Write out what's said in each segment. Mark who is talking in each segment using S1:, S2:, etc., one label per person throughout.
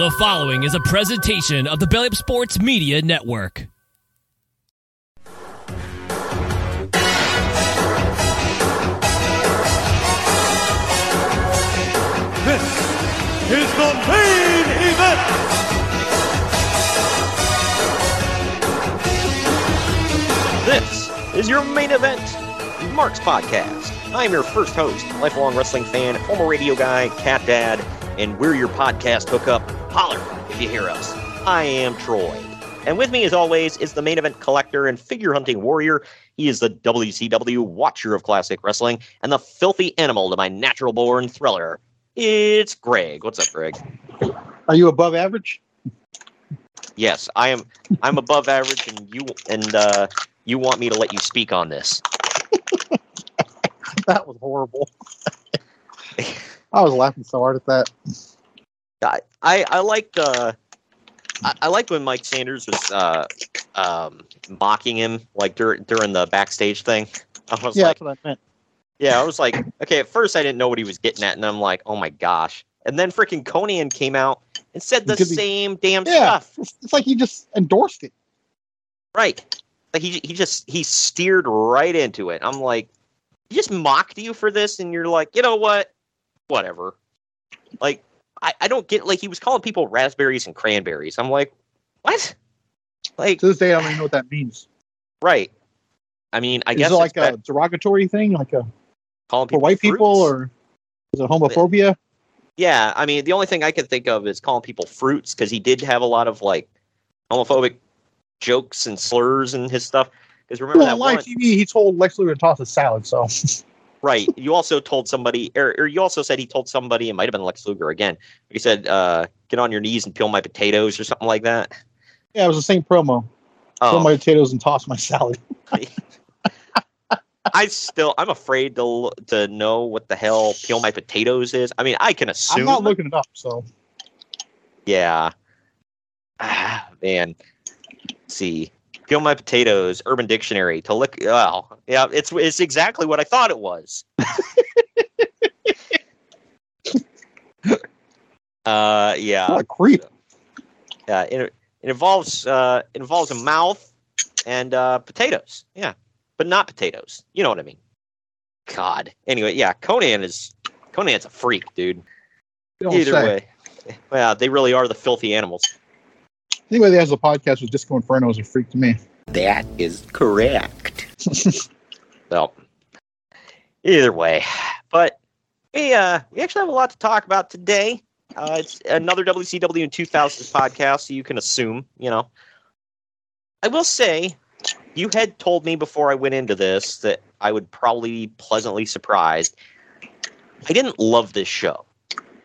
S1: The following is a presentation of the Belly Up Sports Media Network.
S2: This is the main event.
S3: This is your main event, Mark's Podcast. I'm your first host, lifelong wrestling fan, former radio guy, cat dad, and we're your podcast hookup. Holler if you hear us. I am Troy. And with me, as always, is the main event collector and figure hunting warrior. He is the WCW watcher of classic wrestling and the filthy animal to my natural born thriller. It's Greg. What's up, Greg?
S4: Are you above average?
S3: Yes, I am. I'm above average, and you and uh, you want me to let you speak on this.
S4: That was horrible. I was laughing so hard at that.
S3: I I, I liked uh, I, I liked when Mike Sanders was uh, um, mocking him like during during the backstage thing. I was
S4: Yeah,
S3: like,
S4: that's what I meant.
S3: yeah, I was like, okay. At first, I didn't know what he was getting at, and I'm like, oh my gosh. And then freaking Konnan came out and said the
S4: could be-
S3: same damn
S4: Yeah,
S3: stuff.
S4: it's, it's like he just endorsed it.
S3: Right. Like he he just he steered right into it. I'm like, he just mocked you for this, and you're like, you know what? Whatever. Like, I, I don't get like he was calling people raspberries and cranberries. I'm like, what? Like,
S4: To this day, I don't even know what that means.
S3: right. I mean, I
S4: is
S3: guess
S4: it like a derogatory thing, like a
S3: calling
S4: for
S3: people
S4: white people, or is it homophobia?
S3: Yeah, I mean, the only thing I can think of is calling people fruits because he did have a lot of like homophobic jokes and slurs and his stuff. Because remember
S4: Well,
S3: that
S4: on live
S3: one,
S4: TV, he told Lex Luger to toss a salad. So
S3: right? You also told somebody, or, or you also said he told somebody. It might have been Lex Luger again. He said, uh, "Get on your knees and peel my potatoes" or something like that.
S4: yeah, it was the same promo.
S3: Oh,
S4: my potatoes and toss my salad.
S3: I still, I'm afraid to to know what the hell peel my potatoes is. I mean, I can assume.
S4: I'm not looking it up. So
S3: Yeah. Ah, man. Let's see. Peel my potatoes, Urban Dictionary to look. Well, yeah, it's it's exactly what I thought it was. uh, yeah,
S4: what a creep.
S3: yeah. It, it involves uh, it involves a mouth and uh, potatoes. Yeah, but not potatoes. You know what I mean? God. Anyway, yeah. Konnan is Konnan's a freak, dude. Either
S4: say.
S3: way, well, they really are the filthy animals.
S4: Anybody that has a podcast with Disco Inferno is a freak to me.
S3: That is correct. well, either way, but we uh we actually have a lot to talk about today. Uh, it's another WCW in 2000s podcast, so you can assume, you know. I will say, you had told me before I went into this that I would probably be pleasantly surprised. I didn't love this show,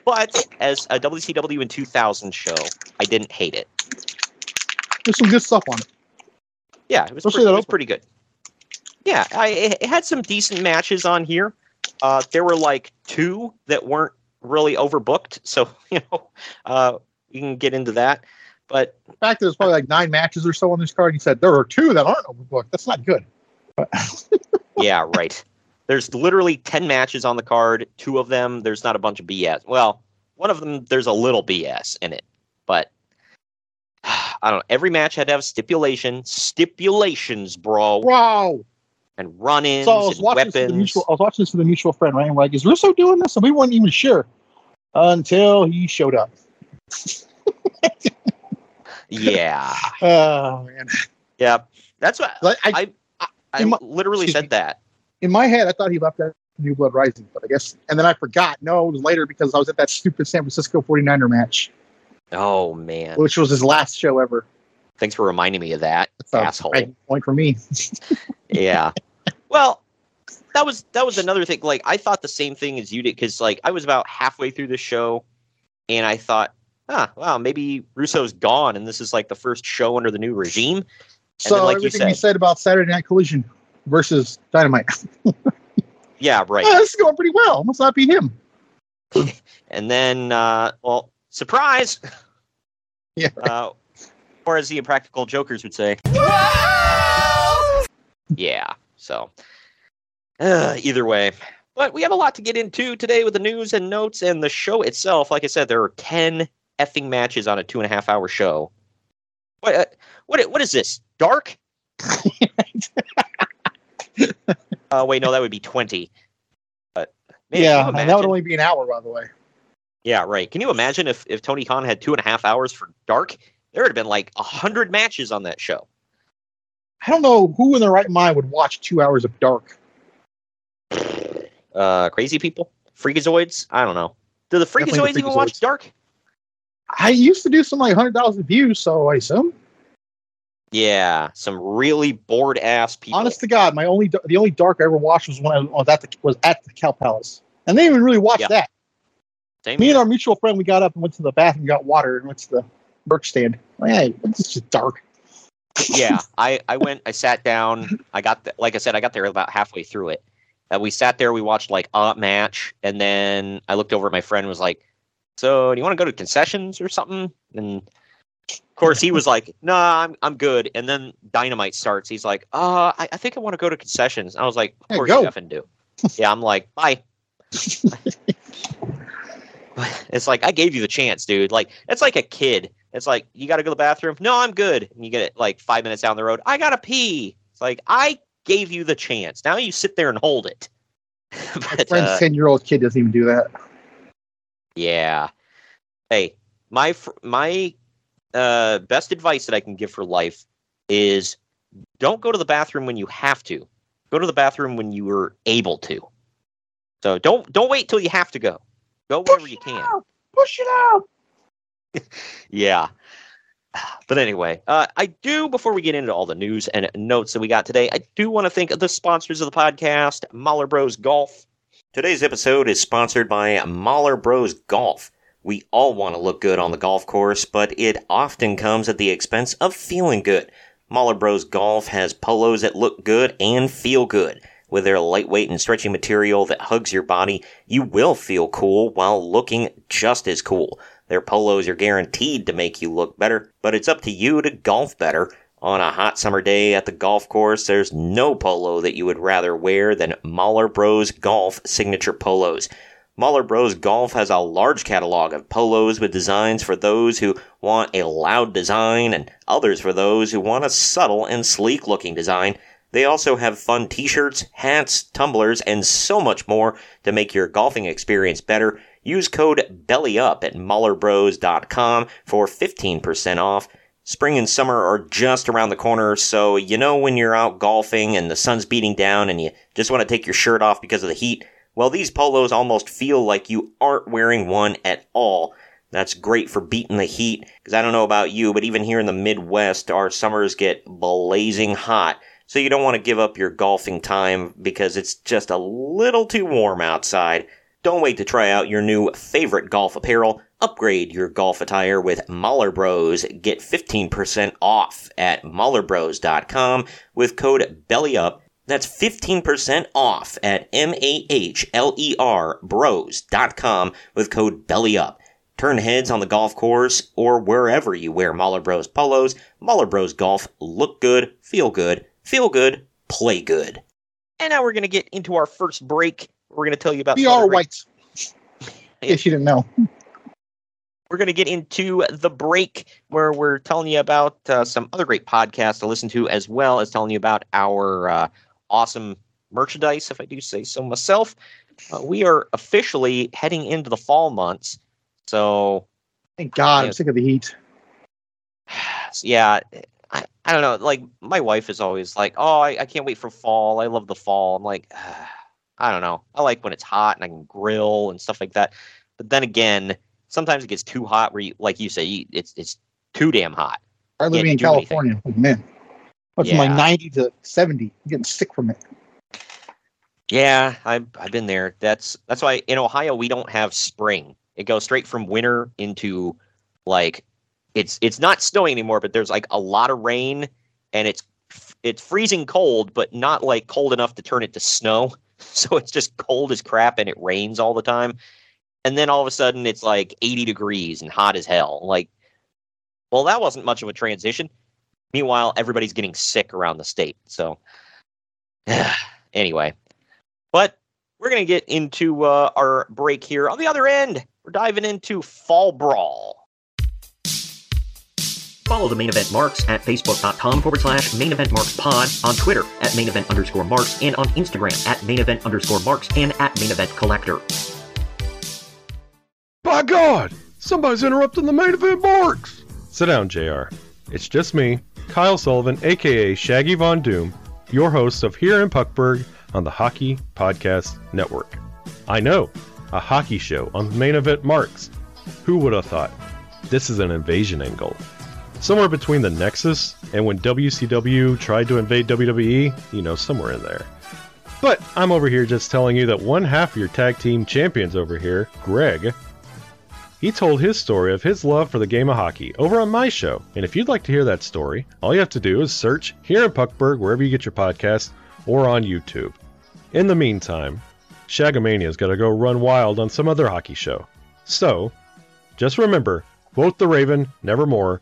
S3: but as a WCW in 2000 show, I didn't hate it.
S4: There's some good stuff on it.
S3: Yeah, it was,
S4: Especially
S3: pretty, it was pretty good. Yeah, I it had some decent matches on here. Uh, there were like two that weren't really overbooked, so you know uh, we can get into that. But
S4: The fact that there's probably like nine matches or so on this card, you said there are two that aren't overbooked. That's not good.
S3: Yeah, right. There's literally ten matches on the card. Two of them, there's not a bunch of BS. Well, one of them, there's a little BS in it, I don't know. Every match had to have stipulation. Stipulations, bro.
S4: wow,
S3: and run-ins
S4: So I was
S3: and
S4: watching this with a
S3: weapons.
S4: mutual. I was watching this with a mutual friend, right? And we're like, "Is Russo doing this?" And we weren't even sure until he showed up.
S3: yeah,
S4: Oh man!
S3: yeah. That's what
S4: Like, I,
S3: I, I
S4: in my-
S3: literally said
S4: me.
S3: that.
S4: in my head, I thought he left at New Blood Rising, but I guess, and then I forgot. No, it was later because I was at that stupid San Francisco 49er match,
S3: Oh man,
S4: which was his last show ever.
S3: thanks for reminding me of that,
S4: So,
S3: asshole.
S4: point for me.
S3: Yeah. well, that was that was another thing. Like I thought the same thing as you did because like I was about halfway through the show, and I thought, ah, wow, maybe Russo's gone, and this is like the first show under the new regime.
S4: So
S3: then, like you
S4: everything you
S3: said-
S4: said about Saturday Night Collision versus Dynamite,
S3: Yeah, right.
S4: oh, this is going pretty well. Must not be him.
S3: And then, uh, well, surprise.
S4: Yeah.
S3: Uh, or as the impractical jokers would say. yeah. So, uh, either way. But we have a lot to get into today with the news and notes and the show itself. Like I said, there are 10 effing matches on a two and a half hour show. What, uh, what, what is this? Dark? uh, wait, no, that would be 20. But, man,
S4: yeah, and that would only be an hour, by the way.
S3: Yeah, right. Can you imagine if, if Tony Khan had two and a half hours for Dark? There would have been like a hundred matches on that show.
S4: I don't know who in their right mind would watch two hours of Dark.
S3: Uh, crazy people, freakazoids. I don't know. Do the
S4: Definitely the
S3: freakazoids even watch
S4: freakazoids.
S3: Dark?
S4: I used to do some like hundred thousand views, so I assume.
S3: Yeah, some really bored ass people.
S4: Honest to God, my only the only Dark I ever watched was when I was at the was at the Cow Palace, and they didn't even really watch
S3: Yeah.
S4: that.
S3: Same
S4: Me
S3: here.
S4: and our mutual friend, we got up and went to the bathroom, and got water, and went to the merch stand. Like, hey, this is just dark.
S3: yeah, I, I went, I sat down. I got, the, like I said, I got there about halfway through it. Uh, we sat there, we watched like a match, and then I looked over at my friend and was like, So, do you want to go to concessions or something? And of course, he was like, No, I'm, I'm good. And then Dynamite starts. He's like, Uh, I, I think I want to go to concessions. And I was like, Of
S4: Yeah,
S3: course you effing do. yeah, I'm like, Bye. it's like, I gave you the chance, dude. Like, it's like a kid. It's like, you got to go to the bathroom. No, I'm good. And you get it like five minutes down the road. I got to pee. It's like, I gave you the chance. Now you sit there and hold it.
S4: My
S3: but,
S4: friend's
S3: uh,
S4: ten year old kid doesn't even do that.
S3: yeah. Hey, my fr- my uh, best advice that I can give for life is don't go to the bathroom when you have to. Go to the bathroom when you are able to. So don't don't wait till you have to go. Go whenever you can.
S4: Push it out.
S3: Yeah. But anyway, uh, I do, before we get into all the news and notes that we got today, I do want to thank the sponsors of the podcast, Mahler Bros Golf. Today's episode is sponsored by Mahler Bros Golf. We all want to look good on the golf course, but it often comes at the expense of feeling good. Mahler Bros Golf has polos that look good and feel good. With their lightweight and stretchy material that hugs your body, you will feel cool while looking just as cool. Their polos are guaranteed to make you look better, but it's up to you to golf better. On a hot summer day at the golf course, there's no polo that you would rather wear than Mahler Bros Golf signature polos. Mahler Bros Golf has a large catalog of polos with designs for those who want a loud design and others for those who want a subtle and sleek looking design. They also have fun t-shirts, hats, tumblers, and so much more to make your golfing experience better. Use code BELLYUP at MahlerBros.com for 15% off. Spring and summer are just around the corner, so you know when you're out golfing and the sun's beating down and you just want to take your shirt off because of the heat? Well, these polos almost feel like you aren't wearing one at all. That's great for beating the heat, because I don't know about you, but even here in the Midwest, our summers get blazing hot. So you don't want to give up your golfing time because it's just a little too warm outside. Don't wait to try out your new favorite golf apparel. Upgrade your golf attire with Mahler Bros. Get 15% off at MahlerBros.com with code BELLYUP. That's 15% off at M-A-H-L-E-R bros.com with code BELLYUP. Turn heads on the golf course or wherever you wear Mahler Bros polos. Mahler Bros Golf. Look good, feel good, feel good, play good. And now we're going to get into our first break. We're going to tell you about
S4: We
S3: some
S4: are
S3: other great-
S4: white. In you didn't know.
S3: we're going to get into the break where we're telling you about uh, some other great podcasts to listen to, as well as telling you about our uh, awesome merchandise, if I do say so myself. Uh, we are officially heading into the fall months. So,
S4: thank God, I'm sick of the heat.
S3: Yeah, I, I don't know. Like, my wife is always like, oh, I, I can't wait for fall. I love the fall. I'm like, ah, I don't know. I like when it's hot and I can grill and stuff like that. But then again, sometimes it gets too hot where you, like you say, it's it's too damn hot.
S4: I live in California. Oh, man, what's yeah. like 90 to 70. I'm getting sick from it.
S3: Yeah, I've I've been there. That's that's why in Ohio we don't have spring. It goes straight from winter into like it's it's not snowing anymore, but there's like a lot of rain and it's it's freezing cold, but not like cold enough to turn it to snow. So it's just cold as crap and it rains all the time. And then all of a sudden it's like 80 degrees and hot as hell. Like, well, that wasn't much of a transition. Meanwhile, everybody's getting sick around the state. So, anyway, but we're going to get into uh, our break here. On the other end, we're diving into Fall Brawl. Follow the main event marks at facebook.com forward slash main event marks pod, on Twitter at main event underscore marks, and on Instagram at main event underscore marks and at main event collector.
S5: By God, somebody's interrupting the main event marks. Sit down, JR. It's just me, Kyle Sullivan, aka Shaggy Von Doom, your host of Here in Puckburg on the Hockey Podcast Network. I know, a hockey show on the main event marks. Who would have thought? This is an invasion angle. Somewhere between the Nexus and when WCW tried to invade WWE, you know, somewhere in there. But I'm over here just telling you that one half of your tag team champions over here, Greg, he told his story of his love for the game of hockey over on my show. And if you'd like to hear that story, all you have to do is search here in Puckburg, wherever you get your podcast, or on YouTube. In the meantime, Shagamania's got to go run wild on some other hockey show. So, just remember quote the Raven, nevermore,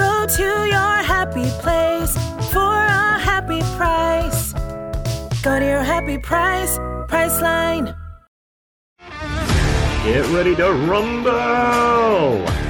S6: Go to your happy place for a happy price. Go to your happy price, Priceline.
S3: Get ready to rumble!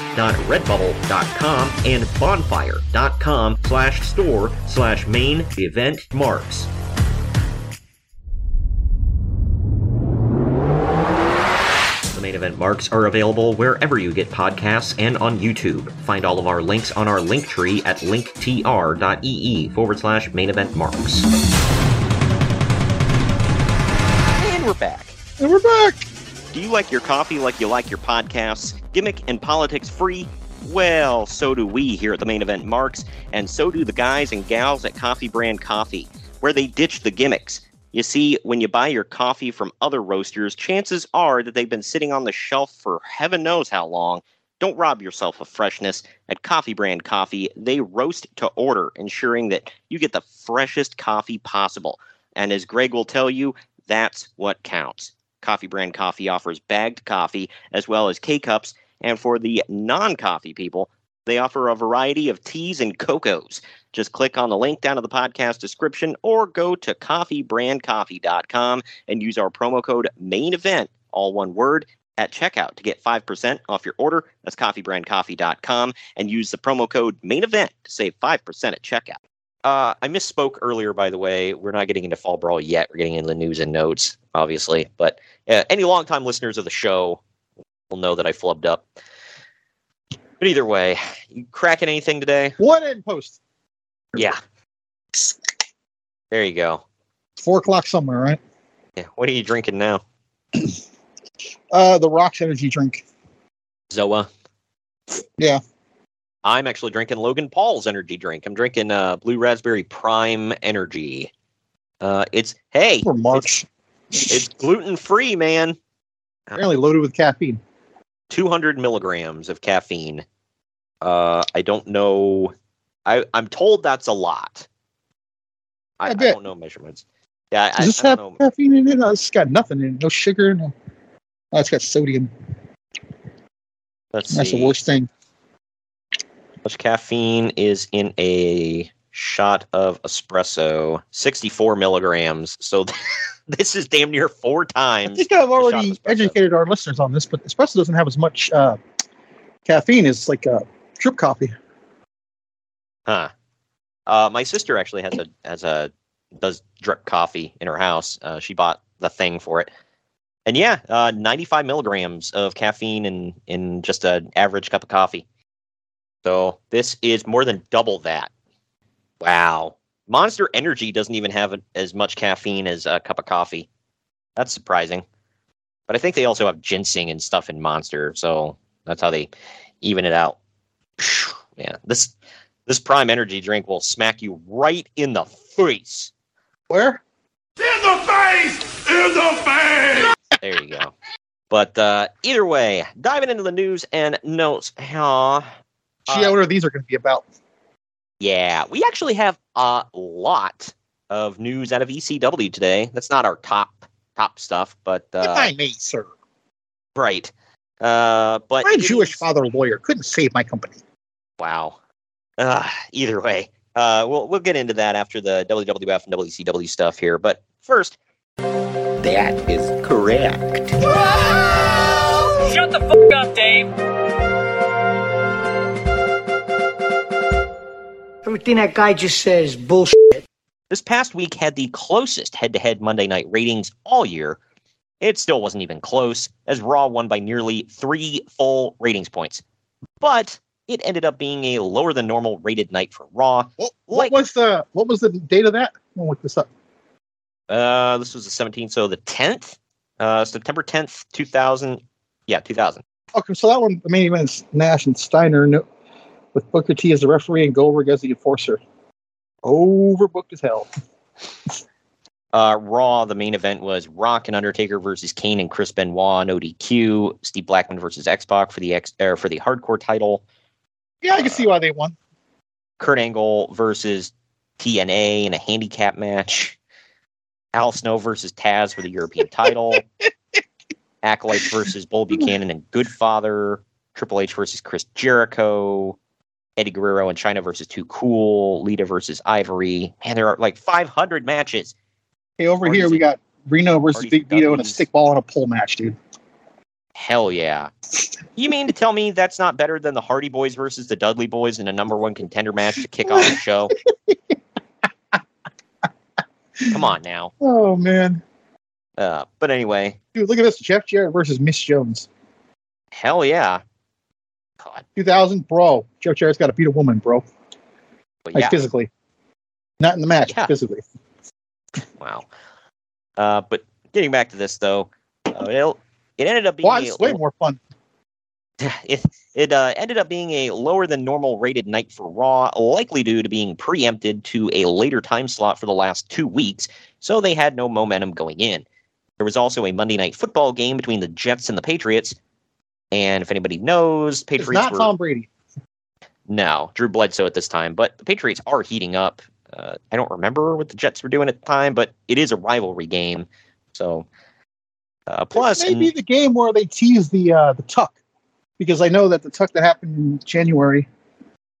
S3: maineventmarks.redbubble.com and bonfire.com slash store slash main event marks. The main event marks are available wherever you get podcasts and on YouTube. Find all of our links on our link tree at linktr.ee forward slash main event marks. And we're back.
S4: And we're back.
S3: Do you like your coffee like you like your podcasts? Gimmick and politics free? Well, so do we here at the main event marks, and so do the guys and gals at Coffee Brand Coffee, where they ditch the gimmicks. You see, when you buy your coffee from other roasters, chances are that they've been sitting on the shelf for heaven knows how long. Don't rob yourself of freshness. At Coffee Brand Coffee, they roast to order, ensuring that you get the freshest coffee possible. And as Greg will tell you, that's what counts. Coffee Brand Coffee offers bagged coffee as well as K cups and for the non coffee people, they offer a variety of teas and cocos. Just click on the link down in the podcast description or go to coffeebrandcoffee.com and use our promo code main event, all one word, at checkout to get 5% off your order. That's coffeebrandcoffee.com and use the promo code main event to save 5% at checkout. Uh, I misspoke earlier, by the way. We're not getting into Fall Brawl yet. We're getting into the news and notes, obviously. But uh, any longtime listeners of the show will know that I flubbed up. But either way, you cracking anything today?
S4: One in post.
S3: Yeah. There you go.
S4: Four o'clock somewhere, right?
S3: Yeah. What are you drinking now?
S4: Uh, the Rocks energy drink.
S3: Zoa.
S4: Yeah.
S3: I'm actually drinking Logan Paul's energy drink. I'm drinking uh, Blue Raspberry Prime Energy. Uh, it's hey,
S4: For March.
S3: It's gluten free, man.
S4: Apparently loaded with caffeine.
S3: 200 milligrams of caffeine. Uh, I don't know. I I'm told that's a lot. I,
S4: I
S3: I, don't know measurements. Yeah, I,
S4: Does this
S3: I
S4: have
S3: know.
S4: caffeine in it? No, it's got nothing in it. No sugar. No. Oh, it's got sodium.
S3: Let's
S4: That's
S3: see.
S4: the worst thing.
S3: much caffeine is in a shot of espresso? 64 milligrams. So this is damn near four times.
S4: I think I've
S3: the shot of
S4: already educated our listeners on this, but espresso doesn't have as much uh, caffeine as like a drip coffee.
S3: Huh. Uh, my sister actually has a has a does drip coffee in her house. Uh, she bought the thing for it, and yeah, uh, 95 milligrams of caffeine in in just an average cup of coffee. So this is more than double that. Wow. Monster Energy doesn't even have as much caffeine as a cup of coffee. That's surprising. But I think they also have ginseng and stuff in Monster, so that's how they even it out. Yeah, this this Prime Energy drink will smack you right in the face.
S4: Where?
S2: In the face! In the face!
S3: There you go. But uh, either way, diving into the news and notes. Huh?
S4: Gee, I wonder what these are going to be about.
S3: Yeah, we actually have a lot of news out of ECW today. That's not our top top stuff, but
S4: if
S3: uh,
S4: I may, sir.
S3: right. Uh, but
S4: My Jewish
S3: is-
S4: father lawyer couldn't save my company.
S3: Wow. Uh, either way, uh, we'll we'll get into that after the WWF and WCW stuff here. But first,
S7: That is correct.
S1: Shut the fuck up, Dave.
S8: Everything that guy just says bullshit.
S3: this past week had the closest head-to-head Monday night ratings all year. It still wasn't even close, as Raw won by nearly three full ratings points. But it ended up being a lower than normal rated night for Raw.
S4: What,
S3: Like-
S4: was the what was the date of that? I'll look this up.
S3: Uh, this was the 17th, so the 10th, uh, September 10th, 2000. Yeah, 2000.
S4: Okay, so that one, the main event is Nash and Steiner no, with Booker T as the referee and Goldberg as the enforcer. Overbooked as hell.
S3: Uh, Raw, the main event was Rock and Undertaker versus Kane and Chris Benoit, no DQ. Steve Blackman versus X Pac for the X er, for the Hardcore title.
S4: Yeah, I can see why they won.
S3: Kurt Angle versus TNA in a handicap match. Al Snow versus Taz for the European title. Acolytes versus Bull Buchanan and Goodfather. Triple H versus Chris Jericho. Eddie Guerrero and Chyna versus Too Cool. Lita versus Ivory. Man, there are like 500 matches.
S4: Hey, over here we got Reno versus Big Vito in a
S3: W's.
S4: stick ball and a pole match, dude.
S3: Hell yeah. You mean to tell me that's not better than the Hardy Boys versus the Dudley Boys in a number one contender match to kick off the show? Come on now.
S4: Oh man,
S3: Uh, but anyway,
S4: dude, look at this: Jeff Jarrett versus Miss Jones.
S3: hell yeah. God,
S4: 2000, bro. Joe Jarrett's got to beat a woman, bro.
S3: but
S4: Like
S3: yeah,
S4: physically, not in the match,
S3: Yeah.
S4: physically.
S3: wow. Uh, but getting back to this though, uh, it, it ended up being
S4: Why?
S3: a
S4: way more fun.
S3: it it uh, ended up being a lower than normal rated night for Raw, likely due to being preempted to a later time slot for the last two weeks, so they had no momentum going in. There was also a Monday night football game between the Jets and the Patriots, and if anybody knows, Patriots It's
S4: not
S3: were
S4: Tom Brady.
S3: no Drew Bledsoe at this time, but the Patriots are heating up. Uh, I don't remember what the Jets were doing at the time, but it is a rivalry game, so. Uh, plus,
S4: maybe the game where they tease the uh, the tuck, because I know that the tuck that happened in January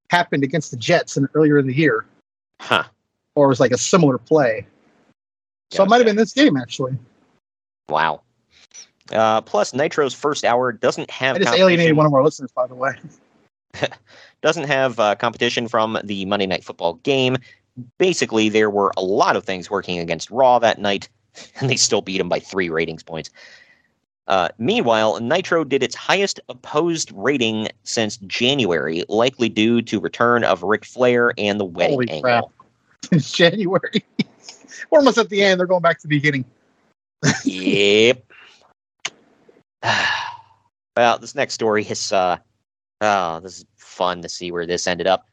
S4: happened against the Jets in earlier in the year,
S3: huh?
S4: or it was like a similar play. So it might have been this game actually.
S3: Wow. Uh, plus, Nitro's first hour doesn't have
S4: I just alienated one of our listeners, by the way.
S3: doesn't have uh, competition from the Monday Night Football game. Basically, there were a lot of things working against Raw that night, and they still beat him by three ratings points. Uh, meanwhile, Nitro did its highest opposed rating since January, likely due to return of Ric Flair and the wedding
S4: Holy
S3: angle.
S4: crap! It's January. We're almost at the end. They're going back to the beginning.
S3: yep. well, this next story is uh, oh, this is fun to see where this ended up.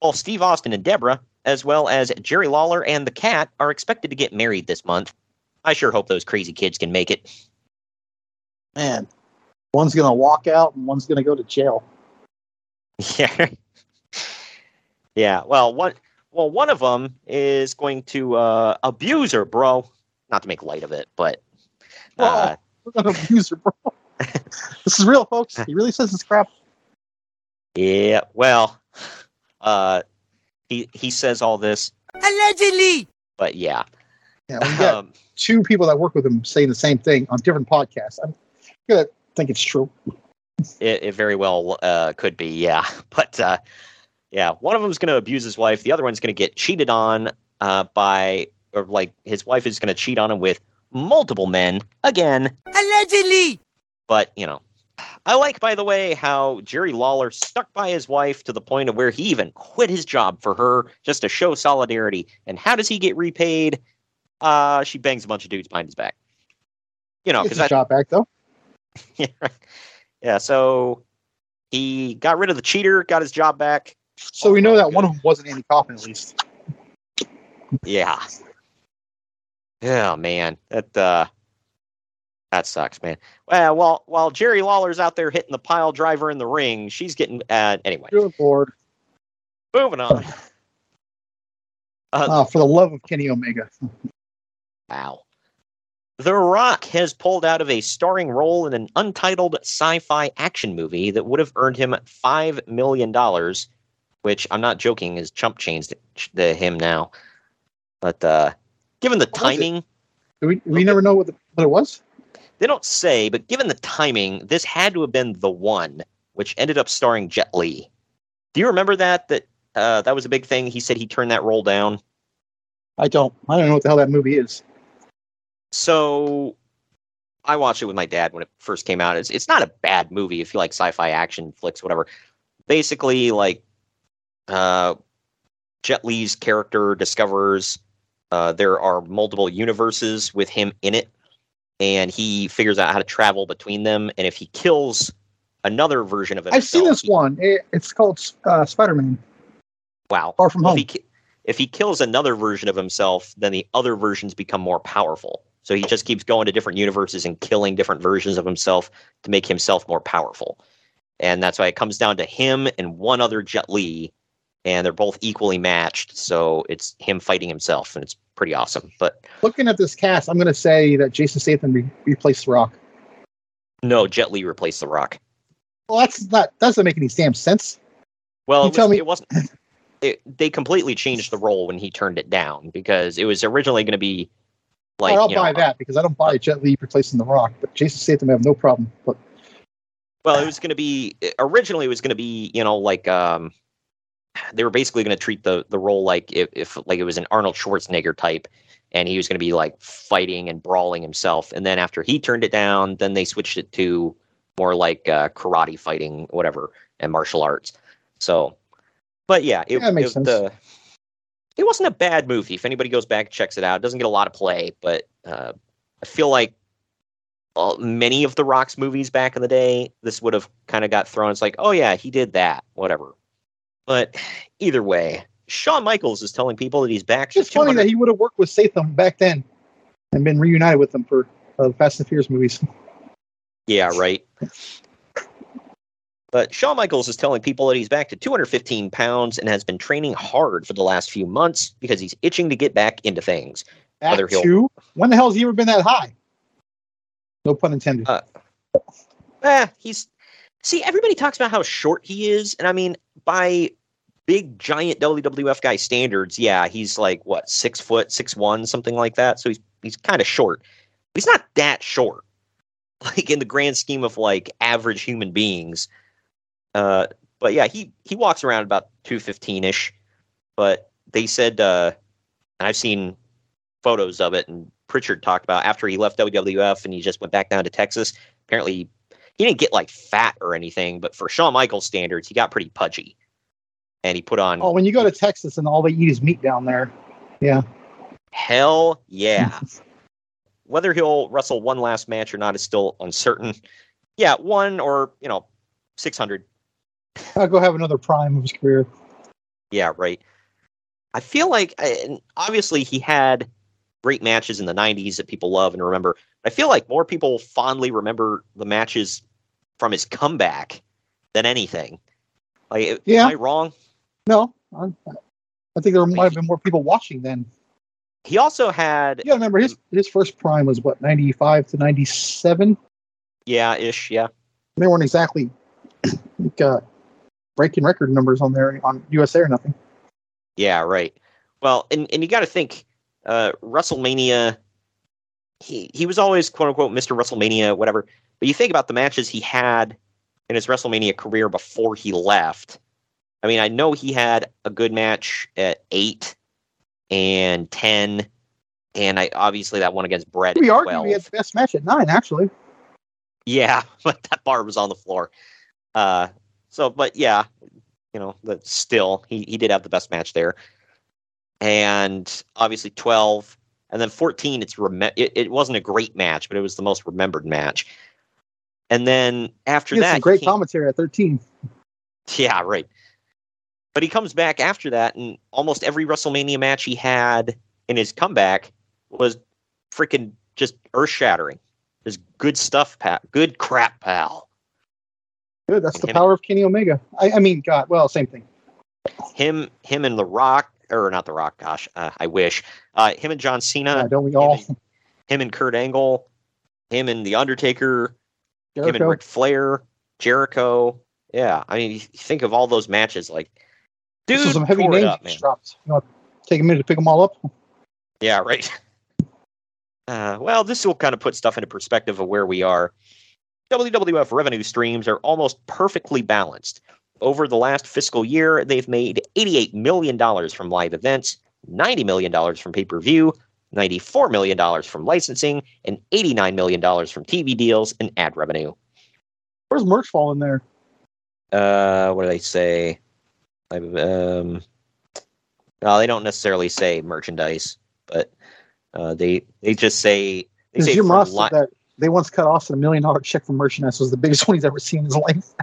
S3: Well, Steve Austin and Debra, as well as Jerry Lawler and the cat, are expected to get married this month. I sure hope those crazy kids can make it.
S4: Man, one's gonna walk out and one's gonna go to jail.
S3: Yeah. yeah. Well, one well one of them is going to uh, abuse her, bro. Not to make light of it, but uh,
S4: We're gonna abuse her, bro. this is real, folks. He really says this crap.
S3: yeah. Well, uh, he he says all this,
S8: Allegedly.
S3: but yeah.
S4: Yeah, we got
S3: Um,
S4: two people that work with him saying the same thing on different podcasts. I'm gonna think it's true.
S3: It, it very well uh, could be, yeah. But uh, yeah, one of them's going to abuse his wife. The other one's going to get cheated on uh, by, or like his wife is going to cheat on him with multiple men again.
S8: Allegedly.
S3: But you know, I like, by the way, how Jerry Lawler stuck by his wife to the point of where he even quit his job for her just to show solidarity. And how does he get repaid? Uh, she bangs a bunch of dudes behind his back. You know,
S4: It's
S3: because
S4: a job back though.
S3: yeah, yeah. So he got rid of the cheater, got his job back.
S4: So we know that one of them wasn't Andy Kaufman at least.
S3: Yeah. Yeah, man, that uh, that sucks, man. Well, while while Jerry Lawler's out there hitting the pile driver in the ring, she's getting uh, anyway.
S4: Good lord.
S3: Moving on. Uh,
S4: Uh, for the love of Kenny Omega.
S3: Wow. The Rock has pulled out of a starring role in an untitled sci fi action movie that would have earned him $5 million, which I'm not joking is chump change to, to him now. But uh, given the
S4: it?
S3: timing,
S4: we we never know what, the, what it was.
S3: they don't say, but given the timing, this had to have been the one, which ended up starring Jet Li. Do you remember that? That uh, that was a big thing. He said he turned that role down.
S4: I don't. I don't know what the hell that movie is.
S3: So I watched it with my dad when it first came out. It's it's not a bad movie if you like sci-fi action flicks, whatever. Basically, like uh, Jet Li's character discovers uh, there are multiple universes with him in it, and he figures out how to travel between them. And if he kills another version of himself,
S4: I've seen this
S3: he-
S4: one. It, it's called uh, Spider Man.
S3: Wow.
S4: Far From
S3: Well,
S4: Home.
S3: If he, if he kills another version of himself, then the other versions become more powerful. So he just keeps going to different universes and killing different versions of himself to make himself more powerful. And that's why it comes down to him and one other Jet Li, and they're both equally matched. So it's him fighting himself, and it's pretty awesome. But
S4: Looking at this cast, I'm going to say that Jason Statham re- replaced The Rock.
S3: no, Jet Li replaced The Rock.
S4: Well, that's not doesn't make any damn sense.
S3: Well,
S4: You
S3: it, was,
S4: tell me-
S3: it wasn't. It, they completely changed the role when he turned it down because it was originally going to be like
S4: I'll
S3: you know,
S4: buy that because I don't buy Jet Li replacing The Rock, but Jason Statham I have no problem. But
S3: Well, it was going to be originally it was going to be you know like um they were basically going to treat the the role like if, if like it was an Arnold Schwarzenegger type and he was going to be like fighting and brawling himself and then after he turned it down then they switched it to more like uh, karate fighting whatever and martial arts. So but yeah, it,
S4: Yeah, it
S3: it, the- it wasn't a bad movie. If anybody goes back and checks it out, it doesn't get a lot of play, but uh, I feel like uh, many of the Rock's movies back in the day, this would have kind of got thrown. It's like, oh yeah, he did that, whatever. But either way, Shawn Michaels is telling people that he's back.
S4: it's funny that he would have worked with Statham back then and been reunited with them for uh, the Fast and Furious movies.
S3: Yeah, right. But Shawn Michaels is telling people that he's back to 215 pounds and has been training hard for the last few months because he's itching to get back into things.
S4: Back
S3: Whether he'll-
S4: to when the hell has he ever been that high? No pun intended.
S3: Uh, Eh, he's see everybody talks about how short he is, and I mean by big giant WWF guy standards, yeah, he's like what six foot, six one, something like that. So he's he's kind of short. He's not that short, like in the grand scheme of like average human beings. Uh, but yeah, he he walks around about two fifteen ish. But they said, uh, and I've seen photos of it, and Pritchard talked about after he left WWF and he just went back down to Texas. Apparently, he didn't get like fat or anything, but for Shawn Michaels standards, he got pretty pudgy. And he put on
S4: Oh, when you go to Texas and all they eat is meat down there. Yeah.
S3: hell yeah. whether he'll wrestle one last match or not is still uncertain. Yeah, one or you know, six hundred.
S4: I'll go have another prime of his career.
S3: Yeah, right. I feel like, obviously, he had great matches in the '90s that people love and remember. I feel like more people fondly remember the matches from his comeback than anything. Like,
S4: Yeah.
S3: am I wrong?
S4: No, I, I think there might have been more people watching then.
S3: He also had,
S4: Yeah, remember his his first prime was what ninety five to ninety seven.
S3: yeah, ish, yeah.
S4: They weren't exactly like, uh, breaking record numbers on there on USA or nothing.
S3: Yeah, right. Well, and, and you got to think, uh, WrestleMania. He he was always quote unquote Mr. WrestleMania, whatever. But you think about the matches he had in his WrestleMania career before he left. I mean, I know he had a good match at eight and ten, and I obviously that one against Bret
S4: We
S3: at
S4: argue he had the best match at nine, actually.
S3: Yeah, but that bar was on the floor. Uh, so, but yeah, you know, but still, he, he did have the best match there. And obviously, 12. And then 14, it's rem- it, it wasn't a great match, but it was the most remembered match. And then after that,
S4: some great commentary at thirteen.
S3: yeah, right. But he comes back after that, and almost every WrestleMania match he had in his comeback was freaking just earth shattering. Just good stuff, pal. Good crap, pal.
S4: Good, that's
S3: And
S4: the
S3: him-
S4: power of Kenny Omega. I, I mean, God, well, same thing.
S3: him him and the rock or not the rock gosh uh, i wish uh him and john cena
S4: Yeah, don't we all?
S3: him, and, him and kurt angle him and the undertaker him and
S4: Jericho.
S3: Ric flair jericho yeah i mean think of all those matches like dude
S4: some heavy names
S3: up, man.
S4: dropped. You know, take a minute to pick them all up.
S3: yeah right uh, well this will kind of put stuff into perspective of where we are wwf revenue streams are almost perfectly balanced over the last fiscal year, they've made $88 million from live events, $90 million from pay per view, $94 million from licensing, and $89 million from TV deals and ad revenue.
S4: Where's merch fall in there?
S3: Uh, what do they say? Um, well, they don't necessarily say merchandise, but uh, they they just say they say
S4: Jim Ross
S3: li-
S4: that they once cut off a million dollar check for merchandise was the biggest one he's ever seen in his life.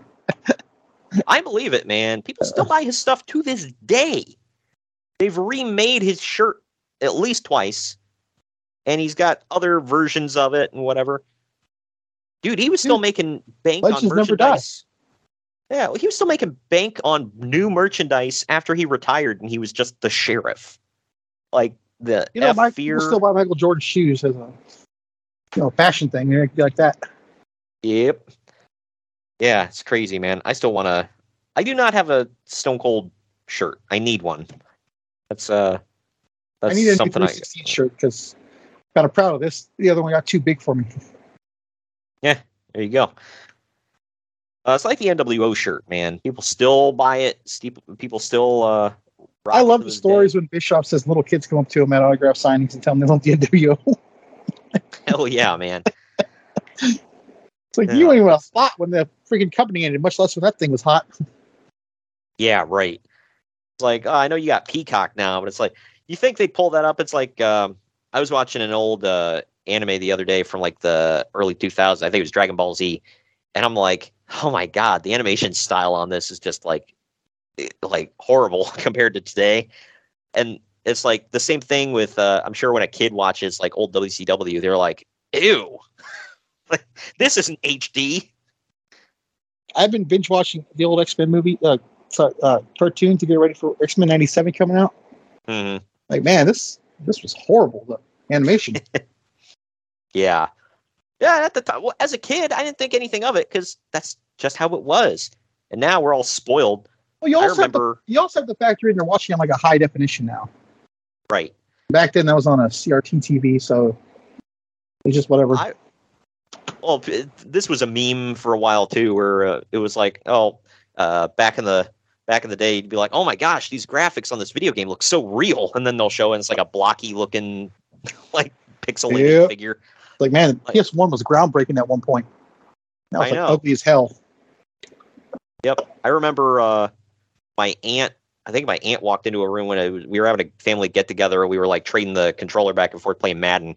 S3: I believe it, man. People still buy his stuff to this day. They've remade his shirt at least twice, and he's got other versions of it and whatever. Dude, he was still
S4: Dude,
S3: making bank on merchandise. Yeah, well, he was still making bank on new merchandise after he retired, and he was just the sheriff. Like the
S4: You know,
S3: F
S4: Mike,
S3: fear.
S4: still buy Michael Jordan shoes as a you know fashion thing like like that.
S3: Yep. Yeah, it's crazy, man. I still want to. I do not have a Stone Cold shirt. I need one. That's uh, that's
S4: I need a
S3: something I.
S4: shirt because kind of proud of this. The other one got too big for me.
S3: Yeah, there you go. Uh, it's like the NWO shirt, man. People still buy it. People still. uh rock
S4: I love the stories when Bischoff says little kids come up to him at autograph signings and tell him they love the NWO.
S3: day. Hell yeah, man.
S4: It's like
S3: Yeah.
S4: you weren't even a spot when the freaking company ended, much less when that thing was hot.
S3: Yeah, right. It's like oh, I know you got Peacock now, but it's like you think they pull that up. It's like um, I was watching an old uh, anime the other day from like the early 2000s. I think it was Dragon Ball Z, and I'm like, oh my god, the animation style on this is just like eh, like horrible compared to today. And it's like the same thing with uh, I'm sure when a kid watches like old WCW, they're like, ew, this isn't HD.
S4: I've been binge watching the old X Men movie, uh, sorry, uh, cartoon to get ready for X Men '97 coming out.
S3: hmm
S4: Like, man, this this was horrible. The animation.
S3: Yeah. Yeah, at the time, well, as a kid, I didn't think anything of it because that's just how it was. And now we're all spoiled.
S4: well, you also have the,
S3: remember,
S4: you also have the factor in you're watching on like a high definition now.
S3: right.
S4: Back then, that was on a CRT TV, so it's just whatever.
S3: I- Well, p- this was a meme for a while too, where uh, it was like, oh, uh, back in the back in the day, you'd be like, oh my gosh, these graphics on this video game look so real, and then they'll show it, and it's like a blocky looking, like pixelated
S4: Yep.
S3: figure.
S4: like, man,
S3: like-
S4: PS1 was groundbreaking at one point. Now
S3: I
S4: like
S3: know.
S4: ugly as hell.
S3: Yep, I remember uh, my aunt. I think my aunt walked into a room when it was, we were having a family get together. We were like trading the controller back and forth playing Madden,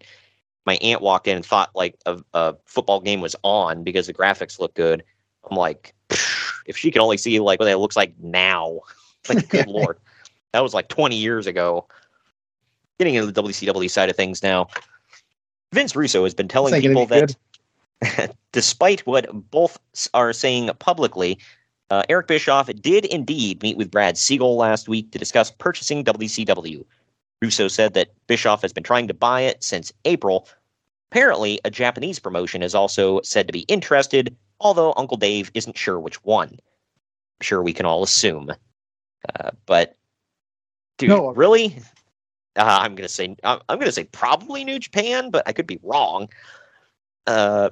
S3: my aunt walked in and thought like a, a football game was on because the graphics look good. I'm like, if she could only see like what it looks like now, like good lord, that was like 20 years ago. Getting into the WCW side of things now, Vince Russo has been telling people that despite what both are saying publicly, uh, Eric Bischoff did indeed meet with Brad Siegel last week to discuss purchasing WCW. Russo said that Bischoff has been trying to buy it since April. Apparently, a Japanese promotion is also said to be interested, although Uncle Dave isn't sure which one. I'm sure we can all assume. Uh, but, dude,
S4: No.
S3: really? Uh, I'm gonna say I'm, gonna say probably New Japan, but I could be wrong. Uh,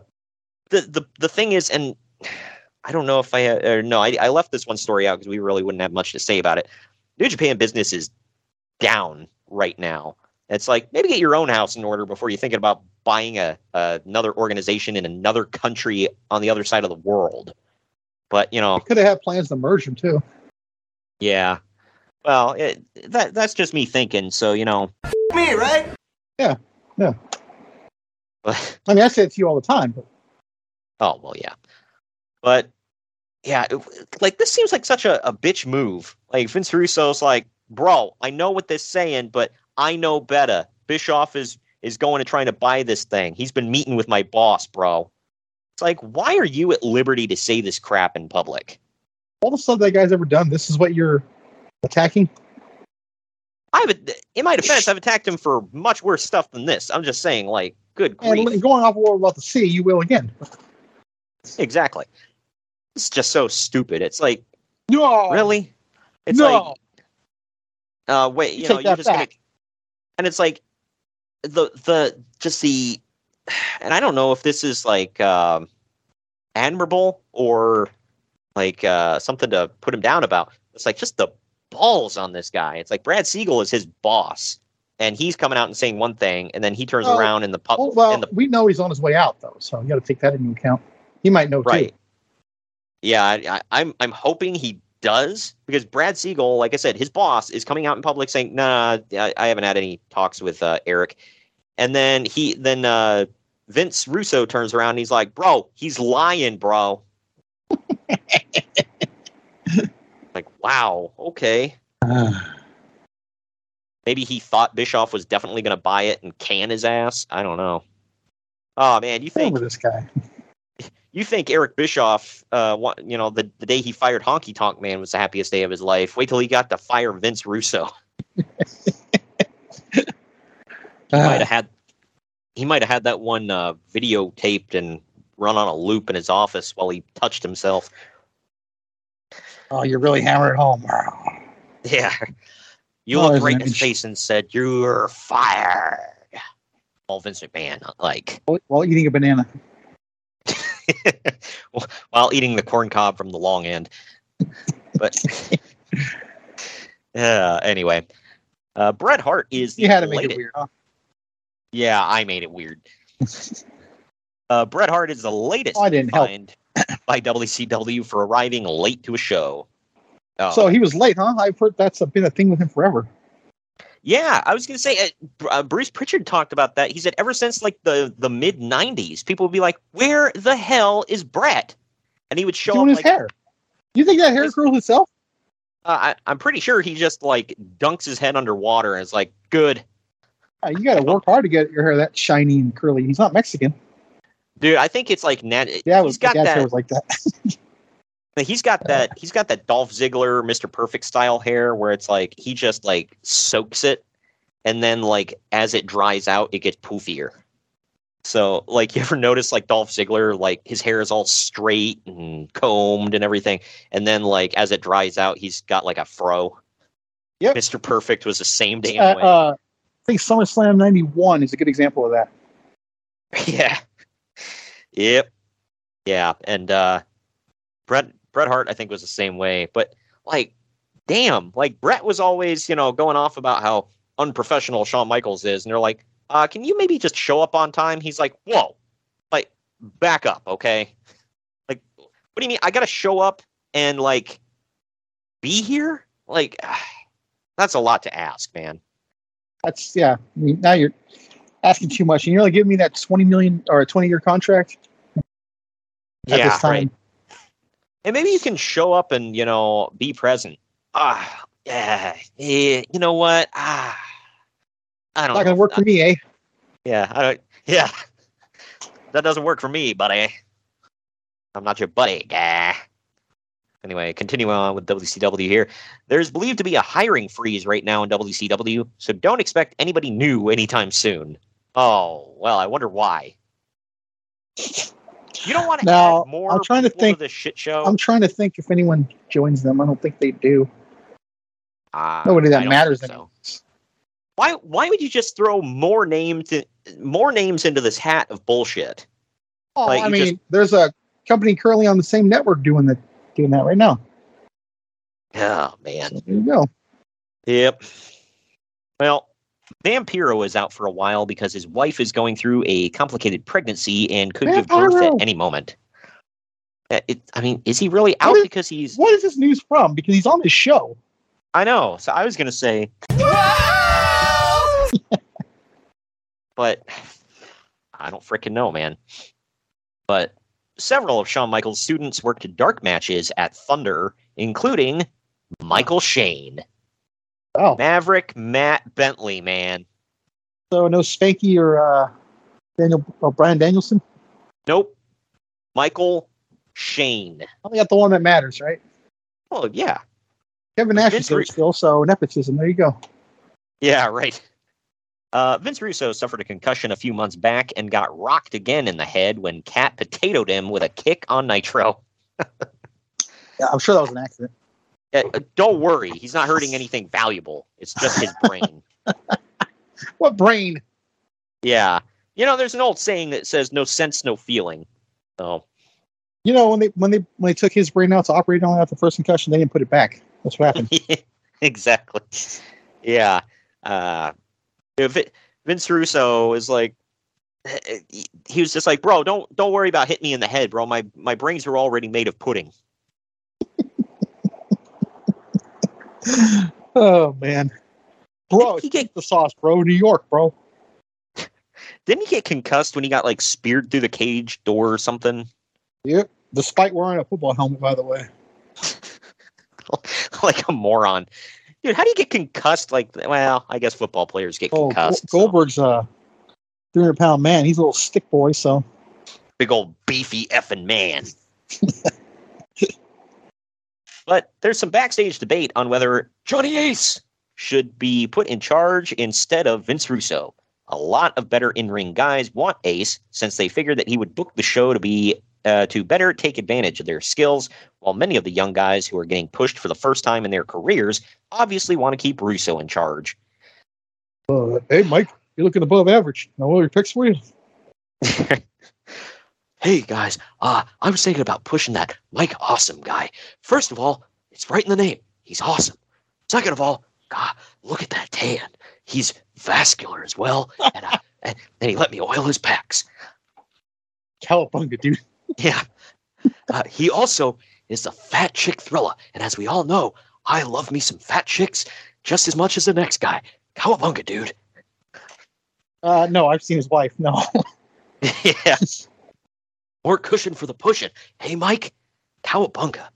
S3: the the the thing is, and I don't know if I or no, I, I left this one story out because we really wouldn't have much to say about it. New Japan business is down right now. It's like maybe get your own house in order before you're thinking about buying a, another organization in another country on the other side of the world. But you know,
S4: Could have had plans to merge them too.
S3: yeah. Well, it, that that's just me thinking. So you know,
S8: Me, right?
S4: Yeah, yeah. I mean, I say it to you all the time, but
S3: Oh well, yeah, but yeah, it, like this seems like such a, a bitch move. Like Vince Russo's like, bro, I know what they're saying, but I know better. Bischoff is is going to trying to buy this thing. He's been meeting with my boss, bro. It's like, why are you at liberty to say this crap in public?
S4: all the stuff that guy's ever done, this is what you're attacking.
S3: I've in my defense, I've attacked him for much worse stuff than this. I'm just saying, like, good grief.
S4: And going off of what we're about to see, you will again.
S3: Exactly. It's just so stupid. It's like,
S4: No,
S3: really? It's
S4: no.
S3: like, uh, wait, you
S4: Take
S3: know, you're just gonna,
S4: back.
S3: and it's like the the just the, and I don't know if this is like um, admirable or like uh, something to put him down about. It's like just the balls on this guy. It's like Brad Siegel is his boss, and he's coming out and saying one thing, and then he turns
S4: Oh,
S3: around in the pub.
S4: Oh, well,
S3: the
S4: we know he's on his way out though, so you got to take that into account. He might know
S3: right.
S4: too.
S3: Yeah, I, I, I'm I'm hoping he does because Brad Siegel, like I said, his boss is coming out in public saying, "Nah, I, I haven't had any talks with uh, Eric," and then he then uh, Vince Russo turns around and he's like, "Bro, he's lying, bro." like, wow, okay. Maybe he thought Bischoff was definitely going to buy it and can his ass. I don't know. Oh man, you think
S4: this guy?
S3: You think Eric Bischoff, uh, you know, the, the day he fired Honky Tonk Man was the happiest day of his life. Wait till he got to fire Vince Russo. he might have had he might have had that one uh, videotaped and run on a loop in his office while he touched himself.
S4: Oh, you're really hammering home.
S3: Yeah. You
S4: Oh,
S3: looked right in his face and said, You're fired. All Vince McMahon, like
S4: While eating a banana.
S3: while eating the corn cob from the long end. But yeah, anyway. Uh, Bret Hart is the
S4: You had to make
S3: latest-
S4: it weird. Huh?
S3: Yeah, I made it weird. uh, Bret Hart is the latest
S4: Oh, I didn't help.
S3: fined by WCW for arriving late to a show. Oh,
S4: So he was late, huh? I've heard that's been a thing with him forever.
S3: Yeah, I was gonna say uh, uh, Bruce Pritchard talked about that. He said ever since like the the mid '90s, people would be like, "Where the hell is Bret?" And he would show
S4: Doing
S3: up
S4: his
S3: like,
S4: hair. You think that hair grew itself?
S3: uh, I, I'm pretty sure he just like dunks his head underwater and is like, "Good,
S4: Uh, you got to work hard to get your hair that shiny and curly. He's not Mexican.
S3: dude." I think it's like nat-
S4: Yeah, it
S3: he's
S4: was,
S3: got
S4: my dad's hair was like that.
S3: He's got that. He's got that Dolph Ziggler, Mr. Perfect style hair, where it's like he just like soaks it, and then like as it dries out, it gets poofier. So like you ever notice like Dolph Ziggler, like his hair is all straight and combed and everything, and then like as it dries out, he's got like a fro.
S4: Yep.
S3: Mr. Perfect was the same damn
S4: Uh,
S3: way.
S4: uh, I think SummerSlam '91 is a good example of that.
S3: yeah. Yep. Yeah, and uh Bret Bret Hart I think was the same way, but like damn, like Bret was always, you know, going off about how unprofessional Shawn Michaels is and they're like, "Uh can you maybe just show up on time?" He's like, "Whoa. Like back up, okay?" Like what do you mean I got to show up and like be here? Like that's a lot to ask, man.
S4: That's yeah. I mean, now you're asking too much. And you're only giving me that 20 million or a 20 year contract at
S3: yeah,
S4: this time.
S3: right. And maybe you can show up and you know be present. Ah, yeah, yeah. You know what? Ah, I don't.
S4: Not gonna
S3: know.
S4: work for me, eh?
S3: Yeah, I don't. Yeah, that doesn't work for me, buddy. I'm not your buddy, guy. Anyway, continuing on with WCW here. There's believed to be a hiring freeze right now in WCW, so don't expect anybody new anytime soon. Oh, well, I wonder why. You don't want to
S4: Now,
S3: add more
S4: I'm trying to think-
S3: this shit show.
S4: I'm trying to think if anyone joins them. I don't think they do.
S3: Uh,
S4: Nobody that matters anymore.
S3: Why? Why would you just throw more names, more names into this hat of bullshit?
S4: Oh,
S3: Like,
S4: I mean,
S3: just-
S4: there's a company currently on the same network doing that doing that right now.
S3: Oh man.
S4: There you go.
S3: Yep. Well, Vampiro is out for a while because his wife is going through a complicated pregnancy and could give birth at any moment. Uh, It, I mean, is he really out
S4: is-
S3: because he's?
S4: What is this news from? Because he's on the show.
S3: I know. So I was gonna say, but I don't freaking know, man. But several of Shawn Michaels' students worked dark matches at Thunder, including Michael Shane,
S4: Oh,
S3: Maverick, Matt Bentley, man.
S4: so no Spanky or uh, Daniel or Bryan Danielson.
S3: Nope. Michael Shane.
S4: Only got the one that matters, right?
S3: Oh yeah.
S4: Kevin Nash
S3: Vince
S4: is there
S3: Ru-
S4: still, so nepotism. There you go.
S3: Yeah, right. Uh, Vince Russo suffered a concussion a few months back and got rocked again in the head when Cat potatoed him with a kick on Nitro.
S4: Yeah, I'm sure that was an accident.
S3: Uh, uh, don't worry, he's not hurting anything valuable. It's just his brain.
S4: What brain?
S3: yeah. You know, there's an old saying that says no sense, no feeling. So,
S4: You know when they when they when they took his brain out to operate on after the first concussion, they didn't put it back. That's what happened.
S3: exactly. Yeah. Uh, Vince Russo is like, he- he was just like, bro, don't don't worry about hitting me in the head, bro. My my brains are already made of pudding.
S4: Oh man, bro,
S3: He
S4: it's
S3: get-
S4: the sauce, bro. New York, bro.
S3: Didn't he get concussed when he got like speared through the cage door or something?
S4: Yep. Despite wearing a football helmet, by the way.
S3: like a moron. Dude, how do you get concussed? Like, well, I guess football players get
S4: Oh,
S3: concussed.
S4: Gol-
S3: so.
S4: Goldberg's a 300 pound man. He's a little stick boy, so
S3: big old beefy effing man. but there's some backstage debate on whether Johnny Ace should be put in charge instead of Vince Russo. A lot of better in-ring guys want Ace since they figured that he would book the show to be uh, to better take advantage of their skills, while many of the young guys who are getting pushed for the first time in their careers obviously want to keep Russo in charge.
S4: uh, hey, Mike, you're looking above average. Now, what are your picks for you?
S3: hey guys, uh, I was thinking about pushing that Mike Awesome guy. First of all, it's right in the name. He's awesome. Second of all, God, look at that tan. He's vascular as well, and, uh, and and he let me oil his pecs.
S4: Cowabunga, dude.
S3: Yeah. Uh, he also is the fat chick thriller, and as we all know, I love me some fat chicks just as much as the next guy. Cowabunga, dude.
S4: Uh, no, I've seen his wife. No.
S3: yeah. More cushion for the pushing. Hey, Mike, cowabunga.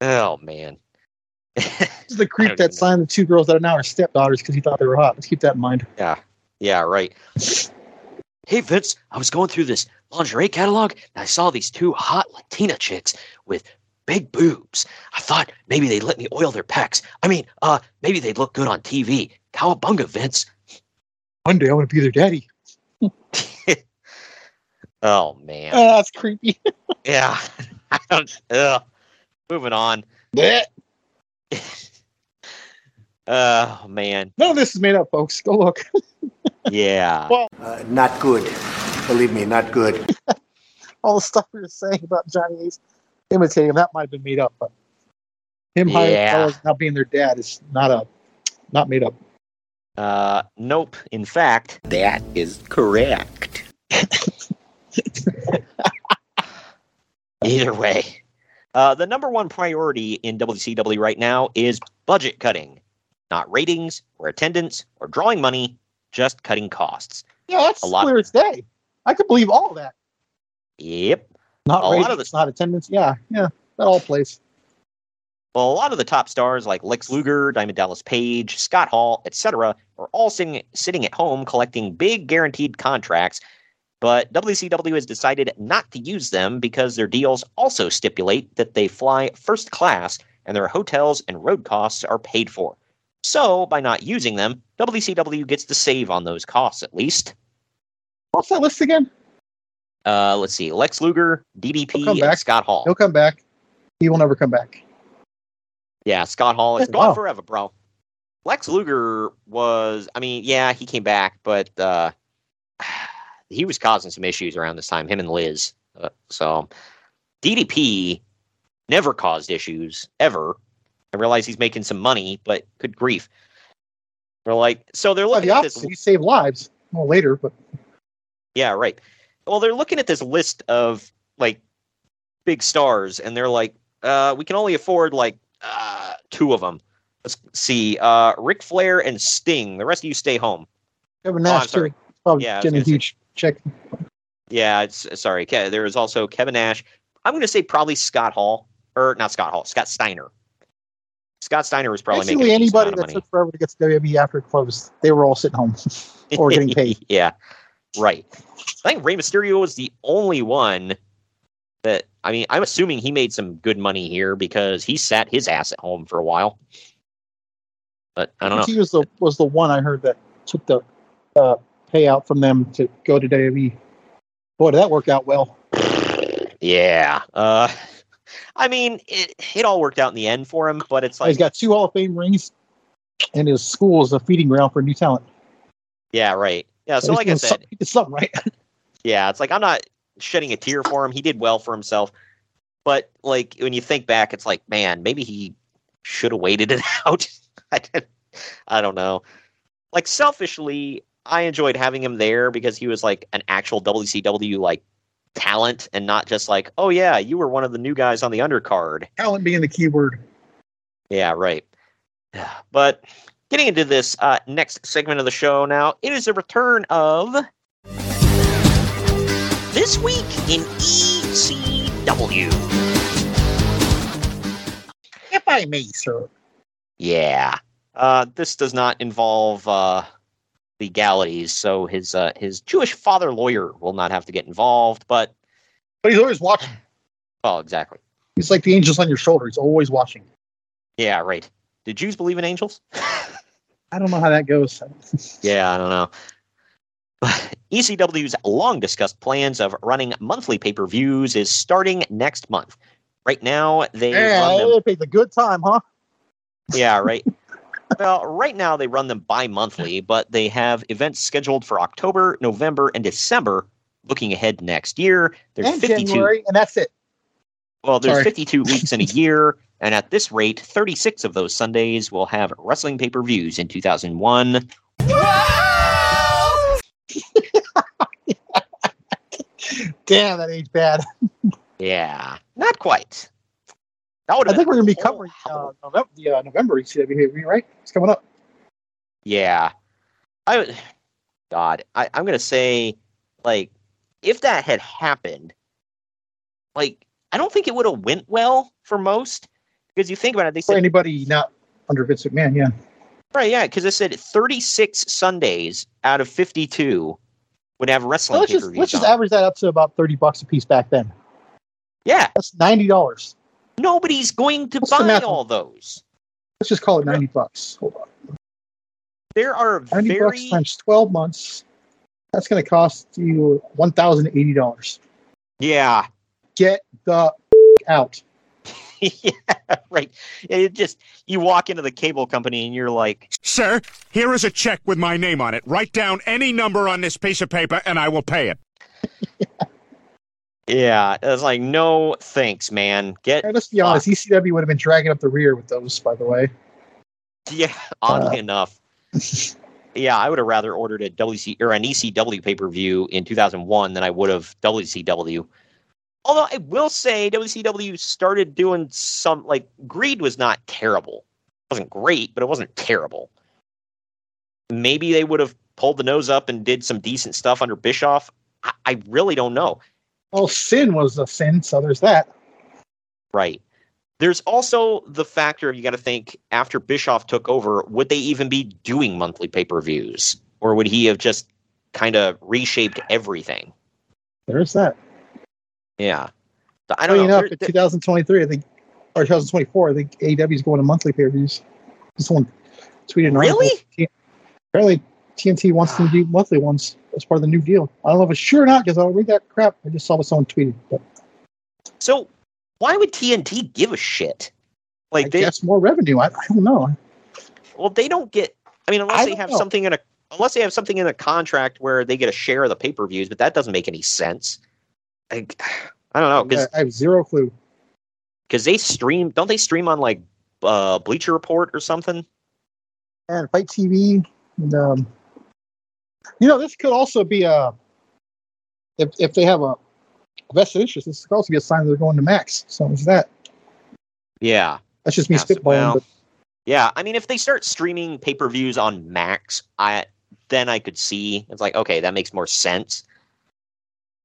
S3: Oh man.
S4: This is the creep that
S3: even know.
S4: signed the two girls that are now her stepdaughters because he thought they were hot. Let's keep that in mind.
S3: Yeah. Yeah, right. Hey Vince, I was going through this lingerie catalog and I saw these two hot Latina chicks with big boobs. I thought maybe they'd let me oil their pecs. I mean, uh, maybe they'd look good on TV. Cowabunga, Vince.
S4: One day I want to be their daddy.
S3: Oh man.
S4: Ah, that's creepy.
S3: Yeah. I don't ugh. Moving on.
S4: Blech.
S3: Oh man.
S4: No, this is made up, folks. Go look.
S3: Yeah.
S4: Well,
S7: Uh, not good. Believe me, not good.
S4: all the stuff we were saying about Johnny Ace imitating him, that might have been made up, but him
S3: Yeah.
S4: fellas not being their dad is not a not made up.
S3: Uh nope. In fact,
S7: That is correct.
S3: Either way, uh, the number one priority in WCW right now is budget cutting, not ratings or attendance or drawing money, just cutting costs.
S4: Yeah, that's
S3: A lot-
S4: clear as day. I could believe all of that.
S3: Yep.
S4: Not
S3: A lot of
S4: ratings,
S3: the-
S4: not attendance. Yeah, yeah, that all plays.
S3: Well, a lot of the top stars like Lex Luger, Diamond Dallas Page, Scott Hall, etc., are all sitting sitting at home collecting big guaranteed contracts. But WCW has decided not to use them because their deals also stipulate that they fly first class and their hotels and road costs are paid for. So, by not using them, WCW gets to save on those costs at least.
S4: What's that list again?
S3: Uh, let's see: Lex Luger, DDP,
S4: He'll come
S3: and
S4: back.
S3: Scott Hall.
S4: He'll come back. He will never come back.
S3: Yeah, Scott Hall is gone
S4: wow.
S3: forever, bro. Lex Luger was, I mean, yeah, he came back, but uh, he was causing some issues around this time, him and Liz. Uh, so DDP never caused issues, ever. I realize he's making some money, but good grief. They're like, so they're looking
S4: the
S3: at this.
S4: He saved lives. Well, later, but
S3: Yeah, right. Well, they're looking at this list of like big stars, and they're like, uh, we can only afford like uh, two of them. Let's see, uh, Ric Flair and Sting. The rest of you stay home.
S4: Kevin
S3: Oh, I'm
S4: Nash
S3: sorry.
S4: too. Probably
S3: Yeah,
S4: getting a huge check.
S3: Yeah, it's sorry. There is also Kevin Nash. I'm going to say probably Scott Hall, or not Scott Hall, Scott Steiner. Scott Steiner was probably
S4: Basically,
S3: making
S4: anybody that took forever to get to WWE after it closed, they were all sitting home or getting paid.
S3: yeah, right. I think Rey Mysterio was the only one that I mean. I'm assuming he made some good money here because he sat his ass at home for a while. But I don't know.
S4: He was the was the one I heard that took the uh, payout from them to go to WWE. Boy, did that work out well.
S3: Yeah. Uh, I mean, it it all worked out in the end for him, but it's like
S4: He's got two Hall of Fame rings, and his school is a feeding ground for new talent.
S3: yeah, right. Yeah. So like I said,
S4: something- did something right.
S3: Yeah, it's like I'm not shedding a tear for him. He did well for himself. But like when you think back, it's like, man, maybe he should have waited it out. I, didn't- I don't know. Like selfishly, I enjoyed having him there because he was like an actual WCW like talent and not just like, oh yeah, you were one of the new guys on the undercard.
S4: talent being the keyword.
S3: Yeah, right. But getting into this uh, next segment of the show now, it is a return of this week in ECW.
S4: If I may, sir.
S3: Yeah. Uh, this does not involve uh, legalities, so his uh, his Jewish father lawyer will not have to get involved. But
S4: But he's always watching.
S3: well, exactly.
S4: He's like the angels on your shoulder. He's always watching.
S3: Yeah, right. Did Jews believe in angels?
S4: I don't know how that goes.
S3: Yeah, I don't know. ECW's long discussed plans of running monthly pay per views is starting next month. Right now, they
S4: Yeah,
S3: run them.
S4: the good time, huh?
S3: Yeah, right. well, right now they run them bi monthly, but they have events scheduled for October, November, and December. Looking ahead next year, there's
S4: and
S3: 52.
S4: January, and that's it.
S3: Well, there's
S4: Sorry.
S3: 52 weeks in a year, and at this rate, 36 of those Sundays will have wrestling pay per views in 2001.
S4: Damn, that ain't bad.
S3: Yeah, not quite. That would
S4: I think we're gonna be covering uh, November, the uh, November ECW, right? It's coming up.
S3: Yeah. I God, I, I'm gonna say, like, if that had happened, like, I don't think it would have went well for most. Because you think about it, they
S4: For anybody not under Vince McMahon, yeah.
S3: right, yeah, because I said 36 Sundays out of 52 would have wrestling
S4: let's just let's just average that up to about thirty bucks a piece back then.
S3: Yeah,
S4: That's ninety dollars.
S3: Nobody's going to
S4: What's
S3: buy all those.
S4: Let's just call it ninety bucks. Hold on,
S3: There are
S4: ninety bucks times twelve months. That's going to cost you one thousand eighty dollars.
S3: yeah,
S4: Get the out.
S3: yeah, right. It just you walk into the cable company and you're like,
S9: Sir, here is a check with my name on it. Write down any number on this piece of paper and I will pay it.
S3: Yeah, it's like no thanks, man. Get
S4: let's be honest. ECW would have been dragging up the rear with those, by the way.
S3: yeah. Oddly
S4: Uh.
S3: enough, yeah, I would have rather ordered a WC or an ECW pay per view in 2001 than I would have WCW. Although I will say WCW started doing some like Greed was not terrible. It wasn't great, but it wasn't terrible. Maybe they would have pulled the nose up and did some decent stuff under Bischoff? I, I really don't know.
S4: Well, sin was a sin, so there's that.
S3: Right. There's also the factor you got to think after Bischoff took over, would they even be doing monthly pay per views? Or would he have just kind of reshaped everything?
S4: There's that.
S3: Yeah. So I don't
S4: Funny
S3: know.
S4: enough, in 2023, I think, or 2024, I think AEW is going to monthly pay per views. Someone tweeted an article.
S3: Really?
S4: Apparently, TNT wants them to do monthly ones as part of the new deal. I don't know if it's sure or not because I'll read that crap. I just saw what someone tweeted. But
S3: So why would TNT give a shit? Like
S4: I
S3: they,
S4: guess more revenue. I, I don't know.
S3: well, they don't get. I mean, unless
S4: I
S3: they have
S4: know.
S3: something in a unless they have something in a contract where they get a share of the pay per views, but that doesn't make any sense. I, I don't know because
S4: I, I have zero clue.
S3: because they stream. Don't they stream on like uh, Bleacher Report or something?
S4: And FITE TV. And, um, you know, this could also be a if if they have a vested interest. This could also be a sign that they're going to Max. So is that
S3: Yeah.
S4: that's just me
S3: Yeah,
S4: spitballing.
S3: well,
S4: but
S3: Yeah, I mean, if they start streaming pay per views on Max, I then I could see it's like okay, that makes more sense.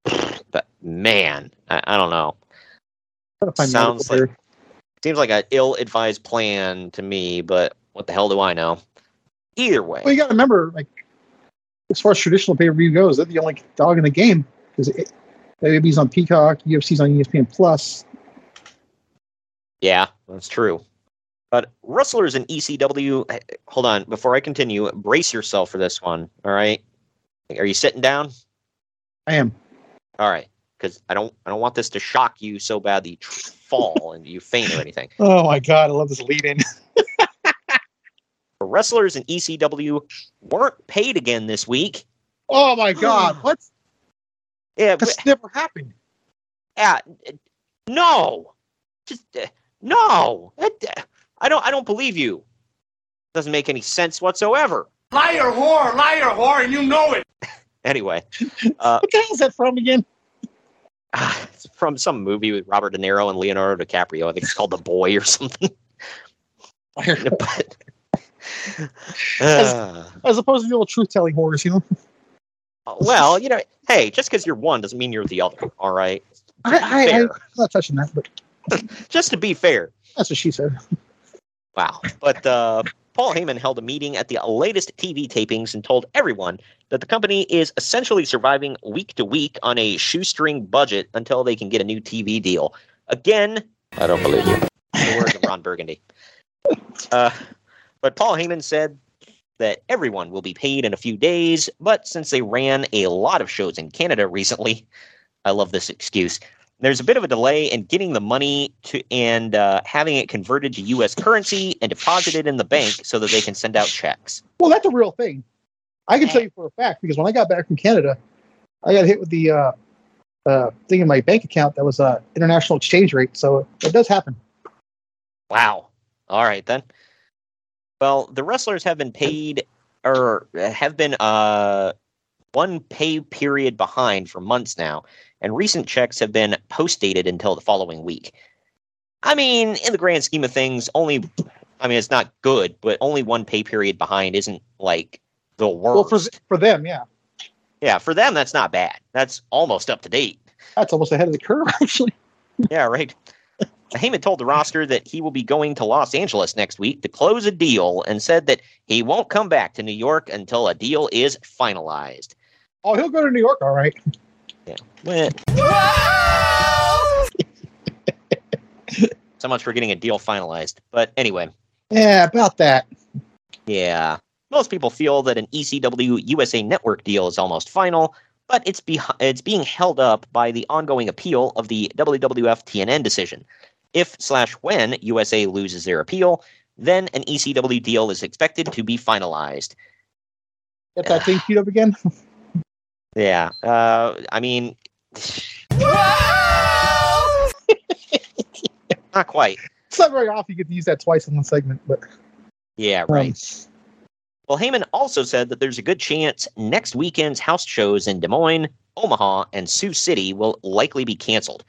S3: But man, I, I don't know.
S4: I'm trying to find
S3: Sounds like seems like an ill-advised plan to me. But what the hell do I know? Either way,
S4: Well, you got to remember, like, as far as traditional pay per view goes, they're the only dog in the game because AEW's on Peacock, UFC's on ESPN Plus.
S3: yeah, that's true. But wrestlers in ECW, hold on, before I continue, brace yourself for this one. All right, are you sitting down?
S4: I am.
S3: All right, because I don't, I don't want this to shock you so bad that you fall and you faint or anything.
S4: Oh my god, I love this lead in.
S3: The wrestlers in ECW weren't paid again this week.
S4: Oh my god, what?
S3: Yeah,
S4: That's
S3: but-
S4: never happened.
S3: yeah, uh, no, just uh, no. Uh, I don't, I don't believe you. Doesn't make any sense whatsoever.
S2: Liar, whore, liar, whore, and you know it.
S3: Anyway, uh,
S4: What the hell is that from again?
S3: it's from some movie with Robert De Niro and Leonardo DiCaprio. I think it's called The Boy or something. but, uh,
S4: As opposed to the old truth telling horrors, you know?
S3: well, you know, hey, just because you're one doesn't mean you're the other. All right.
S4: I, I, I, I'm not touching that, but
S3: Just to be fair.
S4: that's what she said.
S3: Wow. But uh, Paul Heyman held a meeting at the latest TV tapings and told everyone that the company is essentially surviving week to week on a shoestring budget until they can get a new TV deal. Again, I don't believe you. The words of Ron Burgundy. Uh, but Paul Heyman said that everyone will be paid in a few days, but since they ran a lot of shows in Canada recently, I love this excuse. There's a bit of a delay in getting the money to and uh, having it converted to U.S. currency and deposited in the bank so that they can send out checks.
S4: Well, that's a real thing. I can tell you for a fact because when I got back from Canada, I got hit with the uh, uh, thing in my bank account that was uh, international exchange rate. So it does happen.
S3: Wow. All right then. Well, the wrestlers have been paid or have been uh one pay period behind for months now, and recent checks have been post dated until the following week. I mean, in the grand scheme of things, only I mean it's not good, but only one pay period behind isn't like the worst.
S4: Well, for for them, yeah,
S3: yeah, for them that's not bad. That's almost up to date.
S4: that's almost ahead of the curve, actually.
S3: Yeah, right. Heyman told the roster that he will be going to Los Angeles next week to close a deal and said that he won't come back to New York until a deal is finalized.
S4: Oh, he'll go to New York, all right.
S3: Yeah. Well, so much for getting a deal finalized. But anyway,
S4: Yeah, about that.
S3: yeah. Most people feel that an ECW USA Network deal is almost final, but it's be- it's being held up by the ongoing appeal of the WWF TNN decision. If slash when USA loses their appeal, then an ECW deal is expected to be finalized.
S4: Get that thing queued up again.
S3: Yeah, uh, I mean, not quite.
S4: It's not very often you get to use that twice in one segment, but
S3: Yeah,
S4: um,
S3: right. Well, Heyman also said that there's a good chance next weekend's house shows in Des Moines, Omaha, and Sioux City will likely be canceled.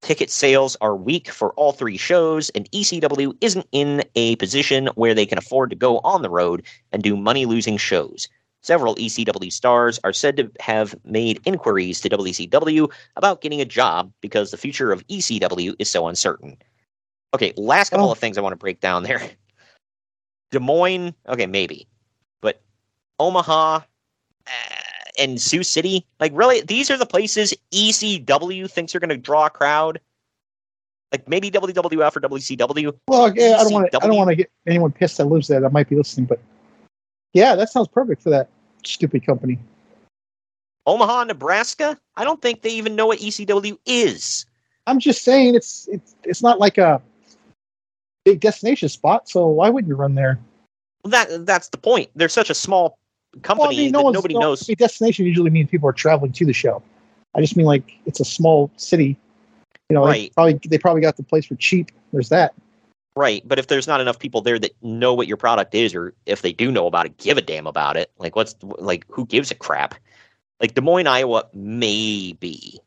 S3: Ticket sales are weak for all three shows, and ECW isn't in a position where they can afford to go on the road and do money losing shows. Several ECW stars are said to have made inquiries to WCW about getting a job because the future of ECW is so uncertain. Okay, last couple
S4: Oh.
S3: of things I want to break down there. Des Moines, okay, maybe, but Omaha uh, and Sioux City, like really, these are the places ECW thinks are going to draw a crowd. Like maybe WWF or WCW.
S4: Well, yeah, I don't want to. I don't want to get anyone pissed that lives there that might be listening, but yeah, that sounds perfect for that stupid company.
S3: Omaha, Nebraska. I don't think they even know what ECW is.
S4: I'm just saying it's it's it's not like a big destination spot, so why wouldn't you run there?
S3: Well, That that's the point. They're such a small company
S4: Well, I mean, no
S3: that nobody
S4: no,
S3: knows.
S4: I mean, destination usually means people are traveling to the show. I just mean like it's a small city. You know, they
S3: Right.
S4: probably they probably got the place for cheap. There's that.
S3: Right, but if there's not enough people there that know what your product is, or if they do know about it, give a damn about it. Like, what's like, who gives a crap? Like Des Moines, Iowa, maybe,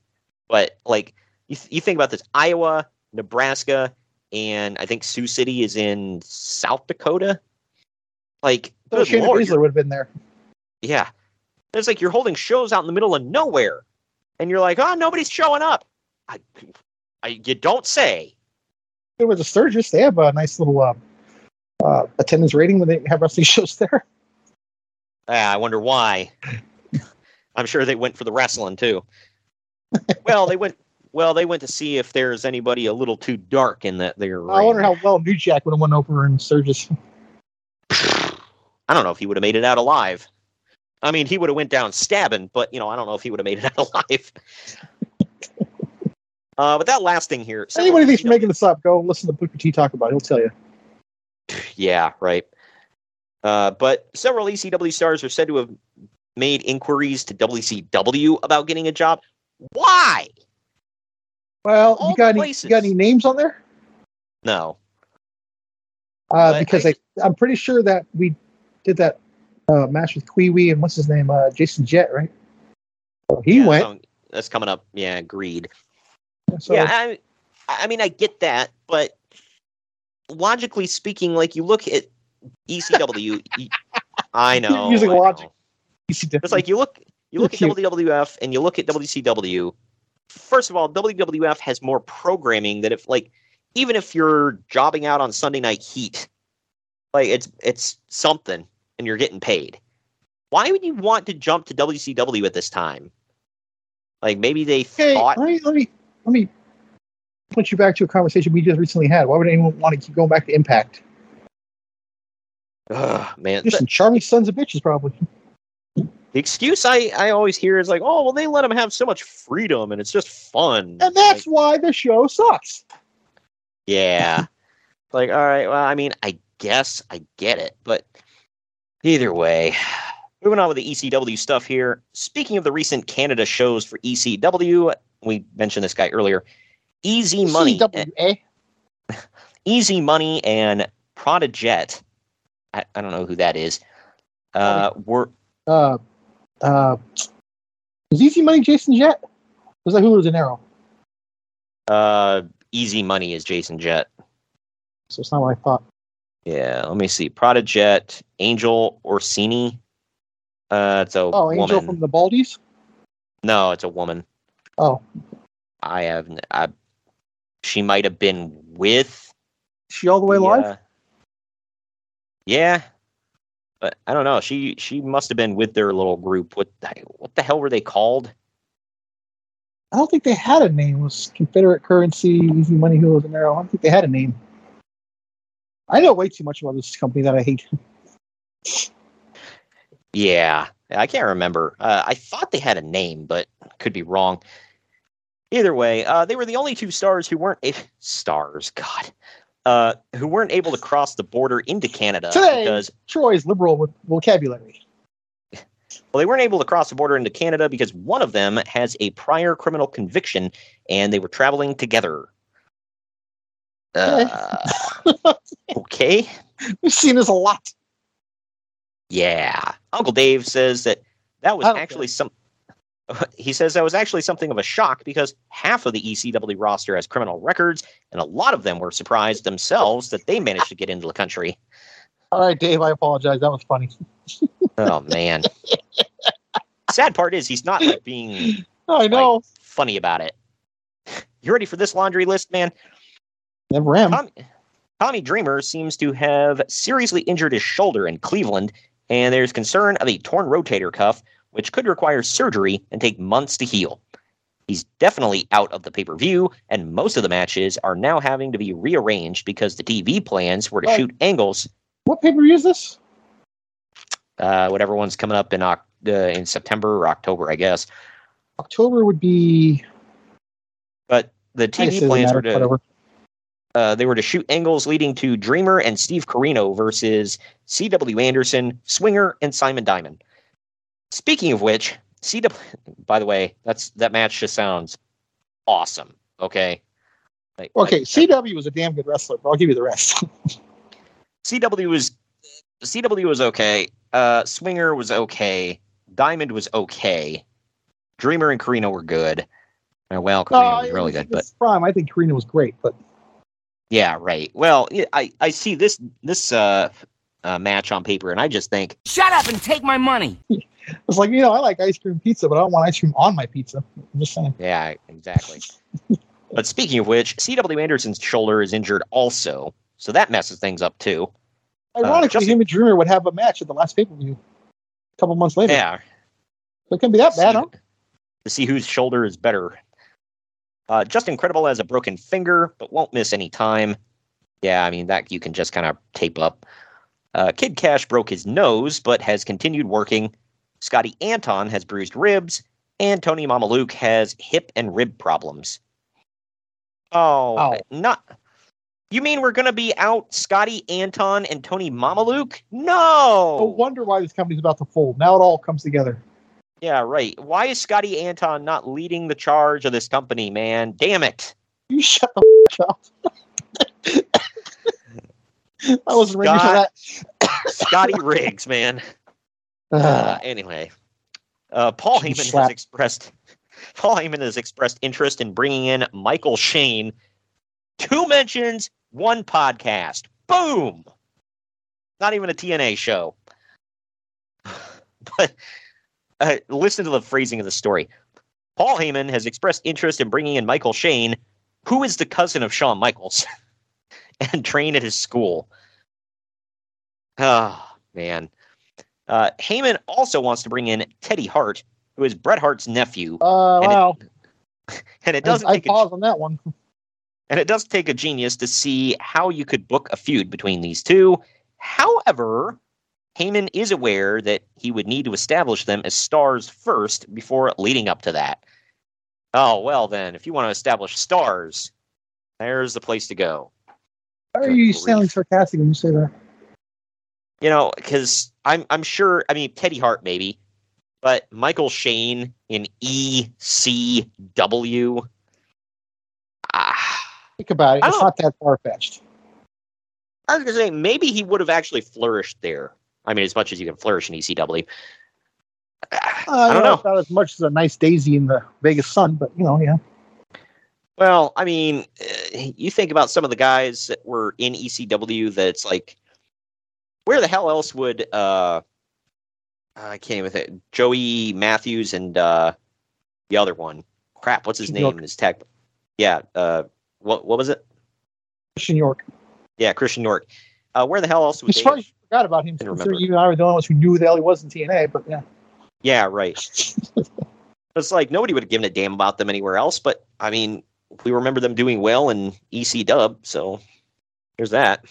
S3: but like you, th- you think about this: Iowa, Nebraska, and I think Sioux City is in South Dakota. Like,
S4: So Shayna Baszler would have been there.
S3: Yeah, it's like you're holding shows out in the middle of nowhere, and you're like, oh, nobody's showing up. I, I, you don't say.
S4: There was a Sturgis. They have a nice little uh, uh, attendance rating when they have wrestling shows there.
S3: Ah, I wonder why. I'm sure they went for the wrestling too. well, they went. Well, they went to see if there's anybody a little too dark in that their.
S4: I wonder how well New Jack would have went over in Sturgis.
S3: I don't know if he would have made it out alive. I mean, he would have went down stabbing, but you know, I don't know if he would have made it out alive. uh, but that last thing here. several
S4: Anybody thinks we're making this up, go listen to Booker T talk about it. He'll tell you.
S3: Yeah, right. Uh, but several ECW stars are said to have made inquiries to WCW about getting a job. Why?
S4: Well,
S3: All
S4: you got any you got any names on there?
S3: No.
S4: Uh, because
S3: I-
S4: I, I'm pretty sure that we did that uh, match with Wee and what's his name, uh, Jason Jett, right? So he
S3: Yeah,
S4: went.
S3: so that's coming up. Yeah, agreed.
S4: So,
S3: yeah, I, I mean, I get that, but logically speaking, like you look at ECW, y- I know.
S4: using
S3: I
S4: logic.
S3: know. It's like you look, you look at
S4: cute.
S3: WWF and you look at WCW. First of all, WWF has more programming that if like, even if you're jobbing out on Sunday Night Heat, like it's it's something, and you're getting paid. Why would you want to jump to WCW at this time? Like maybe they
S4: Okay,
S3: thought
S4: let me let me let me put you back to a conversation we just recently had. Why would anyone want to keep going back to Impact?
S3: Ugh, man.
S4: Just some charming sons of bitches, probably.
S3: the excuse I, I always hear is like, oh, well, they let them have so much freedom and it's just fun.
S4: And that's why the show sucks.
S3: Yeah. like, all right, well, I mean, I guess I get it, but either way, moving on with the ECW stuff here. Speaking of the recent Canada shows for ECW, we mentioned this guy earlier. Easy Money,
S4: eh?
S3: Easy Money, and Prodigette. I, I don't know who that is. Uh, were
S4: Uh, uh, is Easy Money Jason Jett? Was that Julio Dinero?
S3: uh, Easy Money is Jason Jett.
S4: So it's not what I thought.
S3: Yeah, let me see. Prodigette, Angel Orsini. Uh, it's a
S4: Oh, Angel
S3: woman.
S4: from the Baldies?
S3: No, it's a woman.
S4: Oh,
S3: I have. I, she might have been with.
S4: is she all the way
S3: the,
S4: live?
S3: uh, yeah, but I don't know. She she must have been with their little group. What the, what the hell were they called?
S4: I don't think they had a name. It was Confederate Currency, Easy Money, Julio Dinero. I don't think they had a name. I know way too much about this company that I hate.
S3: Yeah, I can't remember. Uh, I thought they had a name, but could be wrong. Either way, uh, they were the only two stars who weren't a- stars. God, uh, who weren't able to cross the border into Canada
S4: Today,
S3: because
S4: Troy's liberal with vocabulary.
S3: well, they weren't able to cross the border into Canada because one of them has a prior criminal conviction, and they were traveling together. Uh, okay.
S4: We've seen this a lot.
S3: Yeah. Uncle Dave says that that was
S4: don't
S3: actually some. He says that was actually something of a shock because half of the ECW roster has criminal records, and a lot of them were surprised themselves that they managed to get into the country.
S4: All right, Dave, I apologize. That was funny.
S3: Oh man. Sad part is he's not like being
S4: I know.
S3: like, funny about it. You ready for this laundry list, man?
S4: Never am.
S3: Tommy, Tommy Dreamer seems to have seriously injured his shoulder in Cleveland, and there's concern of a torn rotator cuff, which could require surgery and take months to heal. He's definitely out of the pay per view, and most of the matches are now having to be rearranged because the TV plans were to
S4: Right.
S3: shoot angles,
S4: What pay per view is this?
S3: uh, whatever one's coming up in uh, in September or October, I guess.
S4: October would be.
S3: But the
S4: I guess it
S3: TV plans were to
S4: whatever.
S3: Uh, they were to shoot angles leading to Dreamer and Steve Corino versus C.W. Anderson, Swinger, and Simon Diamond. Speaking of which, C.W. By the way, that's that match just sounds awesome. Okay. Like,
S4: Okay,
S3: like,
S4: CW was a damn good wrestler, but I'll give you the rest.
S3: CW was CW was okay. Uh, Swinger was okay. Diamond was okay. Dreamer and Corino were good. Uh, well, Corino
S4: Uh,
S3: was really
S4: was-
S3: good, but
S4: Prime, I think Corino was great, but
S3: Yeah, right. Well, I I see this this uh, uh match on paper, and I just think
S8: Shut up and take my money.
S4: it's like you know I like ice cream pizza, but I don't want ice cream on my pizza. I'm just saying.
S3: yeah, exactly. but speaking of which, C.W. Anderson's shoulder is injured also, so that messes things up too.
S4: Ironically,
S3: Justin-
S4: him and Dreamer would have a match at the last pay per view a couple months later.
S3: Yeah,
S4: So it couldn't be that bad, huh?
S3: to see whose shoulder is better. Uh, Justin Credible has a broken finger, but won't miss any time. Yeah, I mean that you can just kind of tape up. Uh, Kid Cash broke his nose, but has continued working. Scotty Anton has bruised ribs, and Tony Mamaluke has hip and rib problems. Oh,
S4: Oh.
S3: not. You mean we're gonna be out Scotty Anton and Tony Mamaluke? No.
S4: No wonder why this company's about to fold. Now it all comes together.
S3: Yeah, right. Why is Scotty Anton not leading the charge of this company, man? Damn it.
S4: You shut the f- up. I wasn't ready for that.
S3: Scotty Riggs, man. Uh, anyway, uh, Paul Heyman has expressed Paul Heyman has expressed interest in bringing in Michael Shane. Two mentions, one podcast. Boom. Not even a TNA show. But uh, listen to the phrasing of the story. Paul Heyman has expressed interest in bringing in Michael Shane, who is the cousin of Shawn Michaels, and train at his school. Oh, man. Uh, Heyman also wants to bring in Teddy Hart, who is Bret Hart's nephew,
S4: Uh,
S3: And it
S4: wow.
S3: and it doesn't
S4: I
S3: take a,
S4: pause on that one.
S3: and it does take a genius to see how you could book a feud between these two. However, Heyman is aware that he would need to establish them as stars first before leading up to that. Oh well, then if you want to establish stars, there's the place to go.
S4: Why are you sounding sarcastic when you say that?
S3: You know, because I'm I'm sure. I mean, Teddy Hart maybe, but Michael Shane in ECW. Ah,
S4: Think about it. It's not that far fetched.
S3: I was gonna say maybe he would have actually flourished there. I mean, as much as you can flourish in ECW.
S4: I
S3: don't know.
S4: Not as much as a nice daisy in the Vegas sun, but you know, yeah.
S3: Well, I mean, uh, you think about some of the guys that were in ECW. That's like, where the hell else would uh, I can't even think. Joey Matthews and uh, the other one. Crap, what's his
S4: Christian
S3: name?
S4: York.
S3: His tag. Yeah. Uh, what what was it?
S4: Christian York.
S3: Yeah, Christian York. Uh, where the hell else would they?
S4: surprised you forgot about him.
S3: Didn't
S4: Considering
S3: remember.
S4: you and I were the only ones who knew who the hell he was in TNA, but yeah.
S3: Yeah, right. it's like nobody would have given a damn about them anywhere else. But I mean, we remember them doing well in EC Dub, so there's that.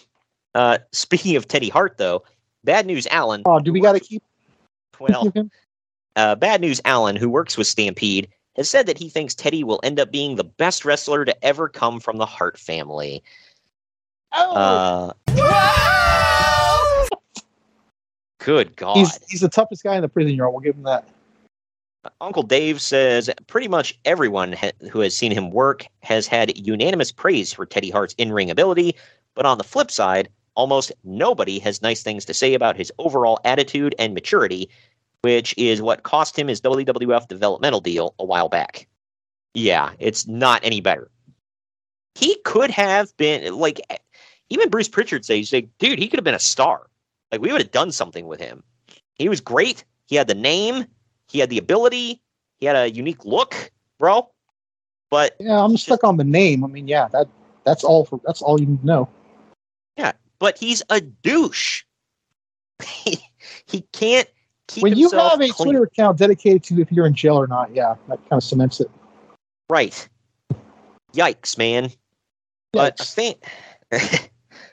S3: Uh, speaking of Teddy Hart, though, Bad News Allen.
S4: Oh, do we got to keep
S3: Well,
S4: him?
S3: uh, Bad News Allen, who works with Stampede, has said that he thinks Teddy will end up being the best wrestler to ever come from the Hart family.
S4: Oh,
S3: Uh, good God.
S4: he's he's the toughest guy in the prison yard. We'll give him that.
S3: Uncle Dave says pretty much everyone ha- who has seen him work has had unanimous praise for Teddy Hart's in ring ability, but on the flip side, almost nobody has nice things to say about his overall attitude and maturity, which is what cost him his WWF developmental deal a while back. Yeah, it's not any better. He could have been, like, even Bruce Pritchard says, like, dude, he could have been a star. Like, we would have done something with him. he was great. He had the name, he had the ability, he had a unique look, bro. But
S4: Yeah, I'm stuck on the name. I mean, yeah, that that's all for that's all you know.
S3: yeah, but he's a douche. he, he can't keep
S4: when you have a
S3: clean.
S4: Twitter account dedicated to if you're in jail or not, yeah, that kind of cements it.
S3: Right. Yikes, man. But a fan,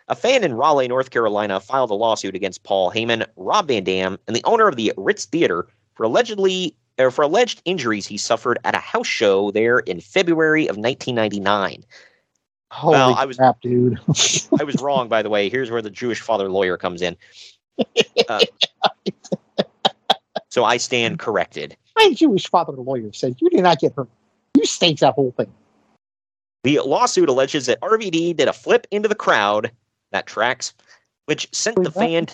S3: a fan in Raleigh, North Carolina, filed a lawsuit against Paul Heyman, Rob Van Dam, and the owner of the Ritz Theater for allegedly or for alleged injuries he suffered at a house show there in February of 1999.
S4: Holy
S3: Well, I was-
S4: crap, dude.
S3: I was wrong, by the way. Here's where the Jewish father lawyer comes in. Uh, so I stand corrected.
S4: My Jewish father lawyer said you did not get hurt. You staged that whole thing.
S3: The lawsuit alleges that RVD did a flip into the crowd that tracks, which sent the fan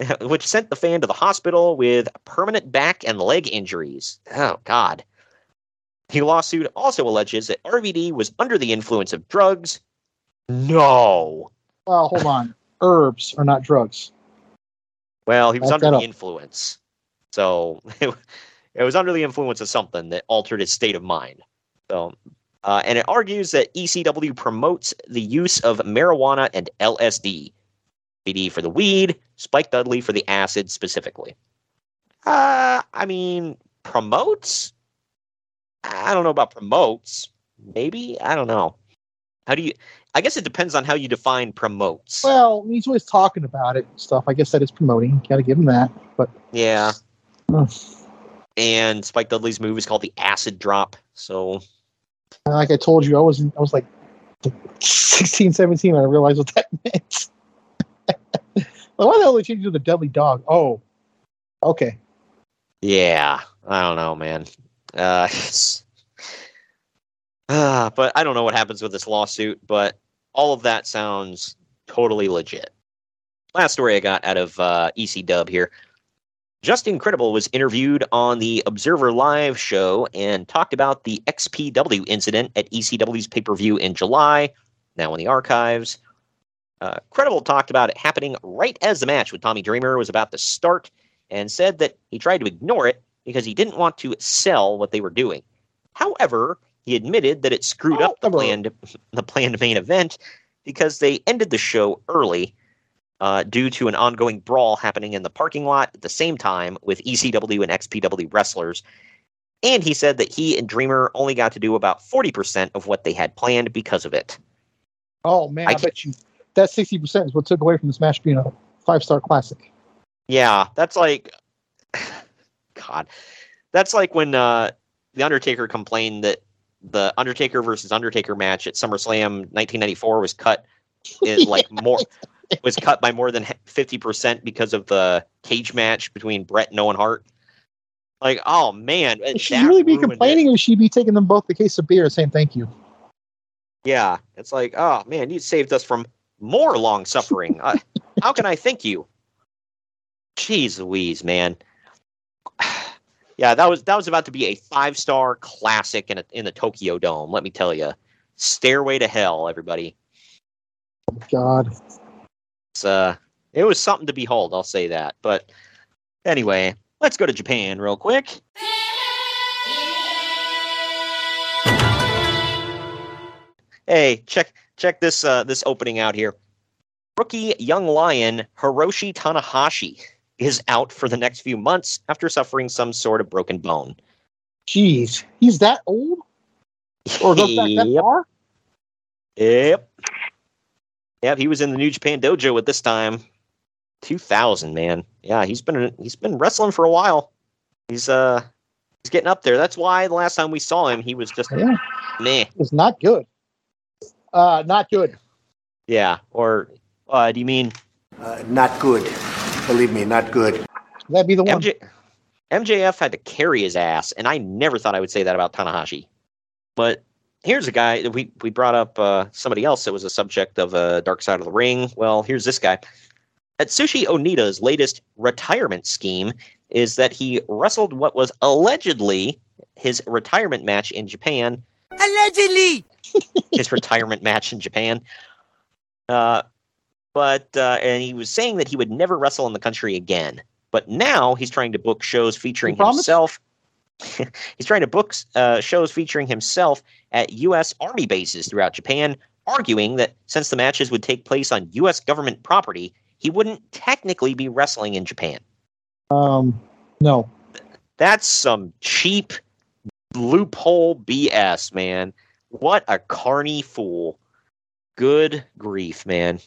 S3: which sent the fan to the hospital with permanent back and leg injuries. Oh God. The lawsuit also alleges that RVD was under the influence of drugs. No.
S4: Well, hold on. Herbs are not drugs.
S3: Well, he was
S4: Back
S3: under the
S4: up.
S3: influence. So it was under the influence of something that altered his state of mind. So, uh, and it argues that ECW promotes the use of marijuana and LSD. RVD for the weed, Spike Dudley for the acid specifically. Uh, I mean, promotes? I don't know about promotes. Maybe? I don't know. How do you. I guess it depends on how you define promotes.
S4: Well, he's always talking about it and stuff. I guess that is promoting. Got to give him that. But
S3: Yeah.
S4: uh,
S3: and Spike Dudley's move is called the acid drop. So
S4: like I told you, I was I was like 16, 17 when I realized what that meant. like, why the hell did they change it to the deadly dog? Oh, okay.
S3: yeah, I don't know, man. Uh, uh, but I don't know what happens with this lawsuit. But all of that sounds totally legit. Last story I got out of uh, EC Dub here. Justin Credible was interviewed on the Observer Live show and talked about the XPW incident at ECW's pay per view in July, now in the archives. Uh, Credible talked about it happening right as the match with Tommy Dreamer was about to start and said that he tried to ignore it because he didn't want to sell what they were doing. However, he admitted that it screwed up the planned, the planned main event because they ended the show early uh, due to an ongoing brawl happening in the parking lot at the same time with ECW and XPW wrestlers. And he said that he and Dreamer only got to do about 40% of what they had planned because of it.
S4: Oh man,
S3: I
S4: I, bet you that sixty percent is what took away from this match being a five star classic.
S3: Yeah, that's like God. That's like when uh the Undertaker complained that the Undertaker versus Undertaker match at SummerSlam 1994 was cut in like more was cut by more than 50% because of the cage match between Bret and Owen Hart. Like, oh man,
S4: Should she really be
S3: ruined it.
S4: complaining, or should she be taking them both the case of beer and saying thank you?
S3: Yeah, it's like, oh man, you saved us from more long suffering. uh, how can I thank you? Jeez Louise, man. yeah, that was that was about to be a five star classic in a, in the Tokyo Dome. Let me tell you, Stairway to Hell, everybody.
S4: God,
S3: It's uh, it was something to behold. I'll say that. But anyway, let's go to Japan real quick. Hey, check check this uh, this opening out here. Rookie young lion Hiroshi Tanahashi is out for the next few months after suffering some sort of broken bone.
S4: jeez, he's that old, or goes back that far?
S3: Yep. Yep, he was in the New Japan Dojo at this time. 2000, man. Yeah, he's been he's been wrestling for a while. He's uh he's getting up there. That's why the last time we saw him, he was just
S4: Yeah,
S3: meh.
S4: it's not good. Uh, not good.
S3: Yeah, or uh do you mean
S7: Uh, not good. Believe me, not good.
S4: That'd be the one.
S3: MJ, MJF had to carry his ass, and I never thought I would say that about Tanahashi. But here's a guy that we we brought up uh, somebody else that was a subject of uh, Dark Side of the Ring. Well, here's this guy. Atsushi Onita's latest retirement scheme is that he wrestled what was allegedly his retirement match in Japan.
S8: Allegedly.
S3: his retirement match in Japan. Uh, but uh, and he was saying that he would never wrestle in the country again. But now he's trying to book shows featuring
S4: You promise?
S3: himself. he's trying to book uh, shows featuring himself at U.S. Army bases throughout Japan, arguing that since the matches would take place on U.S. government property, he wouldn't technically be wrestling in Japan.
S4: Um, no.
S3: That's some cheap loophole BS, man. What a carny fool. Good grief, man.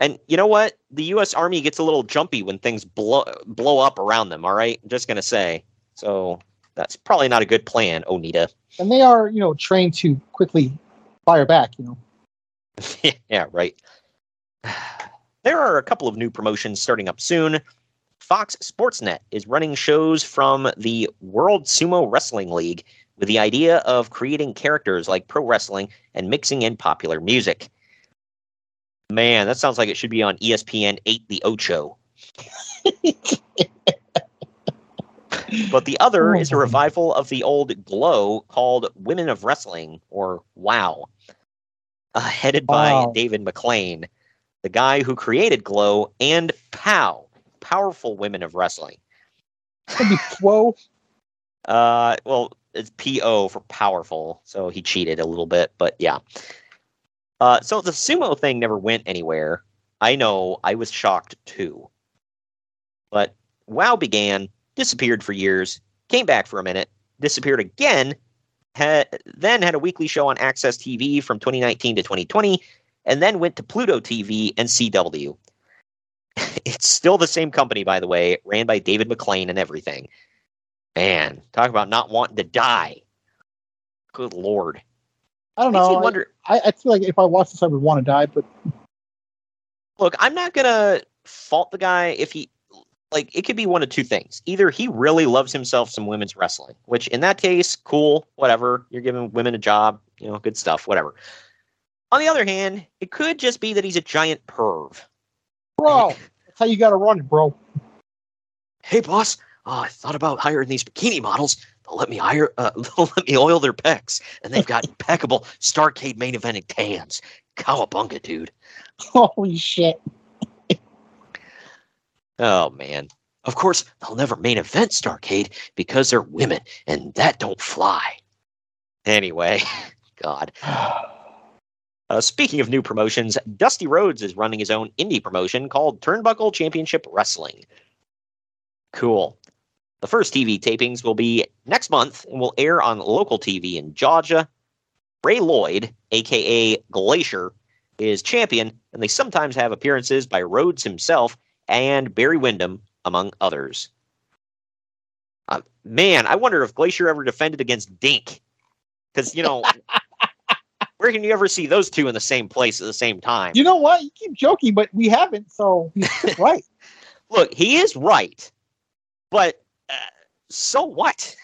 S3: And you know what? The U.S. Army gets a little jumpy when things blow blow up around them. All right, I'm just gonna say. So that's probably not a good plan, Onita.
S4: And they are, you know, trained to quickly fire back. You know.
S3: yeah, right. There are a couple of new promotions starting up soon. Fox Sportsnet is running shows from the World Sumo Wrestling League with the idea of creating characters like pro wrestling and mixing in popular music. Man, that sounds like it should be on ESPN 8 The Ocho. but the other is a revival of the old Glow called Women of Wrestling, or WOW, uh, headed by
S4: Wow.
S3: David McLane, the guy who created Glow and POW, Powerful Women of Wrestling.
S4: Whoa.
S3: Uh, well, it's PO for powerful, so he cheated a little bit, but yeah. Uh, so the sumo thing never went anywhere. I know, I was shocked too. But WoW began, disappeared for years, came back for a minute, disappeared again, had, then had a weekly show on AXS TV from 2019 to 2020, and then went to Pluto TV and CW. it's still the same company, by the way, ran by David McLane and everything. Man, talk about not wanting to die. Good lord.
S4: I don't know. I,
S3: wonder-
S4: I, I feel like if I watched this, I would want to die. But
S3: Look, I'm not gonna fault the guy if he like it could be one of two things. Either he really loves himself some women's wrestling, which in that case, cool, whatever. You're giving women a job, you know, good stuff, whatever. On the other hand, it could just be that he's a giant perv.
S4: bro, that's how you got to run it, bro.
S3: Hey boss, oh, I thought about hiring these bikini models. They'll let me hire uh, they'll let me oil their pecs. And they've got impeccable Starcade main eventing tans. Cowabunga, dude.
S4: Holy shit!
S3: Oh man. Of course, they'll never main event Starcade because they're women, and that don't fly. Anyway, God. Uh, speaking of new promotions, Dusty Rhodes is running his own indie promotion called Turnbuckle Championship Wrestling. Cool. The first TV tapings will be next month and will air on local TV in Georgia. Ray Lloyd, aka Glacier, is champion, and they sometimes have appearances by Rhodes himself and Barry Windham, among others. Uh, man, I wonder if Glacier ever defended against Dink. Because, you know, where can you ever see those two in the same place at the same time?
S4: You know what? You keep joking, but we haven't. So he's right.
S3: Look, he is right, but uh, so what?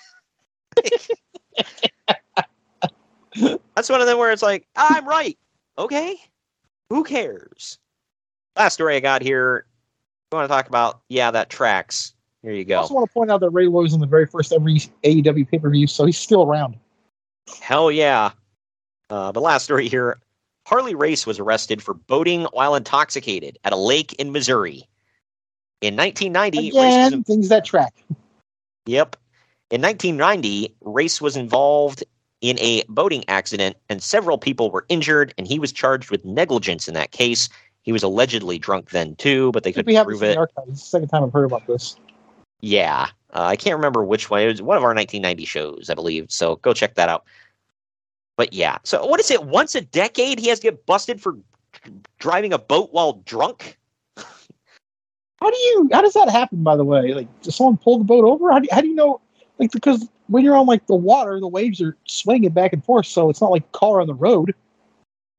S3: That's one of them where it's like, I'm right. Okay. Who cares? Last story I got here. You want to talk about? Yeah, that tracks. Here you go.
S4: I also want to point out that Ray Lloyd was in the very first every AEW pay per view, so he's still around.
S3: Hell yeah. Uh, the last story here Harley Race was arrested for boating while intoxicated at a lake in Missouri. In 1990, Race was
S4: Again, things that track.
S3: Yep. In 1990, Race was involved in a boating accident, and several people were injured, and he was charged with negligence in that case. He was allegedly drunk then too, but they
S4: I think
S3: couldn't
S4: we have this
S3: prove it.
S4: the second time I've heard about this.
S3: Yeah, uh, I can't remember which one. It was one of our 1990 shows, I believe. So go check that out. But yeah, so what is it? Once a decade, he has to get busted for driving a boat while drunk.
S4: How do you? How does that happen? By the way, like does someone pull the boat over? How do you, how do you know? Like because when you're on like the water, the waves are swinging back and forth, so it's not like car on the road.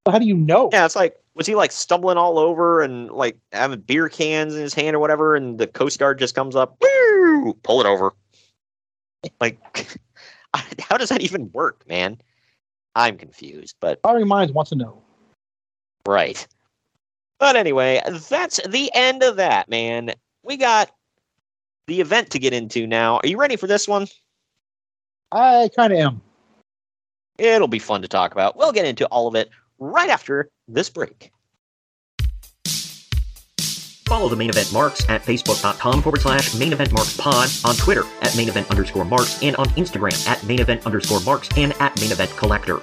S4: But how do you know?
S3: Yeah, it's like was he like stumbling all over and like having beer cans in his hand or whatever, and the Coast Guard just comes up, "Woo!" pull it over. Like, how does that even work, man? I'm confused, but
S4: Inquiring minds want to know.
S3: right. But anyway, that's the end of that, man. We got the event to get into now. Are you ready for this one?
S4: I kind of am.
S3: It'll be fun to talk about. We'll get into all of it right after this break. Follow the main event marks at facebook.com forward slash main event marks pod, on Twitter at main event underscore marks, and on Instagram at main event underscore marks and at main event collector.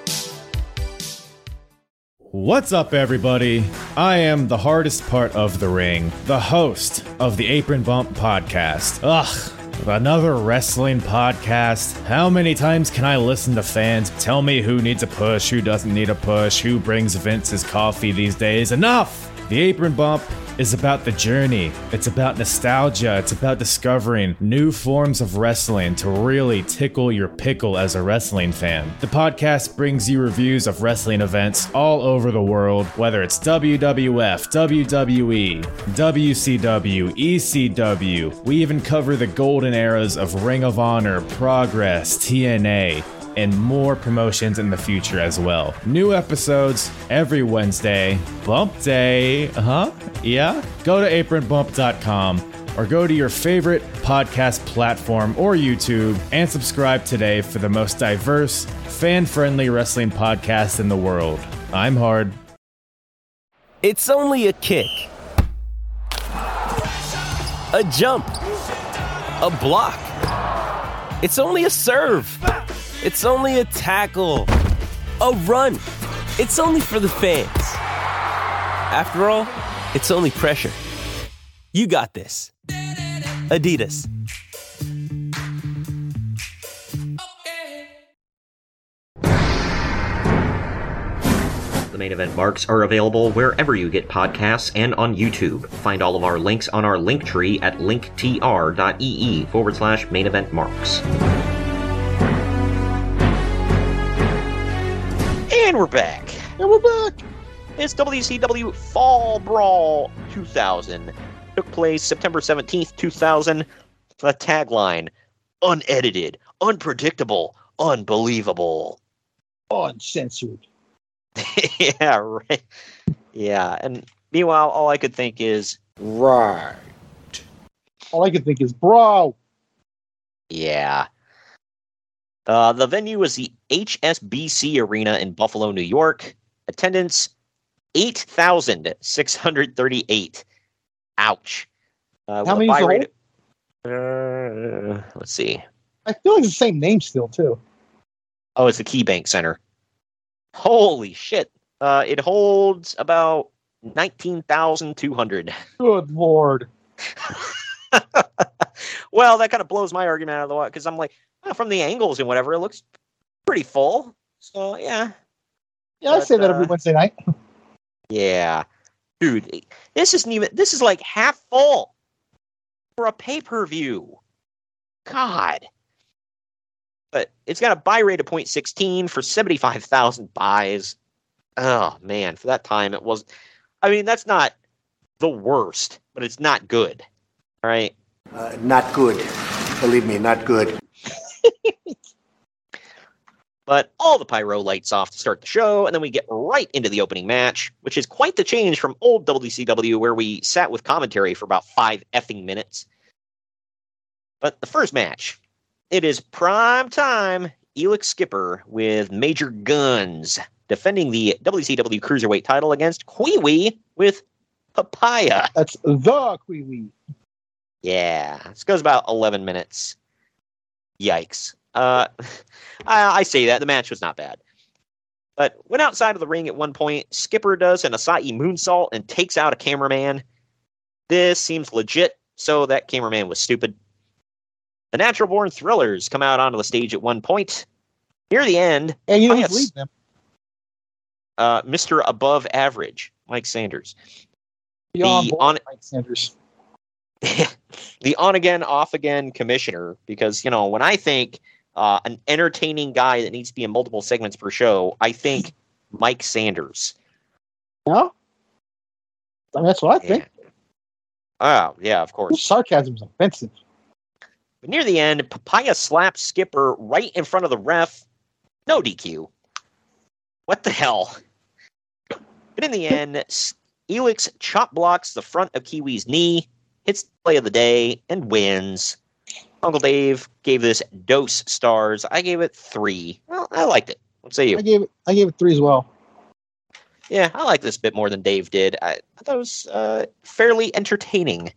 S10: What's up, everybody? I am the hardest part of the ring, the host of the Apron Bump podcast. Ugh, another wrestling podcast. How many times can I listen to fans tell me who needs a push, who doesn't need a push, who brings Vince's coffee these days? Enough! The Apron Bump is about the journey. It's about nostalgia. It's about discovering new forms of wrestling to really tickle your pickle as a wrestling fan. The podcast brings you reviews of wrestling events all over the world, whether it's WWF, WWE, WCW, ECW. We even cover the golden eras of Ring of Honor, Progress, TNA and more promotions in the future as well. New episodes every Wednesday. Bump Day, huh? Yeah? Go to apronbump.com or go to your favorite podcast platform or YouTube and subscribe today for the most diverse, fan friendly wrestling podcast in the world. I'm Hard.
S11: It's only a kick, a jump, a block. It's only a serve. It's only a tackle, a run. It's only for the fans. After all, it's only pressure. You got this. Adidas.
S3: The main event marks are available wherever you get podcasts and on YouTube. Find all of our links on our link tree at linktr.ee forward slash main event marks. And we're back.
S4: And we're back.
S3: It's WCW Fall Brawl 2000. Took place September 17th, 2000. The tagline unedited, unpredictable, unbelievable.
S4: Uncensored.
S3: yeah, right. Yeah, and meanwhile, all I could think is, right.
S4: All I could think is, bro.
S3: Yeah. Uh, the venue was the HSBC Arena in Buffalo, New York. Attendance 8,638. Ouch. Uh,
S4: How many
S3: buy rate- Uh, let's see.
S4: I feel like it's the same name still, too.
S3: Oh, it's the KeyBank Center. Holy shit. Uh, it holds about 19,200.
S4: Good lord.
S3: well, that kind of blows my argument out of the water because I'm like, from the angles and whatever, it looks pretty full. So, yeah.
S4: Yeah, I
S3: But,
S4: say that every
S3: uh,
S4: Wednesday night.
S3: Yeah. Dude, this isn't even, this is like half full for a pay per view. God. But it's got a buy rate of 0.16 for 75,000 buys. Oh, man. For that time, it was, I mean, that's not the worst, but it's not good. All right.
S7: Uh, not good. Believe me, not good.
S3: But all the pyro lights off to start the show, and then we get right into the opening match, which is quite the change from old WCW where we sat with commentary for about five effing minutes. But the first match, it is prime time Elix Skipper with Major Gunns defending the WCW Cruiserweight title against Kwee with Papaya.
S4: That's the Kwee Wee.
S3: Yeah, this goes about 11 minutes. Yikes. Uh, I, I say that. The match was not bad. But went outside of the ring at one point. Skipper does an Asai moonsault and takes out a cameraman. This seems legit, so that cameraman was stupid. The Natural Born Thrillers come out onto the stage at one point. Near the end,
S4: And you who's them?
S3: uh, Mr. Above Average, Mike Sanders.
S4: Beyond
S3: the on
S4: Mike Sanders.
S3: the on again, off again commissioner. Because you know, when I think uh, an entertaining guy that needs to be in multiple segments per show, I think Mike Sanders.
S4: No? I mean, that's what I think.
S3: Oh yeah, of course.
S4: sarcasm is offensive.
S3: But near the end, Papaya slaps Skipper right in front of the ref. No DQ. What the hell? But in the end, Elix chop blocks the front of Kwee Wee's knee, hits the play of the day, and wins. Uncle Dave gave this dose stars. I gave it three. Well, I liked it. What say you?
S4: I gave it I gave it three as well.
S3: yeah, I like this bit more than Dave did. I, I thought it was uh, fairly entertaining.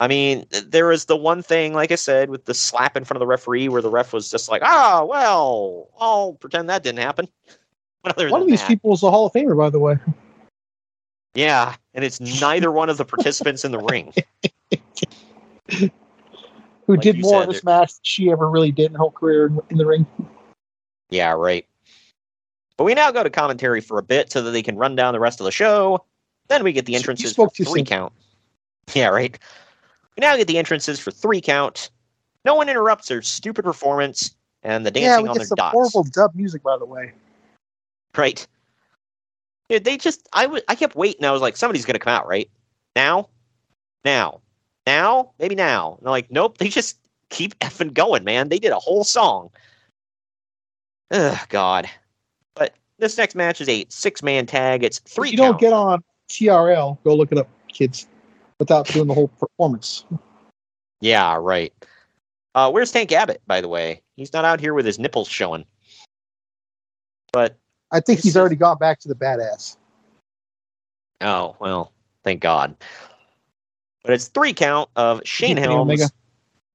S3: I mean, there was the one thing, like I said, with the slap in front of the referee, where the ref was just like, "Ah, well, I'll pretend that didn't happen."
S4: one of these
S3: that,
S4: people is a Hall of Famer, by the way.
S3: Yeah, and it's neither one of the participants in the ring.
S4: Who like did more in this match than she ever really did in her whole career in the ring.
S3: Yeah, right. But we now go to commentary for a bit so that they can run down the rest of the show. Then we get the entrances for three soon. count. Yeah, right. We now get the entrances for three count. No one interrupts their stupid performance and the dancing
S4: yeah,
S3: on their
S4: some
S3: dots.
S4: Horrible dub music, by the way.
S3: Right. Dude, they just I was I kept waiting. I was like, somebody's gonna come out, right? Now? Now. Now? Maybe now. And they're like, nope, they just keep effing going, man. They did a whole song. Ugh, God. But this next match is a six man tag. It's three.
S4: If you
S3: count.
S4: don't get on TRL, go look it up, kids, without doing the whole performance.
S3: Yeah, right. Uh, where's Tank Abbott, by the way? He's not out here with his nipples showing. But
S4: I think he's already gone back to the badass.
S3: Oh, well, thank God. But it's three count of Shane Helms,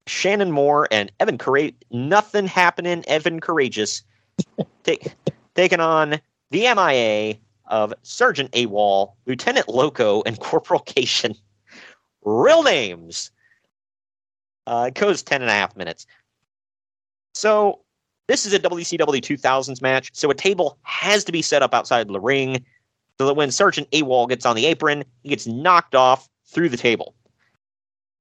S3: Shannon Moore, and Evan Karagias. Nothing happening, Evan Karagias. take, taking on the MIA of Sergeant AWOL, Lieutenant Loco, and Corporal Cajun. Real names. Uh, it goes 10 and a half minutes. So this is a WCW 2000s match, so a table has to be set up outside the ring so that when Sergeant AWOL gets on the apron, he gets knocked off through the table.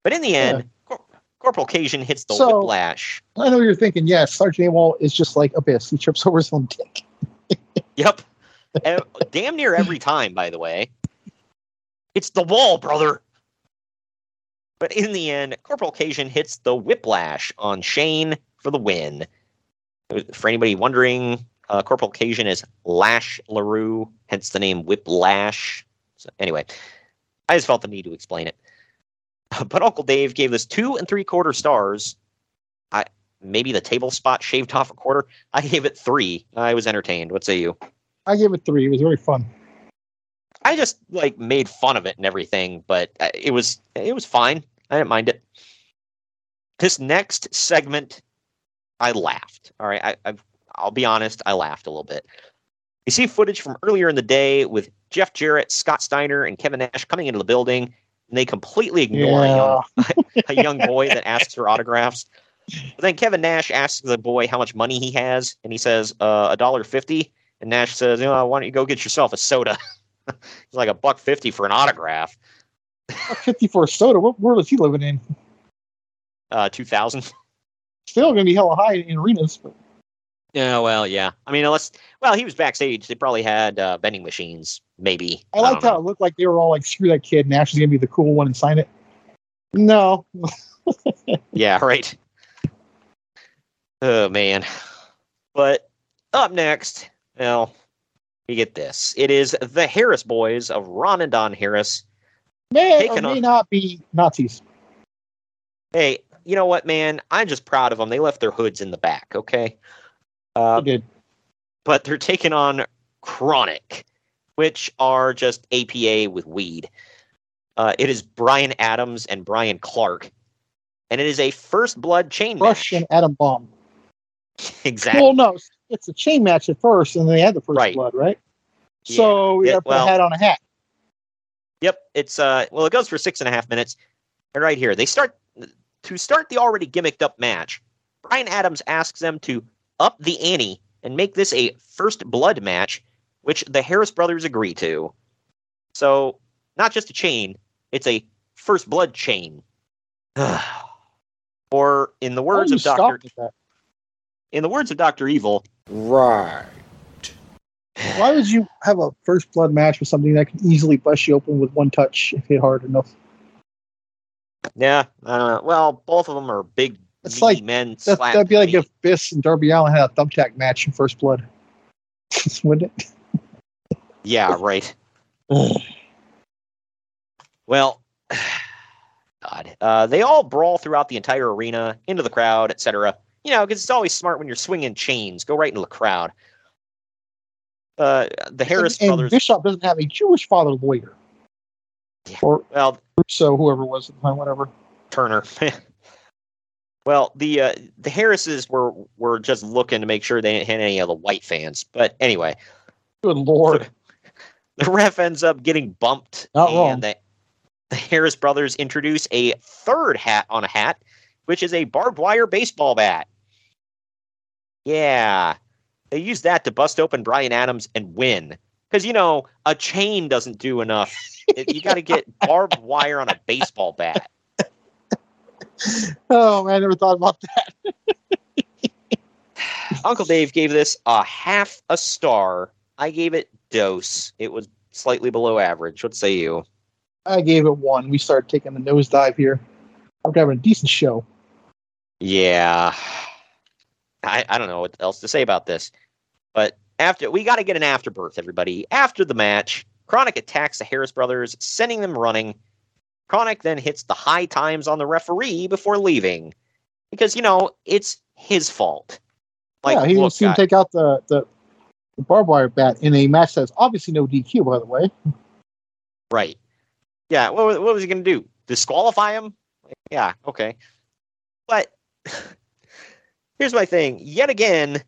S3: But in the end, yeah. Cor- Corporal Cajun hits the so, whiplash.
S4: I know you're thinking, yes, Sergeant AWOL is just like Abyss. He trips over some dick.
S3: yep. damn near every time, by the way. It's the wall, brother. But in the end, Corporal Cajun hits the whiplash on Shane for the win. For anybody wondering, uh, Corporal Cajun is Lash LaRue, hence the name Whiplash. So anyway, I just felt the need to explain it. But Uncle Dave gave this two and three quarter stars. I maybe the table spot shaved off a quarter. I gave it three. I was entertained. What say you?
S4: I gave it three. It was very fun.
S3: I just like made fun of it and everything, but uh, it was it was fine. I didn't mind it. This next segment I laughed. All right, I, I I'll be honest, I laughed a little bit. You see footage from earlier in the day with Jeff Jarrett, Scott Steiner, and Kevin Nash coming into the building, and they completely ignore yeah. a, young, a young boy that asks for autographs. But then Kevin Nash asks the boy how much money he has, and he says uh, a dollar fifty. And Nash says, "You know, why don't you go get yourself a soda?" it's like a buck fifty for an autograph.
S4: fifty for a soda. What world is he living in?
S3: Uh, two thousand
S4: still going to be hella high in arenas. But.
S3: Yeah, well, yeah. I mean, unless well, he was backstage. They probably had uh, vending machines, maybe.
S4: I liked I how it looked like they were all like, "Screw that kid! Nash is going to be the cool one and sign it." No.
S3: yeah, right. Oh man. But up next, well, we get this. It is the Harris boys of Ron and Don Harris.
S4: May or may on... not be Nazis.
S3: Hey, you know what, man? I'm just proud of them. They left their hoods in the back, okay? Uh,
S4: they did.
S3: But they're taking on Chronic, which are just APA with weed. Uh, it is Brian Adams and Brian Clark, and it is a first blood chain
S4: Russian
S3: match.
S4: atom bomb.
S3: exactly.
S4: Well, no, it's a chain match at first, and they had the first right. blood, right? Yeah. So we have to well, put a hat on a hat.
S3: Yep, it's uh well, it goes for six and a half minutes. And right here, they start to start the already gimmicked up match, Brian Adams asks them to up the ante and make this a first blood match, which the Harris brothers agree to. So, not just a chain, it's a first blood chain. or in the words of Doctor In the words of Doctor Evil,
S7: right.
S4: Why would you have a first blood match with something that can easily bust you open with one touch if hit hard enough?
S3: Yeah, I don't know. Well, both of them are big. It's like men.
S4: That, would be like if Biss and Darby Allin had a thumbtack match in First Blood, wouldn't it?
S3: Yeah, right. well, God, uh, they all brawl throughout the entire arena, into the crowd, etc. You know, because it's always smart when you're swinging chains, go right into the crowd. Uh, the Harris
S4: and, and
S3: brothers.
S4: Bischoff doesn't have a Jewish father lawyer. Or
S3: well,
S4: so whoever was at the time, whatever.
S3: Turner. well, the uh, the Harrises were were just looking to make sure they didn't hit any of the white fans. But anyway,
S4: good lord,
S3: the ref ends up getting bumped,
S4: Not
S3: and
S4: wrong.
S3: The, the Harris brothers introduce a third hat on a hat, which is a barbed wire baseball bat. Yeah, they use that to bust open Brian Adams and win. Because you know a chain doesn't do enough. You got to get barbed wire on a baseball bat.
S4: Oh man, I never thought about that.
S3: Uncle Dave gave this a half a star. I gave it dose. It was slightly below average. What say you?
S4: I gave it one. We started taking the nosedive here. I'm having a decent show.
S3: Yeah. I, I don't know what else to say about this. But after we got to get an afterbirth, everybody. After the match, Chronic attacks the Harris brothers, sending them running. Chronic then hits the high times on the referee before leaving. Because, you know, it's his fault. Like,
S4: yeah, he
S3: look,
S4: didn't see him take out the, the the barbed wire bat in a match that's obviously no DQ, by the way.
S3: Right. Yeah. What, wa- what was he going to do? Disqualify him? Yeah. Okay. But here's my thing. Yet again,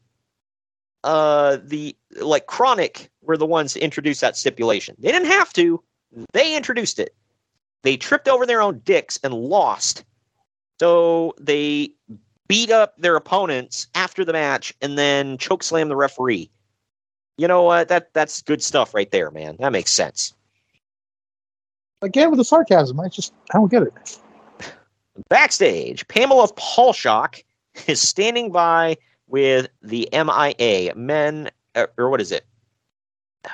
S3: uh, the like Chronic were the ones to introduce that stipulation. They didn't have to. They introduced it. They tripped over their own dicks and lost. So they beat up their opponents after the match and then choke slam the referee. You know what? That that's good stuff right there, man. That makes sense.
S4: Again with the sarcasm, I just I don't get it.
S3: Backstage, Pamela Paulshock is standing by with the MIA men, uh, or what is it?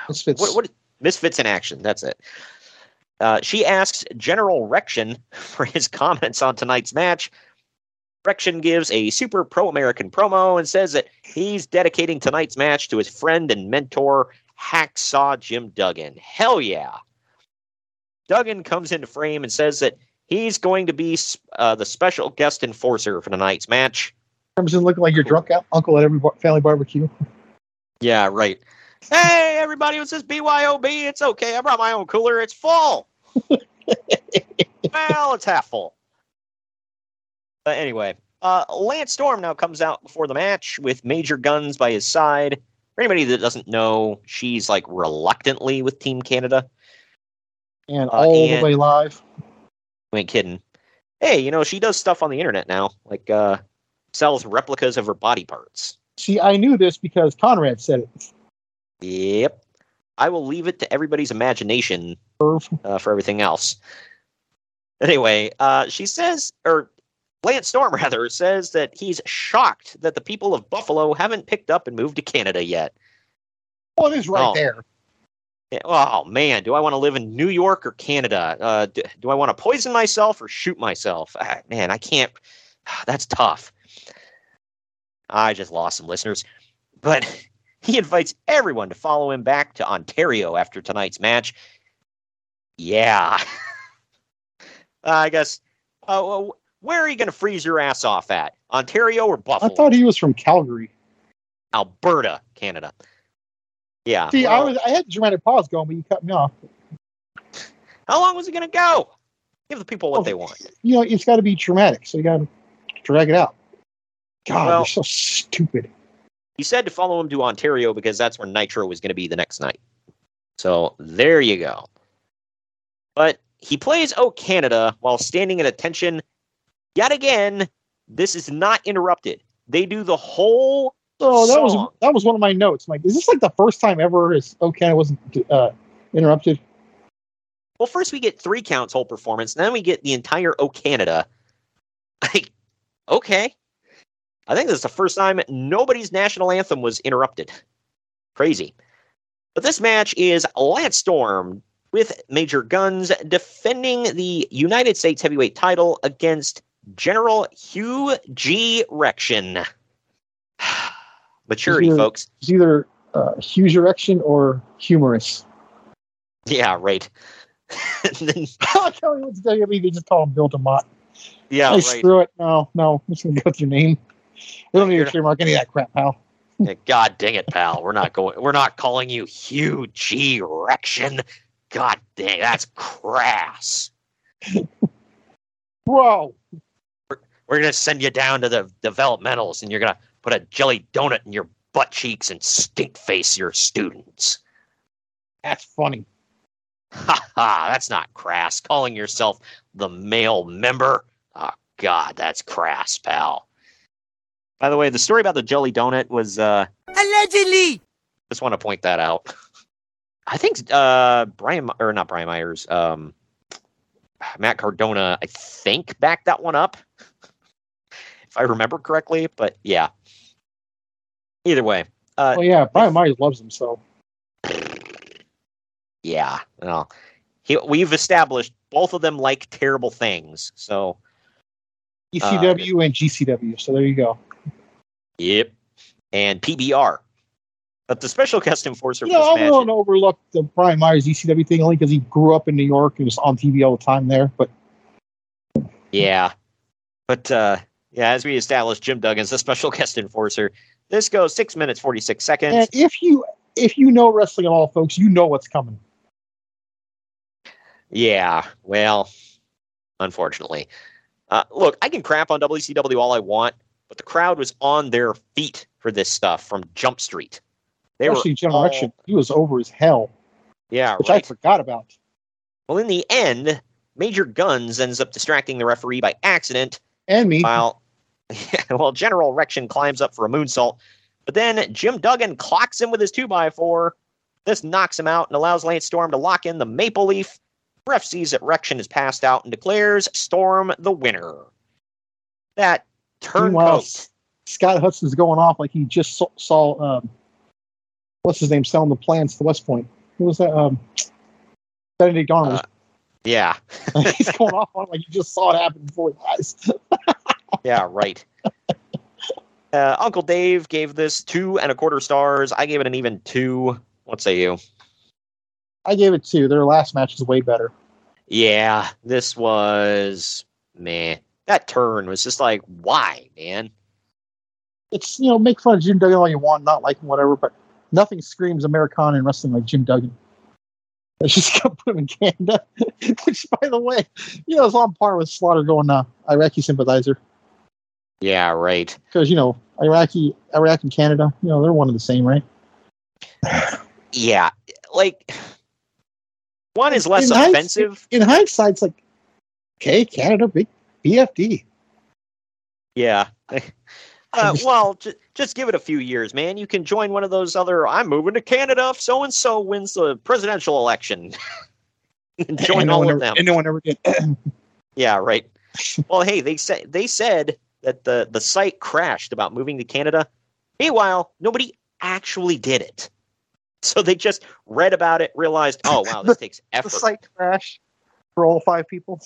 S4: Misfits.
S3: What, what Misfits in action? That's it. Uh, she asks General Rection for his comments on tonight's match. Rection gives a super pro American promo and says that he's dedicating tonight's match to his friend and mentor, Hacksaw Jim Duggan. Hell yeah. Duggan comes into frame and says that he's going to be uh, the special guest enforcer for tonight's match.
S4: Comes in looking like your drunk out- uncle at every bar- family barbecue.
S3: Yeah, right. Hey, everybody, what's this BYOB? It's okay. I brought my own cooler. It's full. well, it's half full. But anyway, uh, Lance Storm now comes out before the match with Major Gunns by his side. For anybody that doesn't know, she's like reluctantly with Team Canada.
S4: And
S3: Uh,
S4: all
S3: and-
S4: the way live.
S3: I ain't kidding. Hey, you know, she does stuff on the internet now, like uh, sells replicas of her body parts.
S4: See, I knew this because Conrad said it.
S3: Yep. I will leave it to everybody's imagination uh, for everything else. Anyway, uh, she says, or Lance Storm rather, says that he's shocked that the people of Buffalo haven't picked up and moved to Canada yet.
S4: Well, it is right
S3: Oh.
S4: there.
S3: Yeah, Oh man, do I want to live in New York or Canada? Uh, do, do I want to poison myself or shoot myself? Ah, man, I can't. That's tough. I just lost some listeners, but he invites everyone to follow him back to Ontario after tonight's match. Yeah, I guess. Uh, where are you going to freeze your ass off at? Ontario or Buffalo?
S4: I thought he was from Calgary.
S3: Alberta, Canada. Yeah.
S4: See, I was I had dramatic pause going, but you cut me off.
S3: How long was it going to go? Give the people what
S4: Oh.
S3: they want.
S4: You know, it's got to be traumatic, so you got to drag it out. God,
S3: Well-
S4: you're so stupid.
S3: He said to follow him to Ontario because that's where Nitro was going to be the next night. So there you go. But he plays Oh Canada while standing at attention. Yet again, this is not interrupted. They do the whole
S4: Oh, that was that was one of my notes. I'm like, is this like the first time ever his Canada wasn't uh, interrupted?
S3: Well, first we get three counts whole performance, then we get the entire Oh Canada. Like, okay. I think this is the first time nobody's national anthem was interrupted. Crazy. But this match is Lance Storm with Major Gunns defending the United States heavyweight title against General Hugh G. Rection. Maturity,
S4: It's either-
S3: folks.
S4: It's either uh, huge erection or humorous.
S3: Yeah, right. And then-
S4: I tell you what's WWE, they just call him Bill DeMott.
S3: yeah,
S4: hey,
S3: right.
S4: screw it. No, no, I'm just gonna go with your name. We don't need a trademark any of that crap, pal.
S3: God dang it, pal. We're not going. We're not calling you Hugh G. Rection. God dang, that's crass.
S4: Bro,
S3: We're gonna send you down to the developmentals, and you're gonna put a jelly donut in your butt cheeks and stink face your students.
S4: that's funny.
S3: Ha ha! That's not crass. Calling yourself the male member. Oh God, that's crass, pal. By the way, the story about the jelly donut was. uh
S8: Allegedly.
S3: Just want to point that out. I think uh Brian or not Brian Myers, um Matt Cardona, I think backed that one up. If I remember correctly, but yeah. Either way. Uh
S4: oh yeah, Brian Myers loves him so.
S3: yeah. Well, he, we've established both of them like terrible things. So
S4: ECW and GCW. So there you go.
S3: Yep. And PBR. But the special guest enforcer
S4: You
S3: for
S4: know, I'm
S3: match
S4: willing to overlook the Brian Myers ECW thing only because he grew up in New York and was on TV all the time there. But
S3: Yeah. But uh yeah, as we established, Jim Duggan's the special guest enforcer. This goes six minutes forty six seconds.
S4: and if you if you know wrestling at all, folks, you know what's coming.
S3: Yeah, well, unfortunately. Uh, look, I can crap on WCW all I want, but the crowd was on their feet for this stuff from Jump Street. They
S4: Especially
S3: were
S4: Generation.
S3: all-
S4: He was over as hell,
S3: yeah,
S4: which I forgot about.
S3: Well, in the end, Major Gunns ends up distracting the referee by accident,
S4: And me.
S3: while well, General Rection climbs up for a moonsault, but then Jim Duggan clocks him with his two by four. This knocks him out and allows Lance Storm to lock in the Maple Leaf. Ref sees that Rection is passed out and declares Storm the winner. That turncoat.
S4: Scott Hudson's going off like he just saw, saw um, what's his name selling the plans to West Point. Who was that? Um, Saturday Garner.
S3: Uh, Yeah,
S4: He's going off on like he just saw it happen before his eyes.
S3: yeah, right. Uh, Uncle Dave gave this two and a quarter stars. I gave it an even two. What say you?
S4: I gave it two. Their last match was way better.
S3: Yeah, this was meh. That turn was just like, why, man?
S4: It's you know make fun of Jim Duggan all you want, not like him, whatever, but nothing screams Americana in wrestling like Jim Duggan. Let's just go put him in Canada. Which, by the way, you know, is on par with Slaughter going uh, Iraqi sympathizer
S3: Yeah, right.
S4: because you know Iraqi, Iraq and Canada, you know, they're one of the same, right?
S3: Yeah, like one is less
S4: In
S3: offensive.
S4: In hindsight, it's like, okay, Canada, big BFD.
S3: Yeah. Uh, well, j- just give it a few years, man. You can join one of those other. I'm moving to Canada if so and so wins the presidential election. and join
S4: no
S3: all of
S4: ever,
S3: them.
S4: And no one ever did.
S3: Yeah, right. well, hey, they said they said that the the site crashed about moving to Canada. Meanwhile, nobody actually did it. So they just read about it, realized, oh wow, this takes effort.
S4: the site crash for all five people.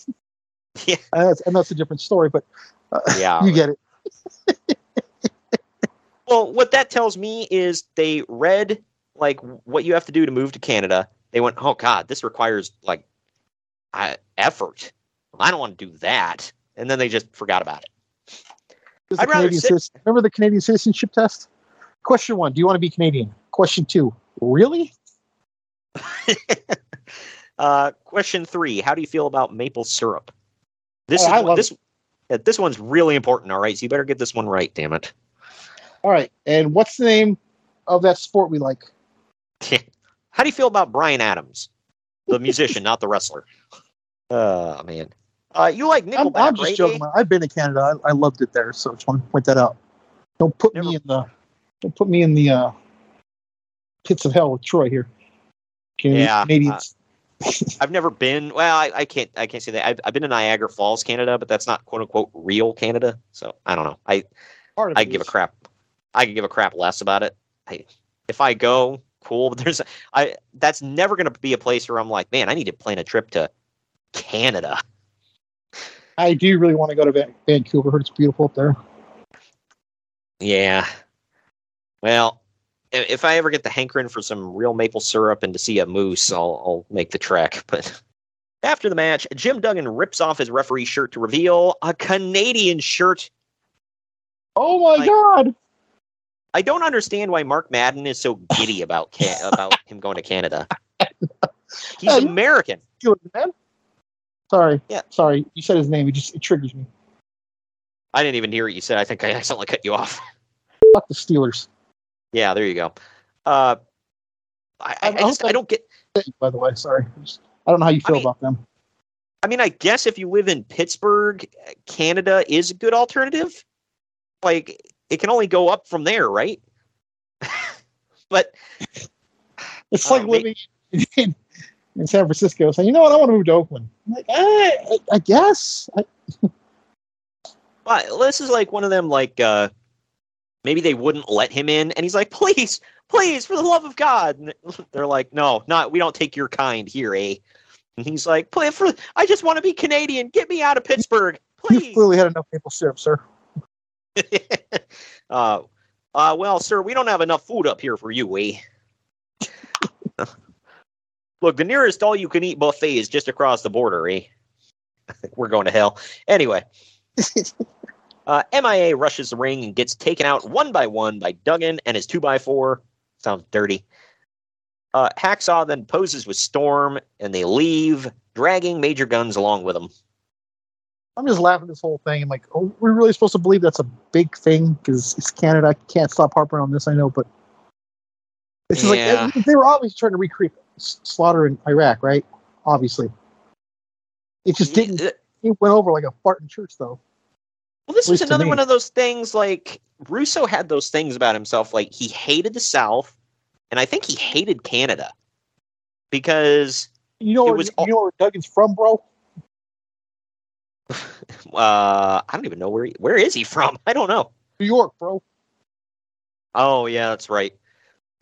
S3: Yeah.
S4: And that's, and that's a different story, but uh,
S3: Yeah,
S4: you get it.
S3: Well, what that tells me is they read like what you have to do to move to Canada. They went, oh god, this requires like uh, effort. I don't want to do that, and then they just forgot about it. I'd rather sit-
S4: citizen- Remember the Canadian citizenship test? Question one: Do you want to be Canadian? Question two: Really?
S3: Uh, question three: How do you feel about maple syrup? This
S4: Oh,
S3: is
S4: I love
S3: this. yeah, this one's really important. All right, so you better get this one right. Damn it!
S4: All right. And what's the name of that sport we like?
S3: How do you feel about Bryan Adams, the musician, not the wrestler? Oh man, uh, you like
S4: I'm,
S3: Nickelback,
S4: I'm just
S3: right?
S4: joking. I've been to Canada. I, I loved it there, so I just want to point that out. Don't put me in the don't put me in the uh, pits of hell with Troy here. Canadian,
S3: Yeah, uh,
S4: Canadians.
S3: I've never been. Well, I, I can't. I can't say that. I've, I've been to Niagara Falls, Canada, but that's not quote unquote real Canada. So I don't know. I I give a crap. I give a crap less about it. I, if I go, cool. But there's I. That's never going to be a place where I'm like, man, I need to plan a trip to Canada.
S4: I do really want to go to Van- Vancouver. It's beautiful up there.
S3: Yeah. Well, if I ever get the hankering for some real maple syrup and to see a moose, I'll, I'll make the trek. But after the match, Jim Duggan rips off his referee shirt to reveal a Canadian shirt.
S4: Oh my
S3: Like-
S4: god!
S3: I don't understand why Mark Madden is so giddy about Ca- about him going to Canada. He's American.
S4: Steelers, man. Sorry.
S3: Yeah.
S4: Sorry. You said his name. It just it triggers me.
S3: I didn't even hear what you said. I think I accidentally cut you off.
S4: Fuck the Steelers.
S3: Yeah, there you go. Uh, I, I, I just I don't get.
S4: By the way, sorry. I don't know how you feel
S3: mean-
S4: about them.
S3: I mean, I guess if you live in Pittsburgh, Canada is a good alternative. Like it can only go up from there, right? but
S4: It's like
S3: ma-
S4: living in, in San Francisco saying, you know what, I want to move to Oakland. I'm like, eh, I, I guess. I,
S3: But this is like one of them, like uh, maybe they wouldn't let him in, and he's like, "Please, please, for the love of God!" And they're like, "No, not we don't take your kind here, eh?" And he's like, "Please, for I just want to be Canadian. Get me out of Pittsburgh, please."
S4: clearly had enough maple syrup, sir.
S3: uh, uh, well, sir, we don't have enough food up here for you, eh? Look, the nearest all-you-can-eat buffet is just across the border, eh? We're going to hell. Anyway. Uh, MIA rushes the ring and gets taken out one by one by Duggan and his 2x4. Sounds dirty. Uh, Hacksaw then poses with Storm and they leave, dragging Major Gunns along with them.
S4: I'm just laughing at this whole thing. I'm like, oh, we're really supposed to believe that's a big thing because it's Canada. I can't stop harping on this. I know, but it's just
S3: Yeah.
S4: like they were obviously trying to recreate slaughter in Iraq, right? Obviously, it just didn't. It went over like a fart in church, though.
S3: Well, this was another one of those things like Russo had those things about himself. Like he hated the South, and I think he hated Canada because
S4: You know,
S3: It
S4: where,
S3: was
S4: you know where Duggan's from, bro?
S3: uh, I don't even know where he, where is he from. I don't know.
S4: New York, bro.
S3: Oh yeah, that's right.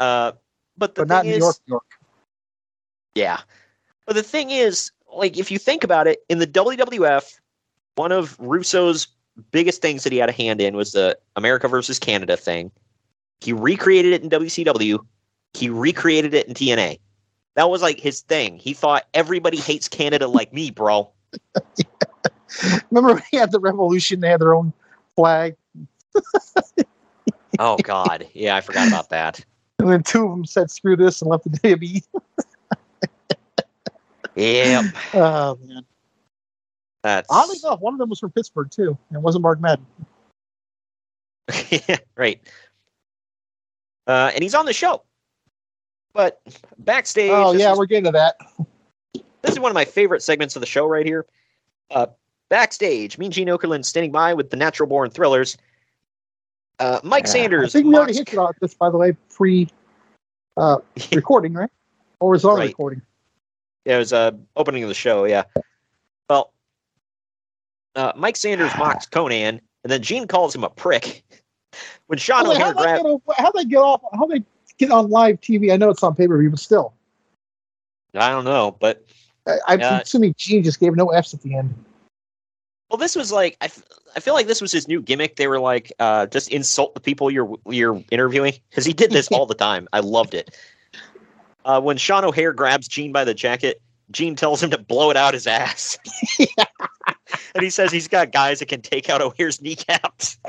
S3: Uh, but the
S4: But not
S3: thing
S4: New
S3: is,
S4: York, New York.
S3: Yeah. But the thing is, like, if you think about it, in the WWF, one of Russo's biggest things that he had a hand in was the America versus Canada thing. He recreated it in WCW. He recreated it in TNA. That was like his thing. He thought everybody hates Canada like me, bro.
S4: Remember when he had the revolution? They had their own flag,
S3: Oh God, yeah, I forgot about that.
S4: and then two of them said "screw this" and left the WWE.
S3: Yep,
S4: Oh man!
S3: That's
S4: Oddly enough, one of them was from Pittsburgh too, and it wasn't Mark Madden.
S3: right. Uh, and he's on the show. But backstage,
S4: Oh yeah,
S3: is-
S4: we're getting to that.
S3: This is one of my favorite segments of the show right here. Uh, backstage, Mean Gene Okerlund standing by with the Natural Born Thrillers. Uh, Mike
S4: I
S3: Sanders.
S4: think we already hinted on this, by the way, pre uh, recording, right? Or was it on
S3: Right.
S4: recording?
S3: Yeah, it was uh, opening of the show. Yeah. Well, uh, Mike Sanders mocks Konnan, and then Gene calls him a prick. When Sean
S4: Wait,
S3: O'Haire
S4: how'd, they
S3: grabs,
S4: get, how'd they get off? How they get on live TV? I know it's on pay per view, but still,
S3: I don't know, but
S4: I, I'm
S3: Uh,
S4: assuming Gene just gave no F's at the end.
S3: well, this was like I, f- I feel like this was his new gimmick. They were like, uh, just insult the people you're you're interviewing because he did this all the time. I loved it. Uh, when Sean O'Haire grabs Gene by the jacket, Gene tells him to blow it out his ass. and he says he's got guys that can take out O'Haire's kneecaps.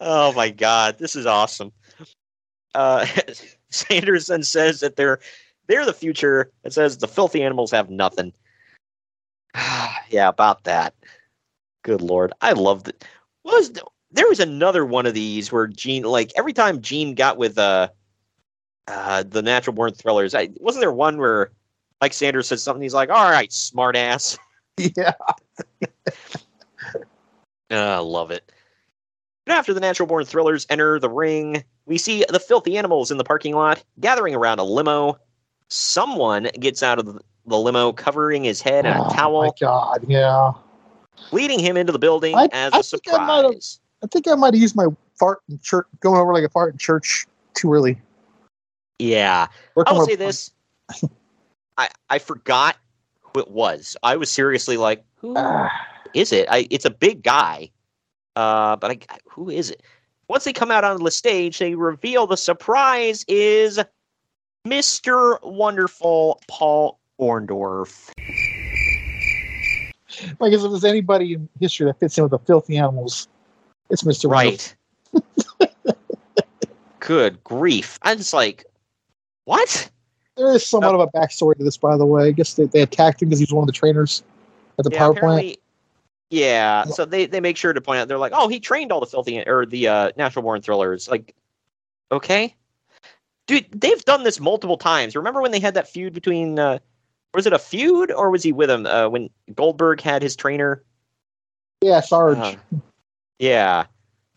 S3: oh my god, this is awesome. Uh, Sanders then says that they're they're the future. It says the filthy animals have nothing. yeah, about that. Good lord, I loved it. Was there was another one of these where Gene, like every time Gene got with uh, uh the Natural Born Thrillers, I wasn't there one where Mike Sanders said something. He's like, "All right, smart ass."
S4: Yeah.
S3: I ah, love it. And after the Natural Born Thrillers enter the ring, we see the filthy animals in the parking lot gathering around a limo. Someone gets out of the limo covering his head in a
S4: Oh, my
S3: towel,
S4: God, yeah.
S3: leading him into the building
S4: I-
S3: as
S4: I
S3: a
S4: think I
S3: surprise.
S4: I think I might have used my fart in church, going over like a fart in church too early.
S3: Yeah.
S4: Working
S3: I will
S4: on-
S3: say this. I I forgot who it was. I was seriously like, who is it? I it's a big guy. Uh, but I who is it? Once they come out onto the stage, they reveal the surprise is Mr. Wonderful Paul Orndorff.
S4: Like, if there's anybody in history that fits in with the filthy animals, It's Mr.
S3: Right. Good grief. I'm just like, what?
S4: There is somewhat of a backstory to this, by the way. I guess they, they attacked him because he was one of the trainers at the
S3: Yeah,
S4: power plant.
S3: apparently- Yeah, so they, they make sure to point out they're like, oh, he trained all the filthy or the uh, natural born thrillers. Like, okay, dude, they've done this multiple times. Remember when they had that feud between? Uh, was it a feud or was he with him uh, when Goldberg had his trainer?
S4: Yeah, Sarge.
S3: Uh, yeah,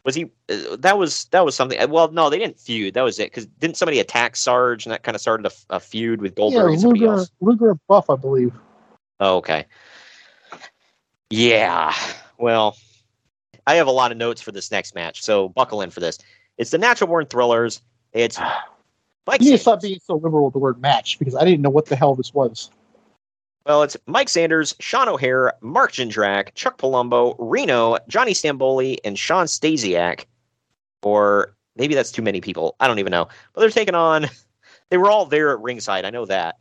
S3: was he? Uh, that was that was something. uh, Well, no, they didn't feud. That was it. Because didn't somebody attack Sarge and that kind of started a feud with Goldberg and somebody
S4: Luger? Luger Buff, I believe.
S3: Oh, okay. Yeah. Well, I have a lot of notes for this next match, so buckle in for this. It's the Natural Born Thrillers. It's Mike.
S4: You need to stop being so liberal with the word match because I didn't know what the hell this was.
S3: Well, it's Mike Sanders, Sean O'Haire, Mark Jindrak, Chuck Palumbo, Reno, Johnny Stamboli, and Shawn Stasiak. Or maybe that's too many people. I don't even know. But they're taking on. They were all there at ringside. I know that.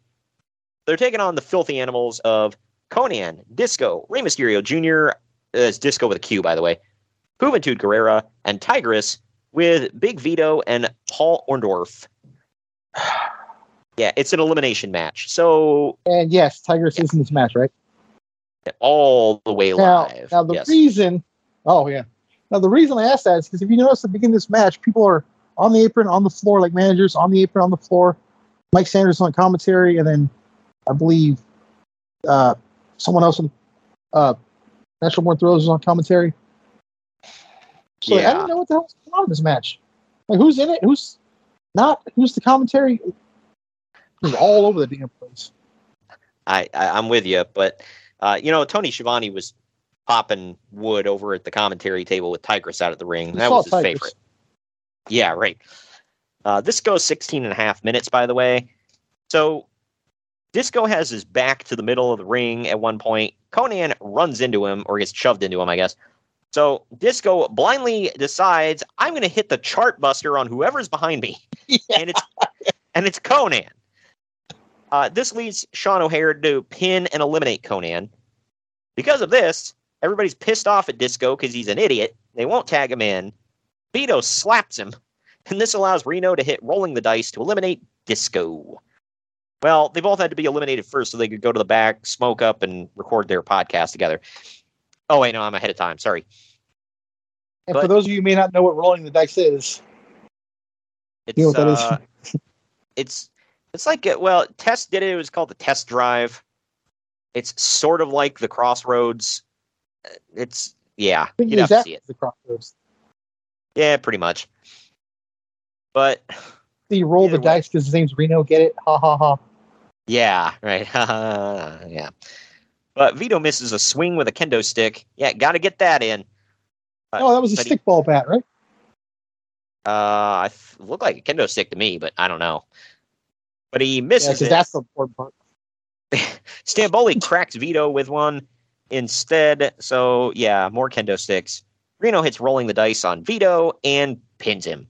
S3: They're taking on the filthy animals of Konnan, Disco, Rey Mysterio Jr. Uh, Disco with a Q, by the way. Juventud Guerrera and Tygress with Big Vito and Paul Orndorff. Yeah, it's an elimination match. So
S4: And yes, Tygress is in this match, right?
S3: all the way
S4: Now,
S3: live.
S4: now the
S3: yes.
S4: reason, oh yeah, now the reason I asked that is because if you notice at the beginning of this match, people are on the apron, on the floor, like managers on the apron, on the floor. Mike Sanders on commentary, and then I believe uh, someone else on uh, National Born Throws is on commentary. So like, I
S3: Yeah.
S4: didn't know what the hell hell's going on in this match. Like, who's in it? Who's not? Who's the commentary? It was all over the damn place.
S3: I, I I'm with you, but uh, you know Tony Schiavone was popping wood over at the commentary table with Tygress out of the ring.
S4: We
S3: That was his
S4: Tygress.
S3: favorite. Yeah, right. Uh, this goes 16 and a half minutes, by the way. So Disco has his back to the middle of the ring at one point. Konnan runs into him or gets shoved into him, I guess. So Disco blindly decides, I'm going to hit the chart buster on whoever's behind me. And it's and it's Konnan. Uh, this leads Sean O'Haire to pin and eliminate Konnan. Because of this, everybody's pissed off at Disco because he's an idiot. They won't tag him in. Vito slaps him, and this allows Reno to hit rolling the dice to eliminate Disco. Well, they both had to be eliminated first so they could go to the back, smoke up, and record their podcast together. Oh, wait, no, I'm ahead of time. Sorry.
S4: And
S3: But-
S4: for those of you who may not know what rolling the dice is,
S3: It's
S4: You know what that is?
S3: uh, it's it's like a, well, Test did it. It was called the Test Drive. It's sort of like the Crossroads. Uh, It's yeah, you'd have to see it.
S4: the crossroads.
S3: Yeah, pretty much. But
S4: So you roll the
S3: way.
S4: dice because his name's Reno. Get it? Ha ha ha.
S3: yeah, right. yeah. But Vito misses a swing with a kendo stick. Yeah, got to get that in.
S4: Oh, that was a stickball bat, right?
S3: Uh, I th- looked like a kendo stick to me, but I don't know. But he misses
S4: because
S3: it.
S4: that's the important part.
S3: Stamboli cracks Vito with one instead. So yeah, more kendo sticks. Reno hits rolling the dice on Vito and pins him.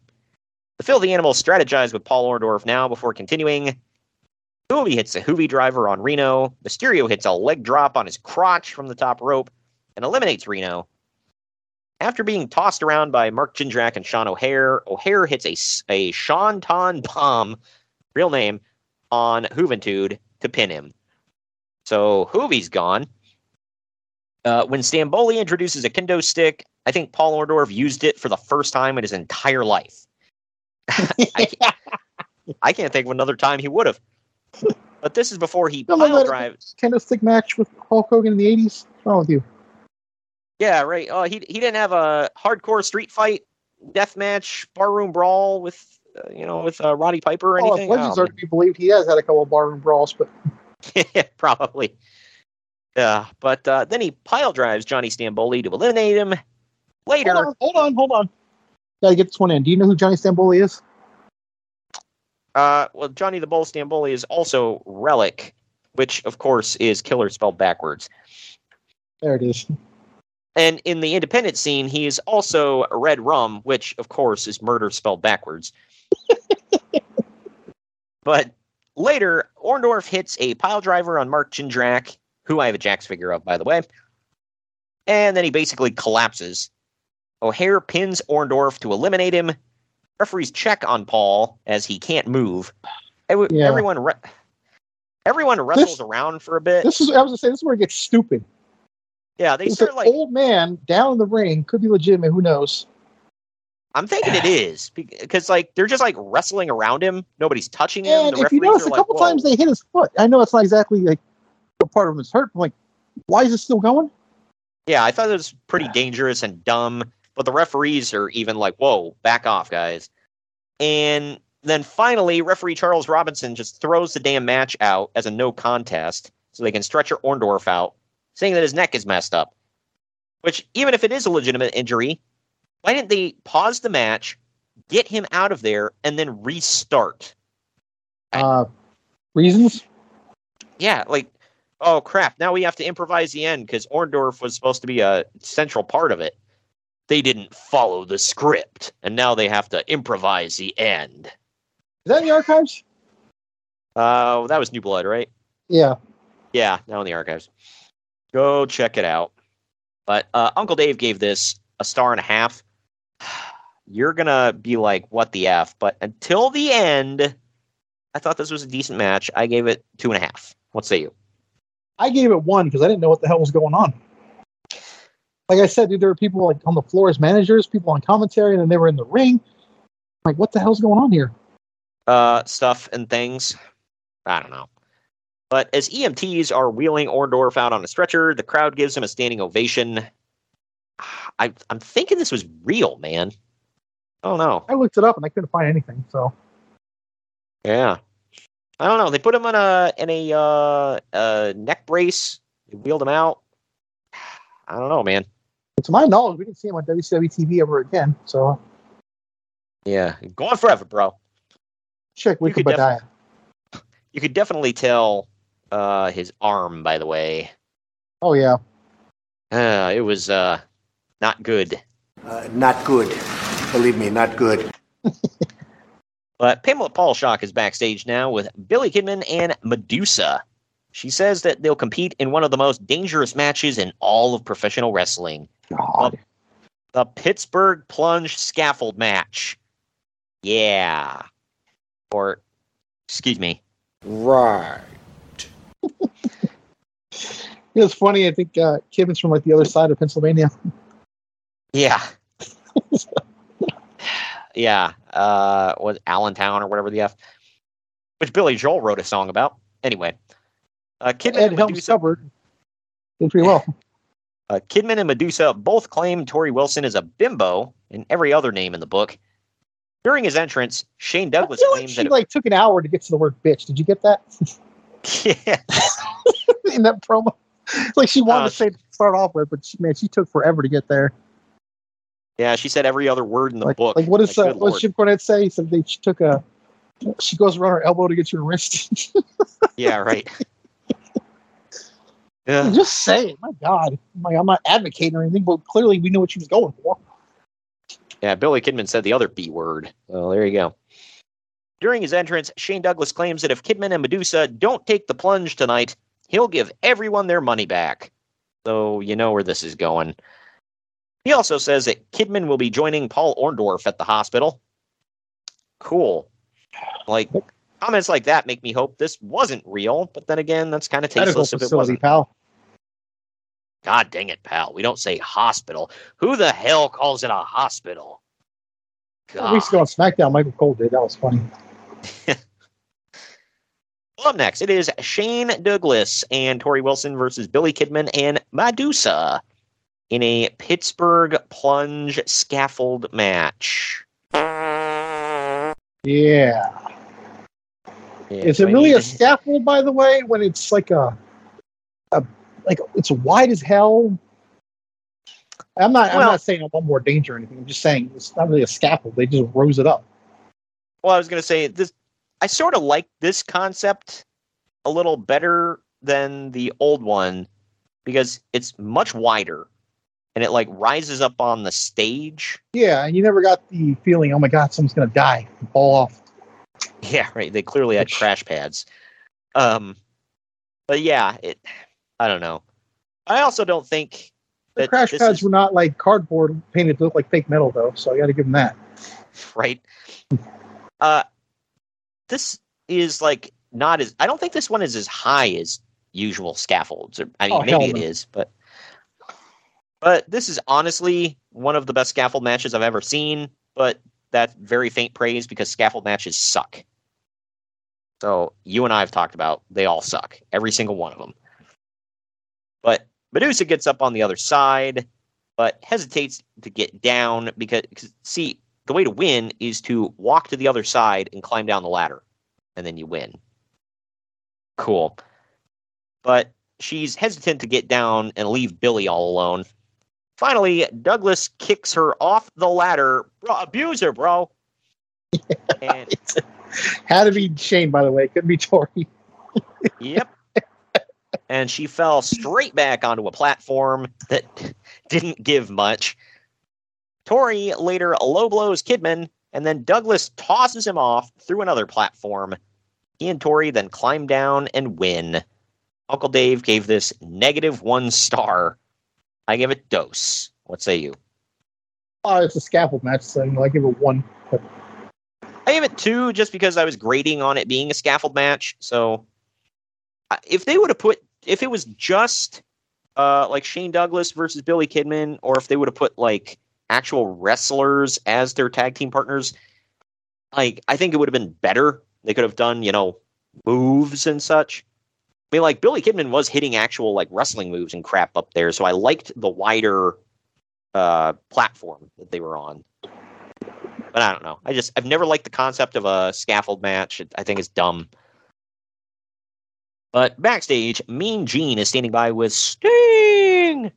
S3: The filthy animals strategize with Paul Orndorff now before continuing. Juvi hits a Juvi driver on Reno. Mysterio hits a leg drop on his crotch from the top rope and eliminates Reno. After being tossed around by Mark Jindrak and Sean O'Haire, O'Haire hits a, Seanton bomb, real name, on Juventud to pin him. So Juvi's gone. Uh, when Stamboli introduces a kendo stick, I think Paul Orndorff used it for the first time in his entire life. I, can't, I can't think of another time he would have. But this is before he
S4: Remember
S3: pile drives.
S4: kendo stick match with Hulk Hogan in the '80s? What's wrong with you?
S3: Yeah, right. Oh, he he didn't have a hardcore street fight, death match, barroom brawl with uh, you know with uh, Roddy Piper or
S4: Oh,
S3: anything.
S4: legends are to be believed, he has had a couple of barroom brawls, but
S3: Probably. Yeah, but uh, then he pile drives Johnny Stamboli to eliminate him. Later,
S4: hold on, hold on, hold on. Gotta get this one in. Do you know who Johnny Stamboli is?
S3: uh, well, Johnny the Bull Stamboli is also Relic, which of course is killer spelled backwards.
S4: There it is.
S3: And in the independent scene, he is also Red Rum, which of course is murder spelled backwards. But later, Orndorff hits a pile driver on Mark Jindrak, who I have a Jakks figure of, by the way. And then he basically collapses. O'Haire pins Orndorff to eliminate him. Referees check on Paul as he can't move.
S4: Yeah.
S3: Everyone, re- everyone wrestles around for a bit.
S4: This is I was gonna say this is where it gets stupid.
S3: yeah, they
S4: It's
S3: start like
S4: old man down in the ring could be legitimate. Who knows?
S3: I'm thinking it ah. is because like they're just like wrestling around him. Nobody's touching him.
S4: And if you notice, a couple
S3: "Whoa."
S4: times they hit his foot. I know it's not exactly like part of him is hurt. But like, why is it still going?
S3: Yeah, I thought it was pretty dangerous and dumb, but the referees are even like, whoa, back off, guys. And then finally, referee Charles Robinson just throws the damn match out as a no contest so they can stretch Orndorff out, saying that his neck is messed up. Which, even if it is a legitimate injury, why didn't they pause the match, get him out of there, and then restart?
S4: Uh, reasons?
S3: Yeah, like, oh crap, now we have to improvise the end because Orndorff was supposed to be a central part of it. They didn't follow the script, and now they have to improvise the end.
S4: Is that in the archives?
S3: Uh, that was New Blood, right?
S4: Yeah.
S3: Yeah, now in the archives. Go check it out. But uh, Uncle Dave gave this a star and a half. You're gonna be like, "What the f?" But until the end, I thought this was a decent match. I gave it two and a half. What say you?
S4: I gave it one because I didn't know what the hell was going on. Like I said, dude, there were people like on the floor as managers, people on commentary, and then they were in the ring. Like, what the hell's going on here?
S3: uh, stuff and things. I don't know. But as EMTs are wheeling Orndorff out on a stretcher, the crowd gives him a standing ovation. I, I'm thinking this was real, man. I don't know.
S4: I looked it up and I couldn't find anything. So
S3: Yeah, I don't know. They put him in a in a uh, uh, neck brace. They wheeled him out. I don't know, man.
S4: to my knowledge, we didn't see him on WCW TV ever again. So
S3: Yeah, gone forever, bro.
S4: check
S3: You could
S4: Wikipedia.
S3: You could definitely tell uh, his arm, by the way.
S4: Oh yeah.
S3: Uh, it was uh, not good.
S7: Uh, not good. Believe me, not good.
S3: But Pamela Paulshock is backstage now with Billy Kidman and Madusa. She says that they'll compete in one of the most dangerous matches in all of professional wrestling.
S4: God.
S3: The Pittsburgh Plunge Scaffold Match. Yeah. Or, excuse me.
S7: Right.
S4: It's funny. I think uh, Kidman's from like the other side of Pennsylvania.
S3: Yeah. yeah. Uh, was Allentown or whatever the F. Which Billy Joel wrote a song about. Anyway. Uh, Kidman
S4: Ed
S3: and Madusa.
S4: covered. Did pretty well.
S3: Uh, Kidman and Madusa both claim Torrie Wilson is a bimbo and every other name in the book. During his entrance, Shane
S4: I
S3: Douglas
S4: feel like she
S3: that.
S4: like took an hour to get to the word bitch. Did you get that
S3: yeah,
S4: in that promo? like she wanted
S3: Uh,
S4: to say to start off with, but she, man, she took forever to get there.
S3: Yeah, she said every other word in the
S4: Like,
S3: book.
S4: like what does uh,
S3: good
S4: what
S3: lord.
S4: Jim Cornette say? They she took a. She goes around her elbow to get your wrist.
S3: Yeah, right. yeah.
S4: Just say it. My God, I'm, like, I'm not advocating or anything, but clearly we knew what she was going for.
S3: Yeah, Billy Kidman said the other B word. Well, there you go. During his entrance, Shane Douglas claims that if Kidman and Madusa don't take the plunge tonight, he'll give everyone their money back. So you know where this is going. He also says that Kidman will be joining Paul Orndorff at the hospital. Cool. Like comments like that make me hope this wasn't real, but then again, that's kind of tasteless if it wasn't.
S4: pal.
S3: God dang it, pal. We don't say hospital. Who the hell calls it a hospital?
S4: A weeks ago on SmackDown, Michael Cole did. That was funny.
S3: Well, up next, it is Shane Douglas and Torrie Wilson versus Billy Kidman and Madusa in a Pittsburgh plunge scaffold match.
S4: Yeah.
S3: Yeah,
S4: Is it
S3: I
S4: really a scaffold, by the way, when it's like a, a like it's wide as hell? I'm not. I'm not saying I want more danger or anything. I'm just saying it's not really a scaffold. They just rose it up.
S3: Well, I was going to say this. I sort of like this concept a little better than the old one because it's much wider and it like rises up on the stage.
S4: Yeah, and you never got the feeling, oh my god, someone's gonna die, fall off.
S3: Yeah, right. They clearly had crash pads. Um, but yeah, it. I don't know. I also don't think
S4: The crash pads
S3: is-
S4: were not like cardboard painted to look like fake metal, though. So I got to give them that.
S3: right? Uh, this is like not as. I don't think this one is as high as usual scaffolds. Or, I mean,
S4: Oh,
S3: maybe it
S4: no.
S3: is, but but this is honestly one of the best scaffold matches I've ever seen. But that's very faint praise because scaffold matches suck. So you and I have talked about they all suck, every single one of them. But Madusa gets up on the other side, but hesitates to get down because, see, the way to win is to walk to the other side and climb down the ladder, and then you win. Cool. But she's hesitant to get down and leave Billy all alone. Finally, Douglas kicks her off the ladder. Bro, abuse her, bro. and
S4: Had to be Shane, by the way. Couldn't be Torrie.
S3: Yep. and she fell straight back onto a platform that didn't give much. Torrie later low blows Kidman, and then Douglas tosses him off through another platform. He and Torrie then climb down and win. Uncle Dave gave this negative one star. I give it dose. What say you?
S4: Oh, it's a scaffold match, so I give it one.
S3: I give it two just because I was grading on it being a scaffold match. So uh, if they would have put, if it was just uh, like Shane Douglas versus Billy Kidman, or if they would have put like actual wrestlers as their tag team partners, like I think it would have been better. They could have done, you know, moves and such. I mean, like Billy Kidman was hitting actual like wrestling moves and crap up there, so I liked the wider uh, platform that they were on. But I don't know. I just I've never liked the concept of a scaffold match. I think it's dumb. But backstage, Mean Gene is standing by with Sting.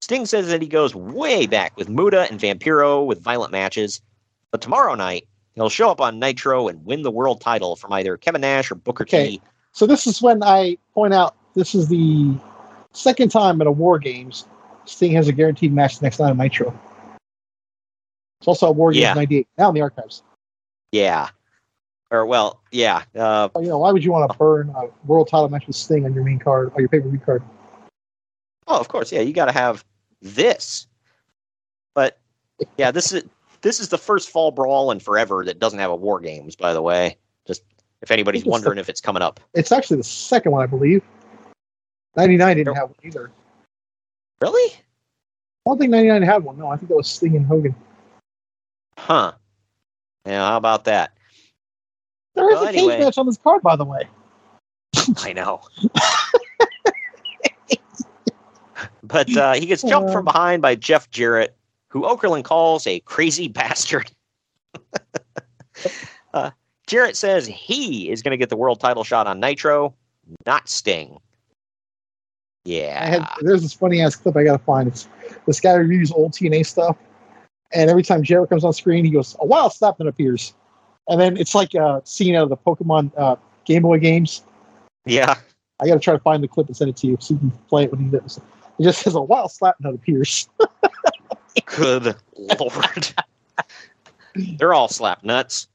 S3: Sting says that he goes way back with Muta and Vampiro with violent matches. But tomorrow night, he'll show up on Nitro and win the world title from either Kevin Nash or Booker
S4: Okay.
S3: T.
S4: so this is when I point out this is the second time in a War Games Sting has a guaranteed match the next night on Nitro. It's also a War Games
S3: Yeah.
S4: '98 now in the archives.
S3: Yeah. Or well, yeah. Uh,
S4: You know, why would you want to burn a world title match with Sting on your main card or your pay per view card?
S3: Oh, of course, yeah. You got to have this. But yeah, this is this is the first fall brawl in forever that doesn't have a war games. By the way, just if anybody's
S4: I think it's
S3: wondering if it's coming up.
S4: It's actually the second one, I believe. '99 didn't have one either.
S3: Really?
S4: I don't think '99 had one. No, I think that was Sting and Hogan.
S3: Huh. Yeah. How about that?
S4: There is
S3: Well,
S4: a cage
S3: anyway.
S4: match on this card, by the way.
S3: I know. but uh, he gets jumped from behind by Jeff Jarrett, who Okerlund calls a crazy bastard. uh, Jarrett says he is going to get the world title shot on Nitro, not Sting. Yeah.
S4: I had there's this funny ass clip I gotta find. It's this guy reviews old TNA stuff, and every time Jarrett comes on screen, he goes, "A wild slap that appears," and then it's like a scene out of the Pokemon uh, Game Boy games.
S3: Yeah.
S4: I gotta try to find the clip and send it to you so you can play it when he does. It just says a wild slap appears.
S3: Good lord. They're all slap nuts.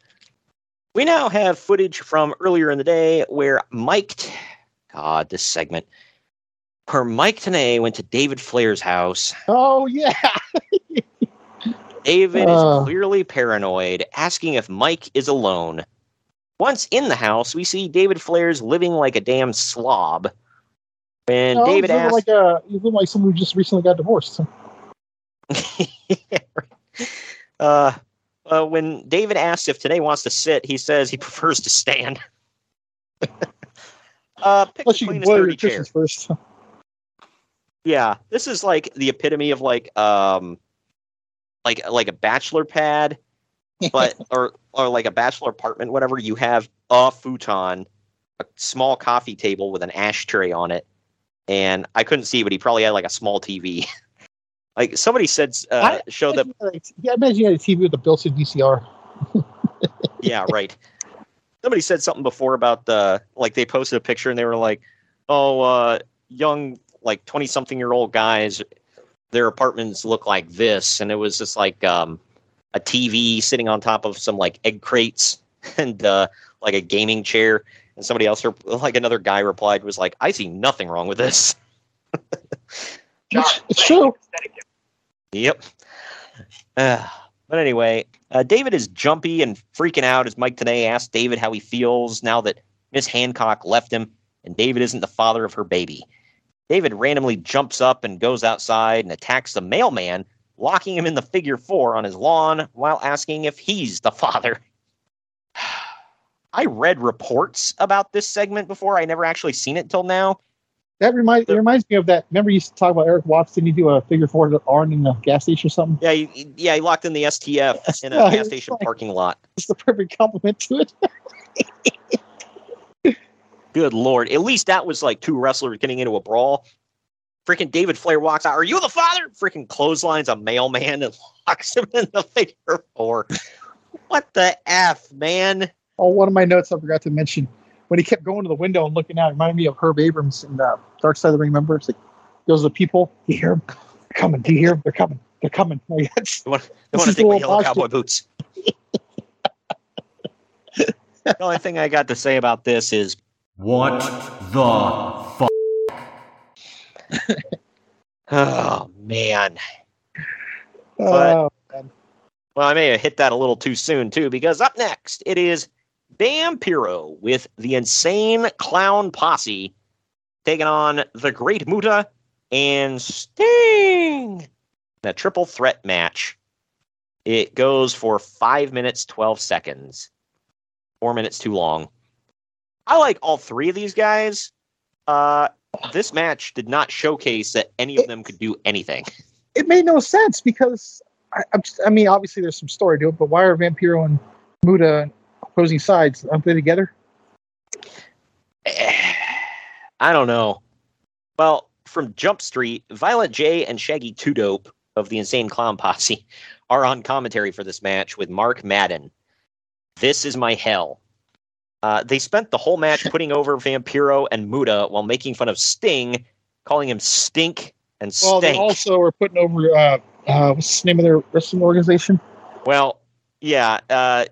S3: We now have footage from earlier in the day where Mike, T- God, this segment, where Mike Tenay went to David Flair's house.
S4: oh yeah,
S3: David
S4: Uh.
S3: is clearly paranoid, asking if Mike is alone. Once in the house, we see David Flair's living like a damn slob. And
S4: No,
S3: David
S4: he's living
S3: asks,
S4: like a he's living like someone who just recently got divorced. So.
S3: uh, uh, when David asks if Tenay wants to sit, he says he prefers to stand. uh, pick
S4: Unless
S3: the
S4: you can
S3: cleanest
S4: your
S3: dirty chair.
S4: first.
S3: Yeah, this is like the epitome of like um, like like a bachelor pad, but or or like a bachelor apartment, whatever. You have a futon, a small coffee table with an ashtray on it, and I couldn't see, but he probably had like a small TV. Like somebody said, uh,
S4: I-
S3: show that
S4: Yeah, I imagine you had a TV with a built-in VCR.
S3: yeah, right. Somebody said something before about the like they posted a picture and they were like, "Oh, uh, young like twenty something year old guys, their apartments look like this," and it was just like um, a TV sitting on top of some like egg crates and uh, like a gaming chair. And somebody else, like another guy, replied was like, "I see nothing wrong with this."
S4: It's true.
S3: Yep. Uh, but anyway, uh, David is jumpy and freaking out as Mike Tenay asks David how he feels now that Miss Hancock left him and David isn't the father of her baby. David randomly jumps up and goes outside and attacks the mailman, locking him in the figure four on his lawn while asking if he's the father. I read reports about this segment before. I never actually seen it till now.
S4: That reminds it reminds me of that. Remember, you used to talk about Erik Watts. Didn't he do a figure four to Arn in the gas station or something?
S3: Yeah, he, yeah, he locked in the STF in a
S4: Yeah,
S3: gas station
S4: like-
S3: parking lot.
S4: It's the perfect compliment to it.
S3: Good lord. At least that was like two wrestlers getting into a brawl. Freaking David Flair walks out. Are you the father? Freaking clotheslines a mailman and locks him in the figure four. What the F, man?
S4: Oh, one of my notes I forgot to mention when he kept going to the window and looking out. It reminded me of Herb Abrams in uh, Dark Side of the Ring. Remember, it's like those are the people. You hear them? They're coming. Do you hear them? They're coming. They're coming. Like, that's,
S3: They want, they want to
S4: is
S3: take my
S4: the
S3: yellow
S4: little
S3: cowboy
S4: posture.
S3: boots. the only thing I got to say about this is
S12: What the fuck?
S3: oh man.
S4: uh,
S3: Well, I may have hit that a little too soon too, because up next it is Vampiro with the insane clown posse taking on the Great Muta and Sting. A triple threat match. It goes for five minutes twelve seconds. Four minutes too long. I like all three of these guys. Uh, this match did not showcase that any of them could do anything.
S4: it made no sense because I, just, I mean, obviously there's some story to it, but why are Vampiro and Muta opposing sides? Aren't they together?
S3: I don't know. Well, from Jump Street, Violent J and Shaggy Two Dope of the Insane Clown Posse are on commentary for this match with Mark Madden. This is my hell. Uh, they spent the whole match putting over Vampiro and Muta while making fun of Sting, calling him Stink and
S4: Well, they also were putting over uh, uh, what's the name of their wrestling organization?
S3: Well, yeah, uh,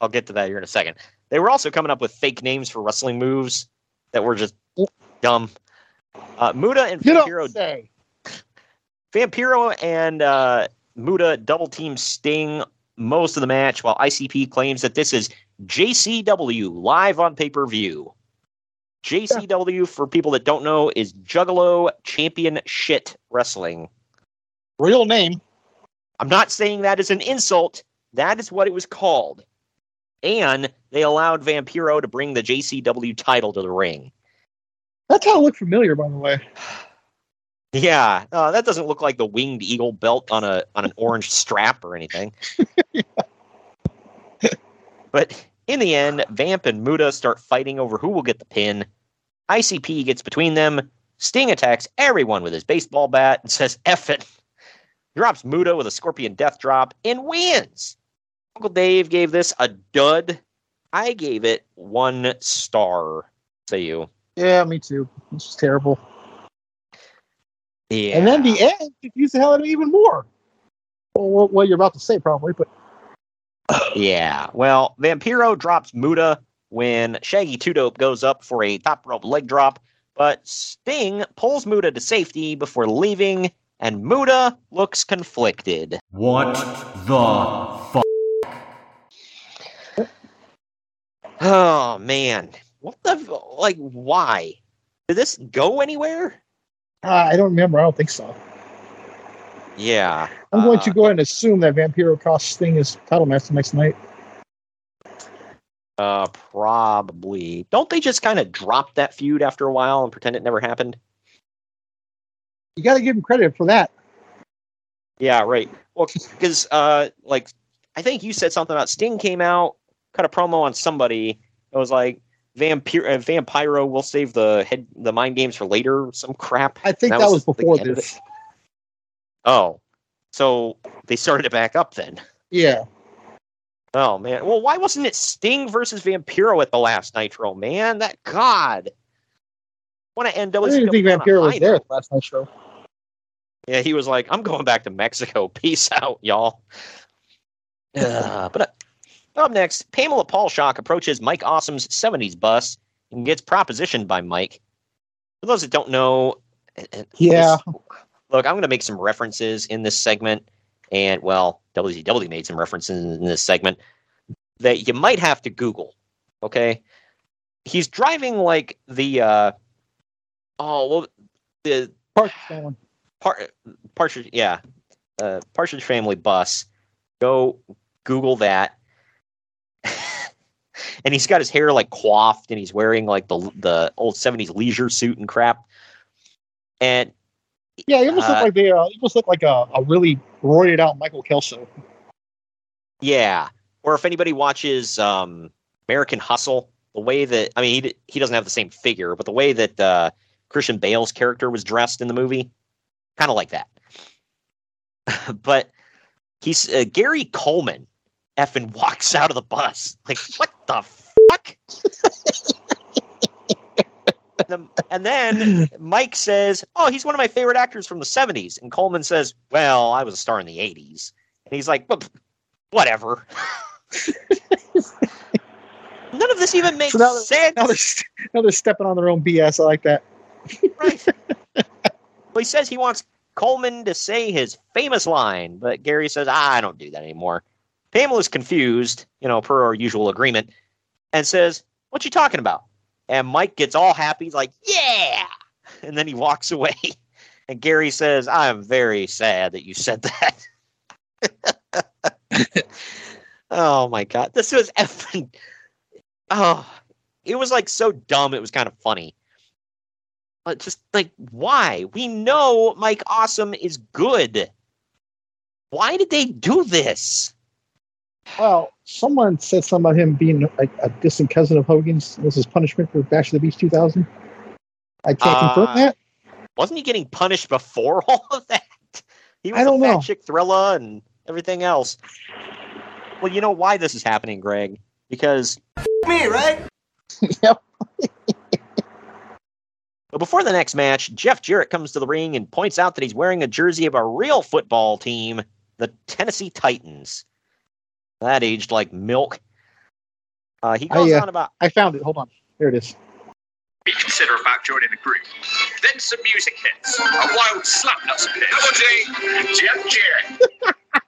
S3: I'll get to that here in a second. They were also coming up with fake names for wrestling moves that were just dumb. Uh, Muta and
S4: You
S3: Vampiro. Vampiro and uh, Muta double team Sting most of the match, while ICP claims that this is JCW live on pay per view. JCW, for people that don't know, is Juggalo Champion Shit Wrestling.
S4: Real name.
S3: I'm not saying that as an insult. That is what it was called. And they allowed Vampiro to bring the JCW title to the ring.
S4: That's how it looked familiar, by the way.
S3: Yeah, uh, that doesn't look like the winged eagle belt on a on an orange strap or anything. but in the end, Vamp and Muta start fighting over who will get the pin. ICP gets between them. Sting attacks everyone with his baseball bat and says "F it." Drops Muta with a scorpion death drop and wins. Uncle Dave gave this a dud. I gave it one star. Say you.
S4: Yeah, me too. This is terrible.
S3: Yeah.
S4: And then the end confused the hell out of me even more. Well, what, what you're about to say, probably, but
S3: Yeah. Well, Vampiro drops Muta when Shaggy Two Dope goes up for a top rope leg drop, but Sting pulls Muta to safety before leaving, and Muta looks conflicted.
S12: What the fuck?
S3: Oh man, what the like? Why did this go anywhere?
S4: uh, I don't remember. I don't think so.
S3: Yeah.
S4: I'm going
S3: uh,
S4: to go ahead and assume that Vampiro costs thing is title match next night.
S3: Uh, probably. Don't they just kind of drop that feud after a while and pretend it never happened?
S4: You got to give him credit for that.
S3: Yeah, right. Well, because uh, like I think you said something about Sting came out, cut a promo on somebody. It was like Vampire, uh, Vampiro will save the head, the mind games for later. Some crap.
S4: I think
S3: And
S4: that was
S3: the
S4: before this.
S3: Oh, so they started it back up then.
S4: Yeah.
S3: Oh man. Well, why wasn't it Sting versus Vampiro at the last Nitro? Man, that God. Want to end
S4: I didn't think Vampiro was there at the last night show.
S3: Yeah, he was like, "I'm going back to Mexico. Peace out, y'all." Uh, but uh, up next, Pamela Paulshock approaches Mike Awesome's '70s bus and gets propositioned by Mike. For those that don't know, uh, uh,
S4: Yeah.
S3: this- look, I'm going to make some references in this segment, and well, WCW made some references in this segment that you might have to Google. Okay, he's driving like the uh, oh well, the
S4: Partridge family.
S3: Par- Partridge, yeah, uh, Partridge Family bus. Go Google that. and he's got his hair like coiffed, and he's wearing like the the old '70s leisure suit and crap. And
S4: Yeah, he almost
S3: Uh,
S4: looked like they uh, he almost looked like a, a really roided out Michael Kelso.
S3: Yeah. Or if anybody watches um, American Hustle, the way that I mean, he he doesn't have the same figure, but the way that uh, Christian Bale's character was dressed in the movie, kind of like that. but he's uh, Gary Coleman effing walks out of the bus. Like, what the fuck? and, then, Mike says, "Oh, he's one of my favorite actors from the '70s," and Coleman says, "Well, I was a star in the '80s." And he's like, "Well, whatever." None of this even makes
S4: So now they're-
S3: sense.
S4: Now they're, now they're stepping on their own BS. I like that. Right.
S3: well, he says he wants Coleman to say his famous line, but Gary says, ah, I don't do that anymore. Pamela's confused, you know, per our usual agreement, and says, What you talking about? And Mike gets all happy. He's like, Yeah. And then he walks away. And Gary says, I'm very sad that you said that. oh my God. This was effing. Oh, it was like so dumb. It was kind of funny. But just like, why? We know Mike Awesome is good. Why did they do this?
S4: Well, someone said something about him being like a distant cousin of Hogan's. This is punishment for Bash of the Beach 2000. I can't
S3: Uh,
S4: confirm that.
S3: Wasn't he getting punished before all of that? He was
S4: I don't
S3: a fat
S4: know.
S3: chick thriller and everything else. Well, you know why this is happening, Greg? Because
S8: Me, right?
S4: yep.
S3: But before the next match, Jeff Jarrett comes to the ring and points out that he's wearing a jersey of a real football team, the Tennessee Titans. That aged like milk. Uh, he goes
S4: I, uh,
S3: on about
S4: I found it. Hold on. There it is.
S13: be consider about joining the group. Then some music hits. A wild slapnuts appears. Double G, Jeff Jarrett.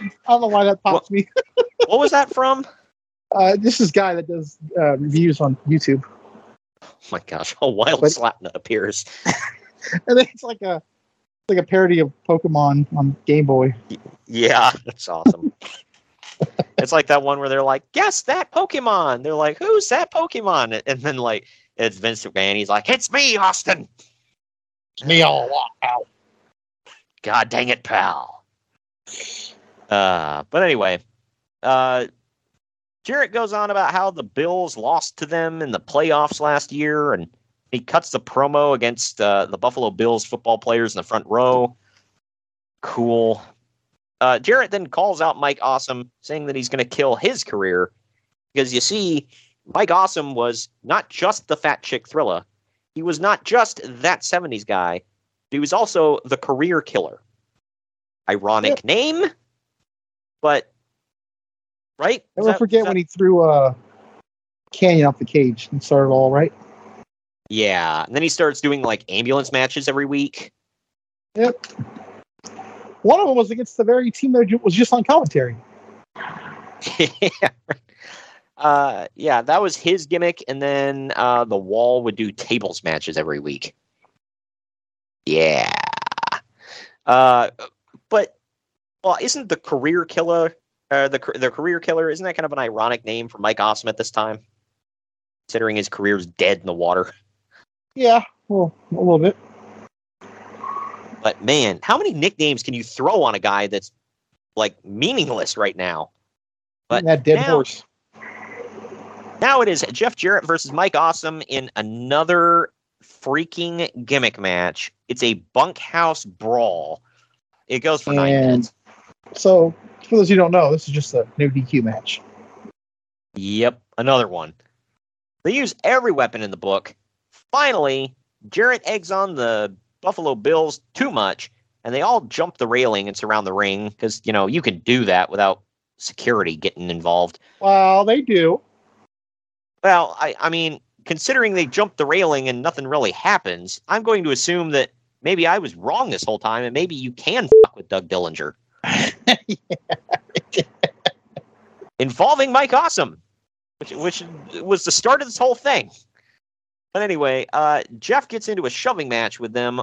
S4: I don't know why that pops me.
S3: what was that from?
S4: Uh, this is guy that does uh, reviews on YouTube,
S3: Oh my gosh, a wild
S4: But-
S3: slapnut appears.
S4: and then it's like a like a parody of Pokemon on Game Boy.
S3: Yeah, that's awesome. It's like that one where they're like, guess that Pokemon. They're like, who's that Pokemon? And then like it's Vince McMahon. He's like, it's me, Austin.
S4: It's me all out.
S3: God dang it, pal. Uh, but anyway, uh, Jarrett goes on about how the Bills lost to them in the playoffs last year, and he cuts the promo against uh, the Buffalo Bills football players in the front row. Cool. Uh, Jarrett then calls out Mike Awesome, saying that he's going to kill his career because you see, Mike Awesome was not just the fat chick thriller. He was not just that 70s guy. He was also the career killer. Ironic name, but right?
S4: Never
S3: that-
S4: forget
S3: that-
S4: when he threw uh, Kanyon off the cage and started all right.
S3: Yeah, and then he starts doing like ambulance matches every week.
S4: Yep. One of them was against the very team that was just on commentary.
S3: yeah. Uh, yeah, that was his gimmick, and then uh, the Wall would do tables matches every week. Yeah. Uh, but well, isn't the career killer, uh, the the career killer, isn't that kind of an ironic name for Mike Awesome at this time, considering his career's dead in the water?
S4: Yeah, well, a little bit.
S3: But man, how many nicknames can you throw on a guy that's like meaningless right now? But
S4: that dead
S3: now-
S4: horse.
S3: Now it is Jeff Jarrett versus Mike Awesome in another freaking gimmick match. It's a bunkhouse brawl. It goes for nine
S4: And
S3: minutes.
S4: so, for those who don't know, this is just a new DQ match.
S3: Yep, another one. They use every weapon in the book. Finally, Jarrett eggs on the Buffalo Bills too much, and they all jump the railing and surround the ring because, you know, you can do that without security getting involved.
S4: Well, they do.
S3: Well, I, I mean, considering they jumped the railing and nothing really happens, I'm going to assume that maybe I was wrong this whole time, and maybe you can fuck with Doug Dillinger. Involving Mike Awesome, which which was the start of this whole thing. But anyway, uh, Jeff gets into a shoving match with them,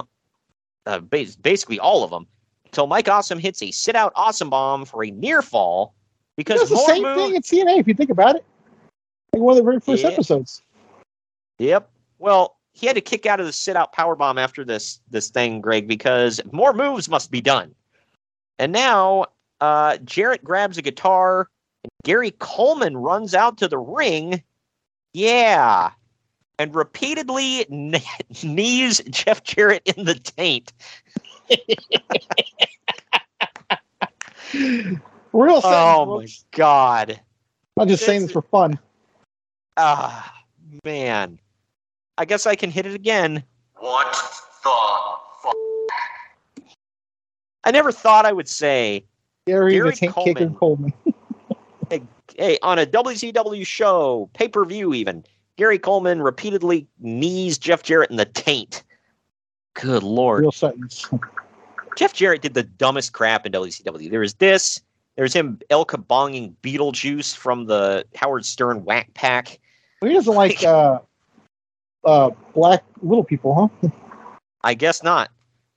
S3: uh, basically all of them, until Mike Awesome hits a sit out awesome bomb for a near fall because
S4: It's the same
S3: move-
S4: thing at TNA if you think about it. Like one of the very first
S3: Yeah.
S4: episodes.
S3: Yep. Well, he had to kick out of the sit out power bomb after this this thing, Greg, because more moves must be done. And now uh, Jarrett grabs a guitar and Gary Coleman runs out to the ring. Yeah. And repeatedly kn- knees Jeff Jarrett in the taint.
S4: Real
S3: Oh my god.
S4: I'm just saying this for fun.
S3: Ah, man. I guess I can hit it again.
S12: What the fuck?
S3: I never thought I would say
S4: Gary,
S3: Gary
S4: the tank kicker Coleman.
S3: hey, on a WCW show, pay per view, even Gary Coleman repeatedly knees Jeff Jarrett in the taint. Good lord,
S4: Real sentence.
S3: Jeff Jarrett did the dumbest crap in WCW. There was this. There's him El Kabonging Beetlejuice from the Howard Stern Whack Pack.
S4: He doesn't like uh, uh, black little people, huh?
S3: I guess not.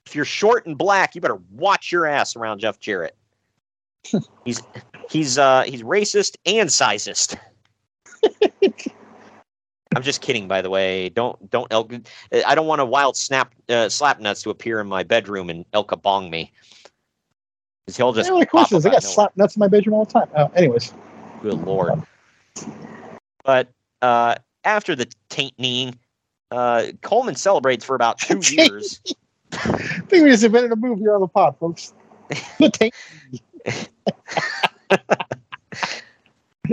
S3: If you're short and black, you better watch your ass around Jeff Jarrett. he's he's uh he's racist and sizist. I'm just kidding, by the way. Don't don't El- I don't want a wild snap uh, slap nuts to appear in my bedroom and El Kabong me. 'Cause he'll just
S4: Yeah,
S3: pop.
S4: I got slap nuts in my bedroom all the time. Uh, anyways,
S3: Good lord. But uh, after the taint kneeing, uh, Coleman celebrates for about two years.
S4: I think we just invented a movie here on the pod, folks. The tank.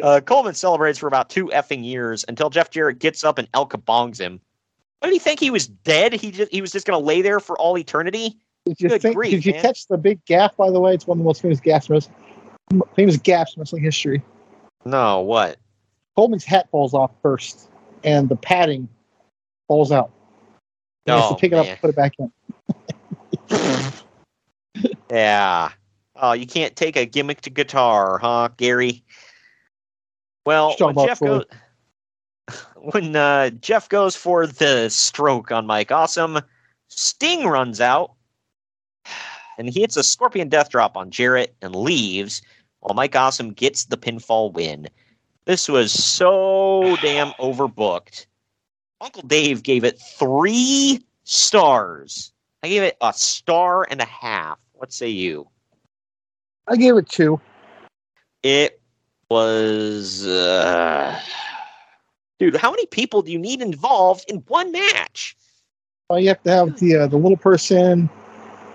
S3: Uh, Coleman celebrates for about two effing years until Jeff Jarrett gets up and El Kabongs him. What did he think? He was dead? He just he was just going to lay there for all eternity?
S4: Did you,
S3: Good
S4: think,
S3: grief,
S4: did you
S3: man.
S4: catch the big gaff, by the way? It's one of the most famous gaffs, in famous gaffs in wrestling history.
S3: No, what?
S4: Coleman's hat falls off first, and the padding falls out. He has
S3: Oh,
S4: to pick it up and put it back in.
S3: Yeah. Oh, you can't take a gimmick to guitar, huh, Gary? Well, when Jeff goes, when uh, Jeff goes for the stroke on Mike Awesome, Sting runs out and he hits a Scorpion Death Drop on Jarrett and leaves, while Mike Awesome gets the pinfall win. This was so damn overbooked. Uncle Dave gave it three stars. I gave it a star and a half. What say you?
S4: I gave it two.
S3: It was. Uh... Dude, how many people do you need involved in one match?
S4: Well, you have to have the uh, the little person,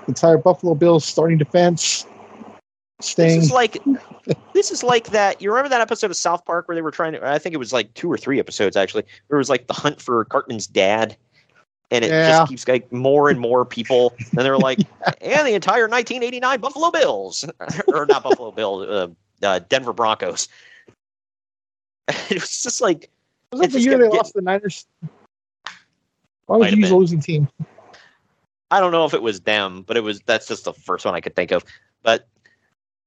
S4: the entire Buffalo Bills starting defense, Sting.
S3: This is like this is like that. You remember that episode of South Park where they were trying to? I think it was like two or three episodes actually. Where it was like the hunt for Cartman's dad, and it
S4: Yeah.
S3: just keeps like more and more people. And they're like, and the entire 1989 Buffalo Bills, or not Buffalo Bills, uh, uh, Denver Broncos. It was just like
S4: was that the year they lost the Niners? Why you use a losing team?
S3: I don't know if it was them, but it was that's just the first one I could think of. But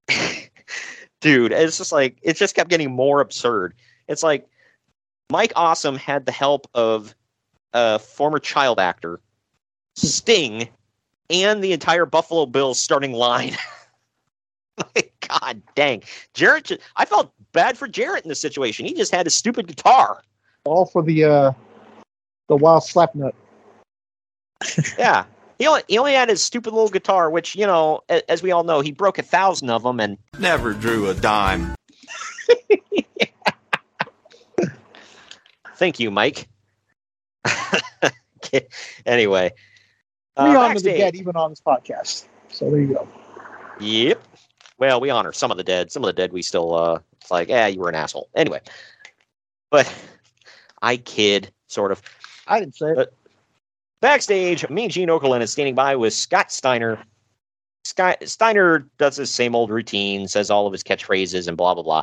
S3: dude, it's just like it just kept getting more absurd. It's like Mike Awesome had the help of a former child actor, Sting, and the entire Buffalo Bills starting line. Like, God dang. Jarrett ju- I felt bad for Jarrett in this situation. He just had a stupid guitar.
S4: All for the uh, the wild slap nut.
S3: Yeah. He only, he only had his stupid little guitar, which, you know, a- as we all know, he broke a thousand of them and
S14: Never drew a dime.
S3: thank you, Mike. anyway. Uh,
S4: we honor the dead even on this podcast. So there you go.
S3: Yep. Well, we honor some of the dead. Some of the dead we still uh it's like, yeah, you were an asshole. Anyway. But I kid, sort of.
S4: I didn't say it.
S3: But backstage, Mean Gene Okerlund is standing by with Scott Steiner. Sky, Steiner does his same old routine, says all of his catchphrases and blah blah blah.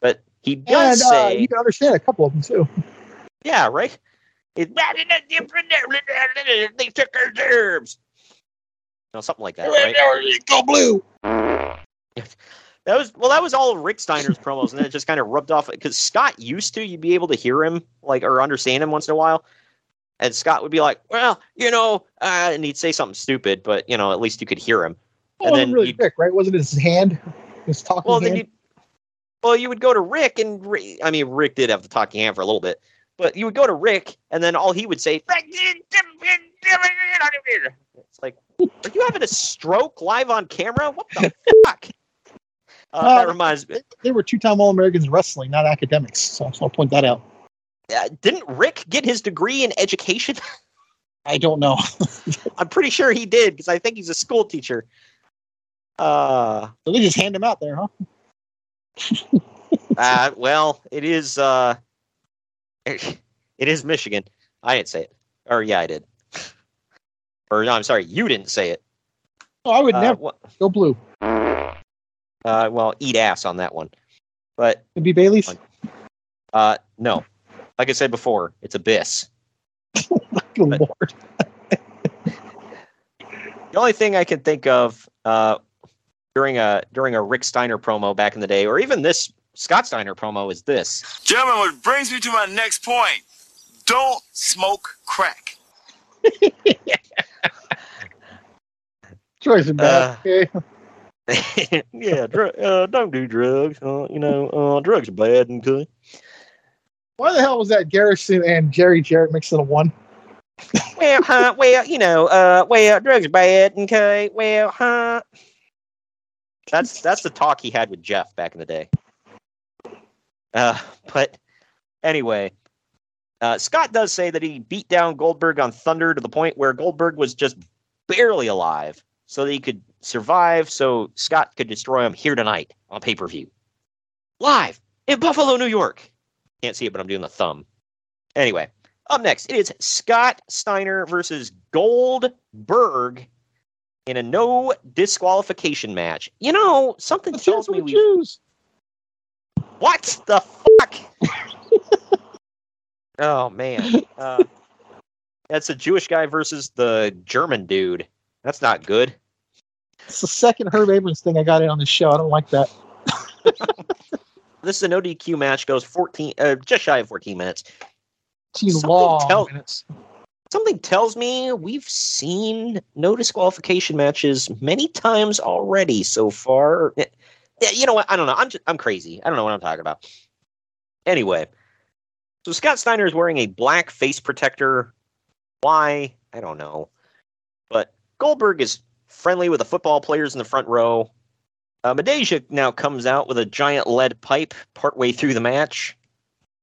S3: But he
S4: And
S3: does
S4: uh,
S3: say,
S4: you can understand a couple of them too.
S3: yeah, right. It, they took our germs. No, something like that, right?
S4: Go blue.
S3: That was well. That was all Rick Steiner's promos, and then it just kind of rubbed off because Scott used to you'd be able to hear him like or understand him once in a while, and Scott would be like, "Well, you know," uh, and he'd say something stupid, but you know, at least you could hear him.
S4: Well,
S3: and then
S4: really Rick, right? Wasn't it his hand? His talking
S3: well, then
S4: hand.
S3: you well, you would go to Rick, and I mean, Rick did have the talking hand for a little bit, but you would go to Rick, and then all he would say, "It's like, are you having a stroke live on camera? What the fuck?" Uh,
S4: Uh,
S3: that reminds me.
S4: They were two-time All-Americans in wrestling, not academics. So, so I'll point that out.
S3: Uh, didn't Rick get his degree in education?
S4: I don't know.
S3: I'm pretty sure he did because I think he's a school teacher. Uh,
S4: So they just hand him out there, huh?
S3: uh well, it is uh, it is Michigan. I didn't say it, or yeah, I did. Or no, I'm sorry, you didn't say it.
S4: Oh, I would
S3: Uh,
S4: never
S3: wha-
S4: go blue.
S3: Uh, well, eat ass on that one. But
S4: It'd be Bailey's.
S3: uh, no, like I said before, it's Abyss.
S4: Good lord.
S3: The only thing I can think of uh, during a during a Rick Steiner promo back in the day, or even this Scott Steiner promo, is this.
S14: Gentlemen, what brings me to my next point. Don't smoke crack.
S4: Choice is bad.
S3: Uh,
S4: okay.
S3: yeah, dr- uh, don't do drugs. Uh, you know, uh, drugs are bad. and good.
S4: Why the hell was that Garrison and Jerry Jarrett mixed into one?
S3: Well, huh? Well, you know, uh, well, drugs are bad. Okay. Well, huh? That's that's the talk he had with Jeff back in the day. Uh, but anyway, uh, Scott does say that he beat down Goldberg on Thunder to the point where Goldberg was just barely alive, so that he could survive. So Scott could destroy him here tonight on pay per view, live in Buffalo, New York. Can't see it, but I'm doing the thumb. Anyway, up next, it is Scott Steiner versus Goldberg in a no disqualification match. You know, something tells me we.
S4: Jews.
S3: What the fuck? oh man, uh, that's a Jewish guy versus the German dude. That's not good.
S4: It's the second Herb Abrams thing I got in on the show. I don't like that.
S3: This is an ODQ match. Goes fourteen, uh, just shy of fourteen minutes.
S4: Too
S3: Something
S4: long
S3: tell-
S4: minutes.
S3: Something tells me we've seen no disqualification matches many times already so far. You know what? I don't know. I'm just, I'm crazy. I don't know what I'm talking about. Anyway, so Scott Steiner is wearing a black face protector. Why? I don't know. But Goldberg is friendly with the football players in the front row. Uh, Midajah now comes out with a giant lead pipe partway through the match.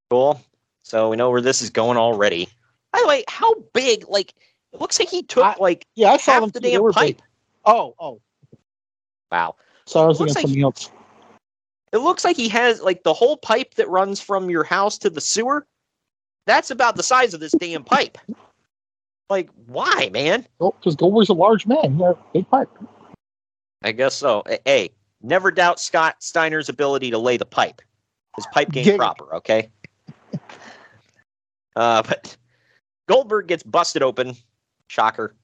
S3: Cool. So we know where this is going already. By the way, how big? Like, it looks like he took like
S4: Yeah, I saw
S3: half
S4: them
S3: the damn pipe.
S4: big. Oh, oh.
S3: Wow.
S4: So I was looking
S3: like-
S4: something else.
S3: It looks like he has like the whole pipe that runs from your house to the sewer. That's about the size of this damn pipe. Like, why, man?
S4: Oh, because Goldberg's a large man. He had a big pipe.
S3: I guess so. Hey, never doubt Scott Steiner's ability to lay the pipe. His pipe game proper, okay? uh, but Goldberg gets busted open. Shocker.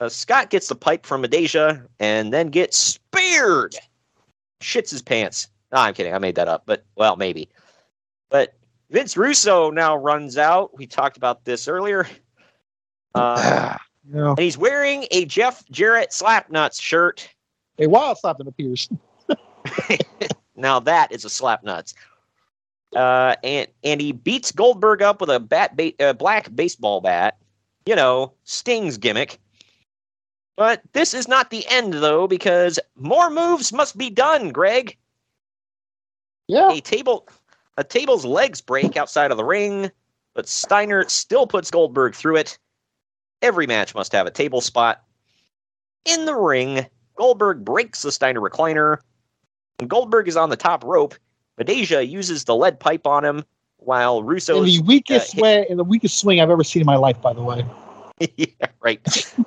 S3: Uh, Scott gets the pipe from Midajah and then gets speared. Shits his pants. No, I'm kidding. I made that up, but well, maybe. But Vince Russo now runs out. We talked about this earlier. Uh,
S4: Yeah.
S3: and he's wearing a Jeff Jarrett Slapnuts shirt.
S4: A wild slap that appears.
S3: Now that is a slap nuts. Uh, and and he beats Goldberg up with a bat ba- uh, black baseball bat. You know, Sting's gimmick. But this is not the end though, because more moves must be done. Greg,
S4: Yeah.
S3: a table, a table's legs break outside of the ring, but Steiner still puts Goldberg through it. Every match must have a table spot. In the ring, Goldberg breaks the Steiner recliner. When Goldberg is on the top rope, Midajah uses the lead pipe on him, while Russo.
S4: In the weakest uh, way, in the weakest swing I've ever seen in my life, by the way.
S3: yeah, right.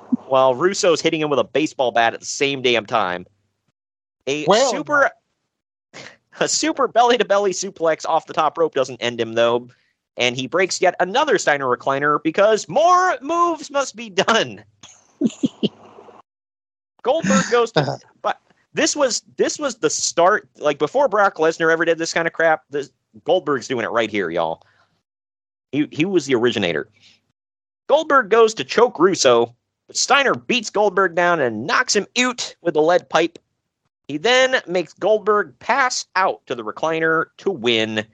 S3: while Russo's hitting him with a baseball bat at the same damn time. A
S4: Well
S3: super a super belly to belly suplex off the top rope doesn't end him though, and he breaks yet another Steiner recliner because more moves must be done. Goldberg goes to, uh-huh. but this was this was the start. Like before Brock Lesnar ever did this kind of crap, this Goldberg's doing it right here, y'all. He he was the originator. Goldberg goes to choke Russo, but Steiner beats Goldberg down and knocks him out with a lead pipe. He then makes Goldberg pass out to the recliner to win.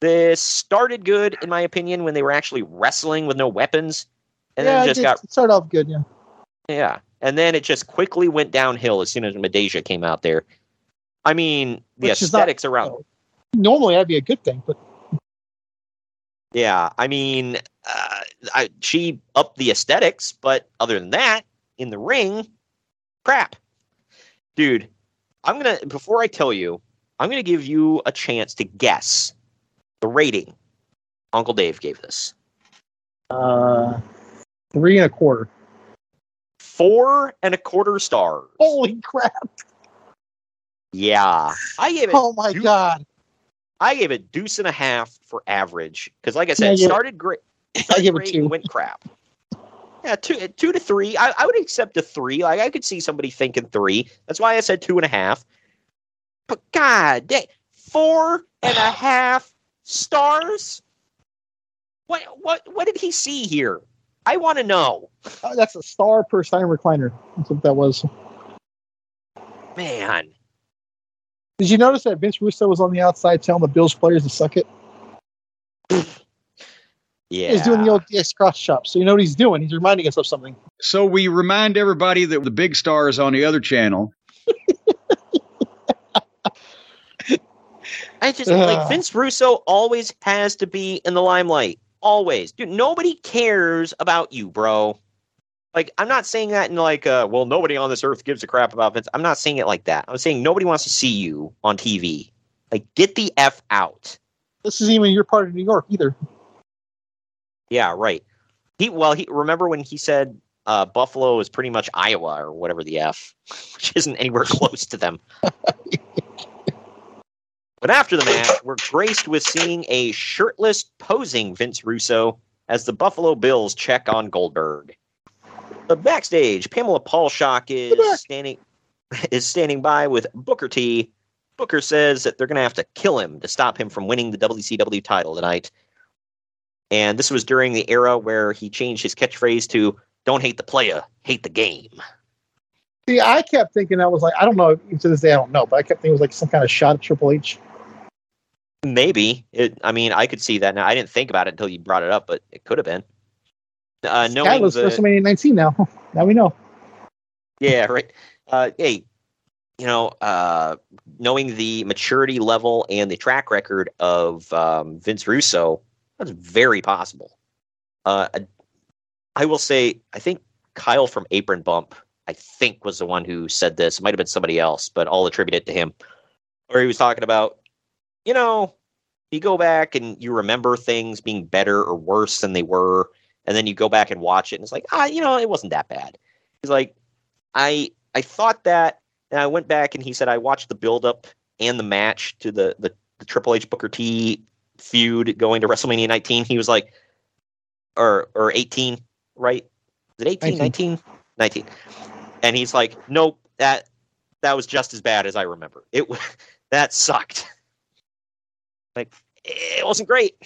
S3: This started good, in my opinion, when they were actually wrestling with no weapons, and
S4: yeah,
S3: then
S4: it
S3: just
S4: did
S3: got
S4: start off good. Yeah.
S3: yeah, and then it just quickly went downhill as soon as Midajah came out there. I mean, the
S4: Which is not-
S3: aesthetics around.
S4: Normally, that'd be a good thing, but
S3: Yeah, I mean, uh, I, she upped the aesthetics, but other than that, in the ring, crap. Dude, I'm gonna before I tell you, I'm gonna give you a chance to guess the rating Uncle Dave gave this.
S4: uh, three and a quarter.
S3: Four and a quarter stars.
S4: Holy crap!
S3: Yeah, I gave it.
S4: Oh my god!
S3: I gave it deuce and a half for average because, like I said,
S4: I
S3: it started great.
S4: I give it
S3: great
S4: two.
S3: Went crap. Yeah, two two to three. I, I would accept a three. Like I could see somebody thinking three. That's why I said two and a half. But god dang, four and a half stars. What what what did he see here? I want to know,
S4: Uh, that's a star per Stein recliner. That's what that was.
S3: man.
S4: Did you notice that Vince Russo was on the outside telling the Bills players to suck it?
S3: Yeah,
S4: He's doing the old DX cross chop, so you know what he's doing. He's reminding us of something.
S15: So we remind everybody that the big star is on the other channel.
S3: I just like Vince Russo always has to be in the limelight. Always. Dude, nobody cares about you, bro. Like, I'm not saying that in like uh well, nobody on this earth gives a crap about Vince. I'm not saying it like that. I'm saying nobody wants to see you on TV. Like, get the F out.
S4: This isn't even your part of New York either.
S3: Yeah, right. He well, he remember when he said uh Buffalo is pretty much Iowa or whatever the F, which isn't anywhere close to them. But after the match, we're graced with seeing a shirtless, posing Vince Russo as the Buffalo Bills check on Goldberg. But backstage, Pamela Paulshock is standing is standing by with Booker T. Booker says that they're going to have to kill him to stop him from winning the WCW title tonight. And this was during the era where he changed his catchphrase to "Don't hate the player, hate the game."
S4: See, I kept thinking that was like I don't know to this day I don't know, but I kept thinking it was like some kind of shot at Triple H.
S3: Maybe it. I mean, I could see that now. I didn't think about it until you brought it up, but it could have been. Uh, knowing
S4: was
S3: the,
S4: WrestleMania 19 now. now we know.
S3: yeah, right. Uh, hey, you know, uh, knowing the maturity level and the track record of um, Vince Russo, that's very possible. Uh, I- I will say, I think Kyle from Apron Bump, I think was the one who said this. It might have been somebody else, but I'll attribute it to him. Where he was talking about, you know, you go back and you remember things being better or worse than they were, and then you go back and watch it, and it's like, ah, you know, it wasn't that bad. He's like, I I thought that, and I went back and he said I watched the build up and the match to the the, the Triple H Booker T feud going to WrestleMania 19. He was like, or or 18, right? Is it 18, 19? 19. And he's like, nope, that that was just as bad as I remember. It that sucked. Like it wasn't great.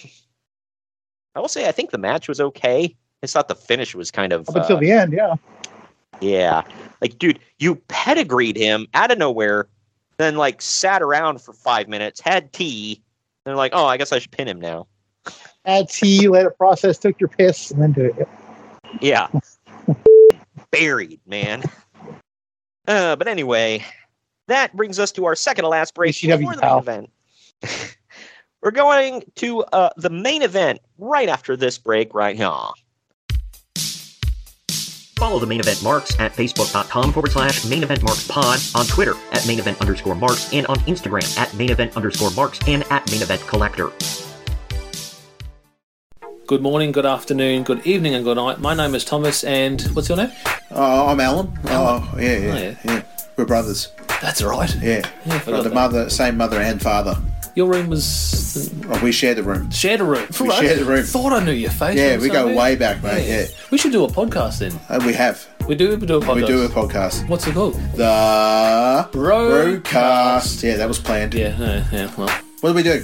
S3: I will say I think the match was okay. I just thought the finish was kind of
S4: Up until
S3: uh,
S4: the end, yeah.
S3: yeah. Like, dude, you pedigreed him out of nowhere, then like sat around for five minutes, had tea, and they're like, oh, I guess I should pin him now.
S4: Had tea, let it process, took your piss, and then do it.
S3: Yeah. Buried, man. Uh, but anyway, that brings us to our second to last break before the main event. We're going to uh, the main event right after this break right here. Follow the main event marks at facebook.com forward slash main event marks pod, on Twitter at main event underscore marks, and on Instagram at main event underscore marks and at main event collector.
S16: Good morning, good afternoon, good evening, and good night. My name is Thomas, and what's your name?
S17: Oh, I'm Alan. Oh, yeah, yeah,
S16: Oh, yeah.
S17: yeah. We're brothers.
S16: That's right.
S17: Yeah.
S16: Yeah, I forgot
S17: Got the
S16: that.
S17: mother, same mother and father.
S16: Your room was
S17: Oh, we share the room.
S16: shared a room.
S17: We share the room.
S16: Thought I knew your face.
S17: Yeah, we go way back, mate. Yeah.
S16: We should do a podcast then.
S17: Uh, we have.
S16: We do we do a podcast.
S17: We do a podcast.
S16: What's it called?
S17: The
S16: Broadcast.
S17: Broadcast. Yeah, that was planned.
S16: Yeah, yeah, yeah. Well,
S17: What do we do?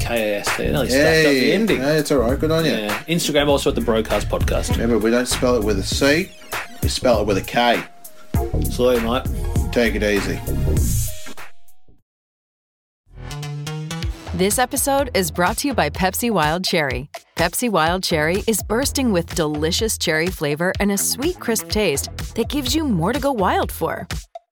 S16: K A S T. Nearly stuffed up the ending.
S17: hey, it's all right. Good on you.
S16: Yeah. Instagram also at the Broadcast Podcast.
S17: Remember, we don't spell it with a C. We spell it with a K.
S16: Salute, mate.
S17: Take it easy.
S18: This episode is brought to you by Pepsi Wild Cherry. Pepsi Wild Cherry is bursting with delicious cherry flavor and a sweet, crisp taste that gives you more to go wild for.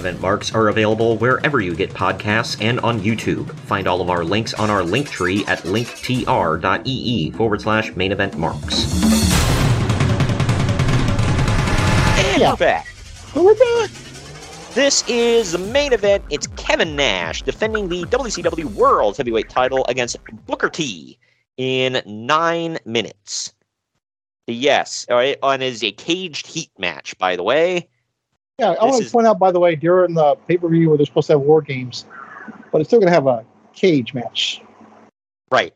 S3: Event marks are available wherever you get podcasts and on YouTube. Find all of our links on our link tree at linktr.ee forward slash main event marks. And we're back.
S4: We're back.
S3: This is the main event. It's Kevin Nash defending the WCW World Heavyweight title against Booker T in nine minutes. Yes, all right, on is a caged heat match, by the way.
S4: Yeah, I want to point out, by the way, during the pay per view where they're supposed to have war games, but it's still going to have a cage match.
S3: Right.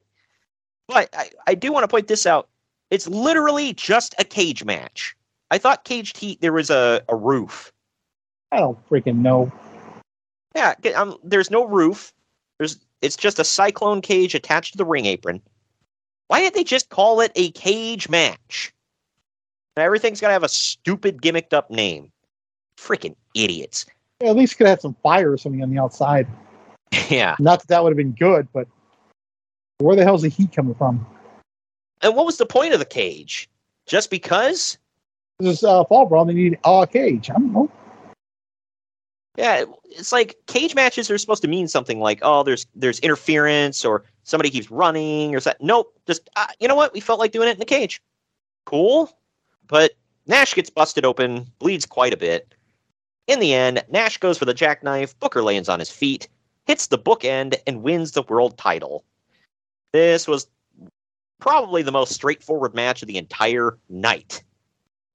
S3: But I, I do want to point this out. It's literally just a cage match. I thought caged heat there was a, a roof.
S4: I don't freaking know.
S3: Yeah, um, there's no roof. There's it's just a cyclone cage attached to the ring apron. Why didn't they just call it a cage match? Everything's got to have a stupid gimmicked up name. Freaking idiots.
S4: Yeah, at least could have had some fire or something on the outside.
S3: yeah.
S4: Not that that would have been good, but where the hell's the heat coming from?
S3: And what was the point of the cage? Just because?
S4: This is uh, fall brawl. They need a cage. I don't know.
S3: Yeah, it's like cage matches are supposed to mean something like, oh, there's there's interference or somebody keeps running or that. Nope, just uh, you know what? We felt like doing it in the cage. Cool, but Nash gets busted open, bleeds quite a bit. In the end, Nash goes for the jackknife. Booker lands on his feet, hits the bookend, and wins the world title. This was probably the most straightforward match of the entire night.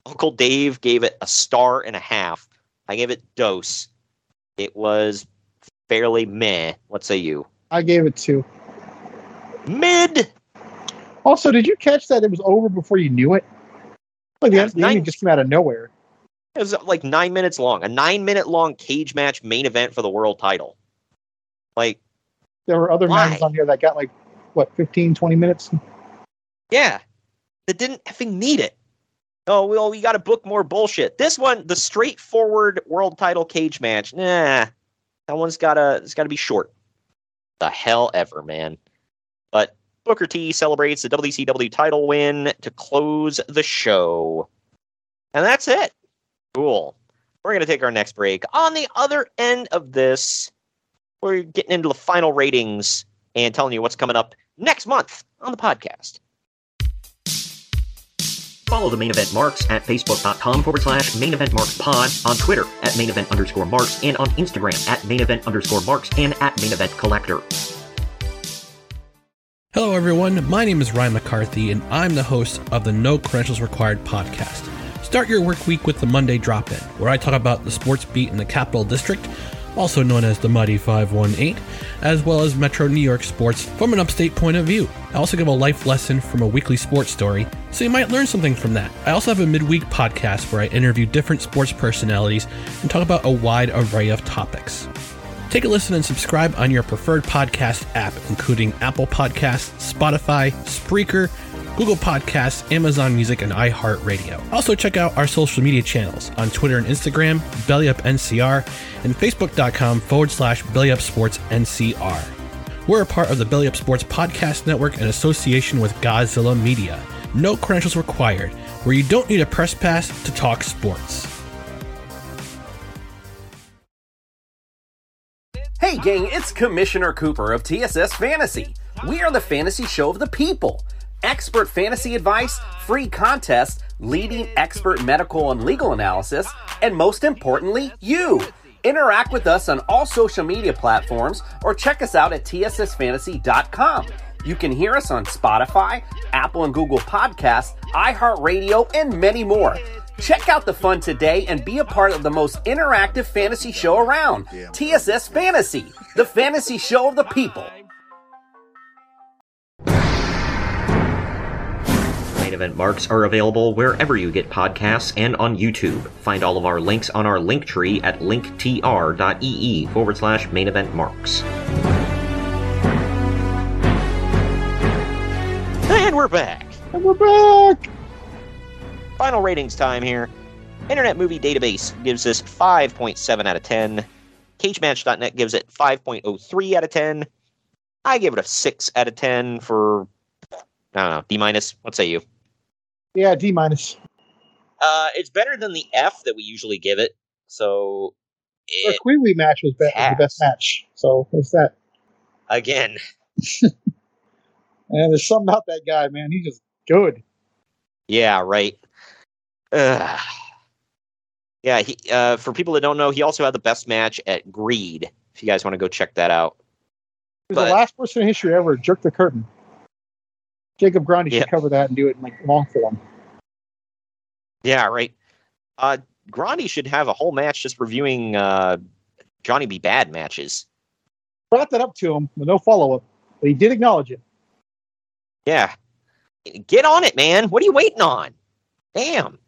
S3: Uncle Dave gave it a star and a half. I gave it dose. It was fairly meh. What say you?
S4: I gave it two.
S3: Mid.
S4: Also, did you catch that it was over before you knew it? Like the ending just came out of nowhere.
S3: It was uh, like nine minutes long. A nine minute long cage match main event for the world title. Like,
S4: There were other
S3: Why?
S4: matches on here that got like what 15, 20 minutes.
S3: yeah, that didn't effing need it. Oh well, we oh, got to book more bullshit. This one, the straightforward world title cage match, nah, that one's gotta it's gotta be short. The hell ever, man. But Booker T celebrates the WCW title win to close the show, and that's it. Cool. We're gonna take our next break. On the other end of this, we're getting into the final ratings and telling you what's coming up next month on the podcast. Follow the main event marks at facebook.com forward slash main event marks pod, on Twitter at main event underscore marks, and on Instagram at main event underscore marks and at main event collector.
S19: Hello, everyone. My name is Ryan McCarthy, and I'm the host of the No Credentials Required podcast. Start your work week with the Monday Drop In, where I talk about the sports beat in the Capital District, also known as the Mighty 518, as well as Metro New York sports from an upstate point of view. I also give a life lesson from a weekly sports story, so you might learn something from that. I also have a midweek podcast where I interview different sports personalities and talk about a wide array of topics. Take a listen and subscribe on your preferred podcast app, including Apple Podcasts, Spotify, Spreaker, Google Podcasts, Amazon Music, and iHeartRadio. Also, check out our social media channels on Twitter and Instagram, BellyUpNCR, and Facebook.com forward slash BellyUpSportsNCR. We're a part of the BellyUp Sports Podcast Network in association with Godzilla Media. No credentials required, where you don't need a press pass to talk sports.
S20: Hey, gang, it's Commissioner Cooper of TSS Fantasy. We are the fantasy show of the people. Expert fantasy advice, free contests, leading expert medical and legal analysis, and most importantly, you. Interact with us on all social media platforms or check us out at tssfantasy.com. You can hear us on Spotify, Apple and Google Podcasts, iHeartRadio, and many more. Check out the fun today and be a part of the most interactive fantasy show around. TSS Fantasy, the fantasy show of the people.
S3: Event marks are available wherever you get podcasts and on YouTube. Find all of our links on our link tree at linktr.ee forward slash main event marks. And we're back.
S4: And we're back.
S3: Final ratings time here. Internet Movie Database gives this 5.7 out of 10. CageMatch.net gives it 5.03 out of 10. I give it a 6 out of 10 for, I don't know, D minus. What say you?
S4: Yeah, D minus.
S3: Uh, it's better than the F that we usually give it. So,
S4: The Kwee Wee match was, the best match. So there's that.
S3: again,
S4: And there's something about that guy, man. He's just good.
S3: Yeah, right. Ugh. Yeah, he, uh, for people that don't know, he also had the best match at Greed. If you guys want to go check that out.
S4: He's
S3: But-
S4: the last person in history ever jerked the curtain. Jacob Grundy
S3: Yeah.
S4: should cover that and do it in like long form.
S3: Yeah, right. Uh, Grandi should have a whole match just reviewing uh, Johnny B. Badd matches.
S4: Brought that up to him with no follow up, but he did acknowledge it.
S3: Yeah. Get on it, man. What are you waiting on? Damn.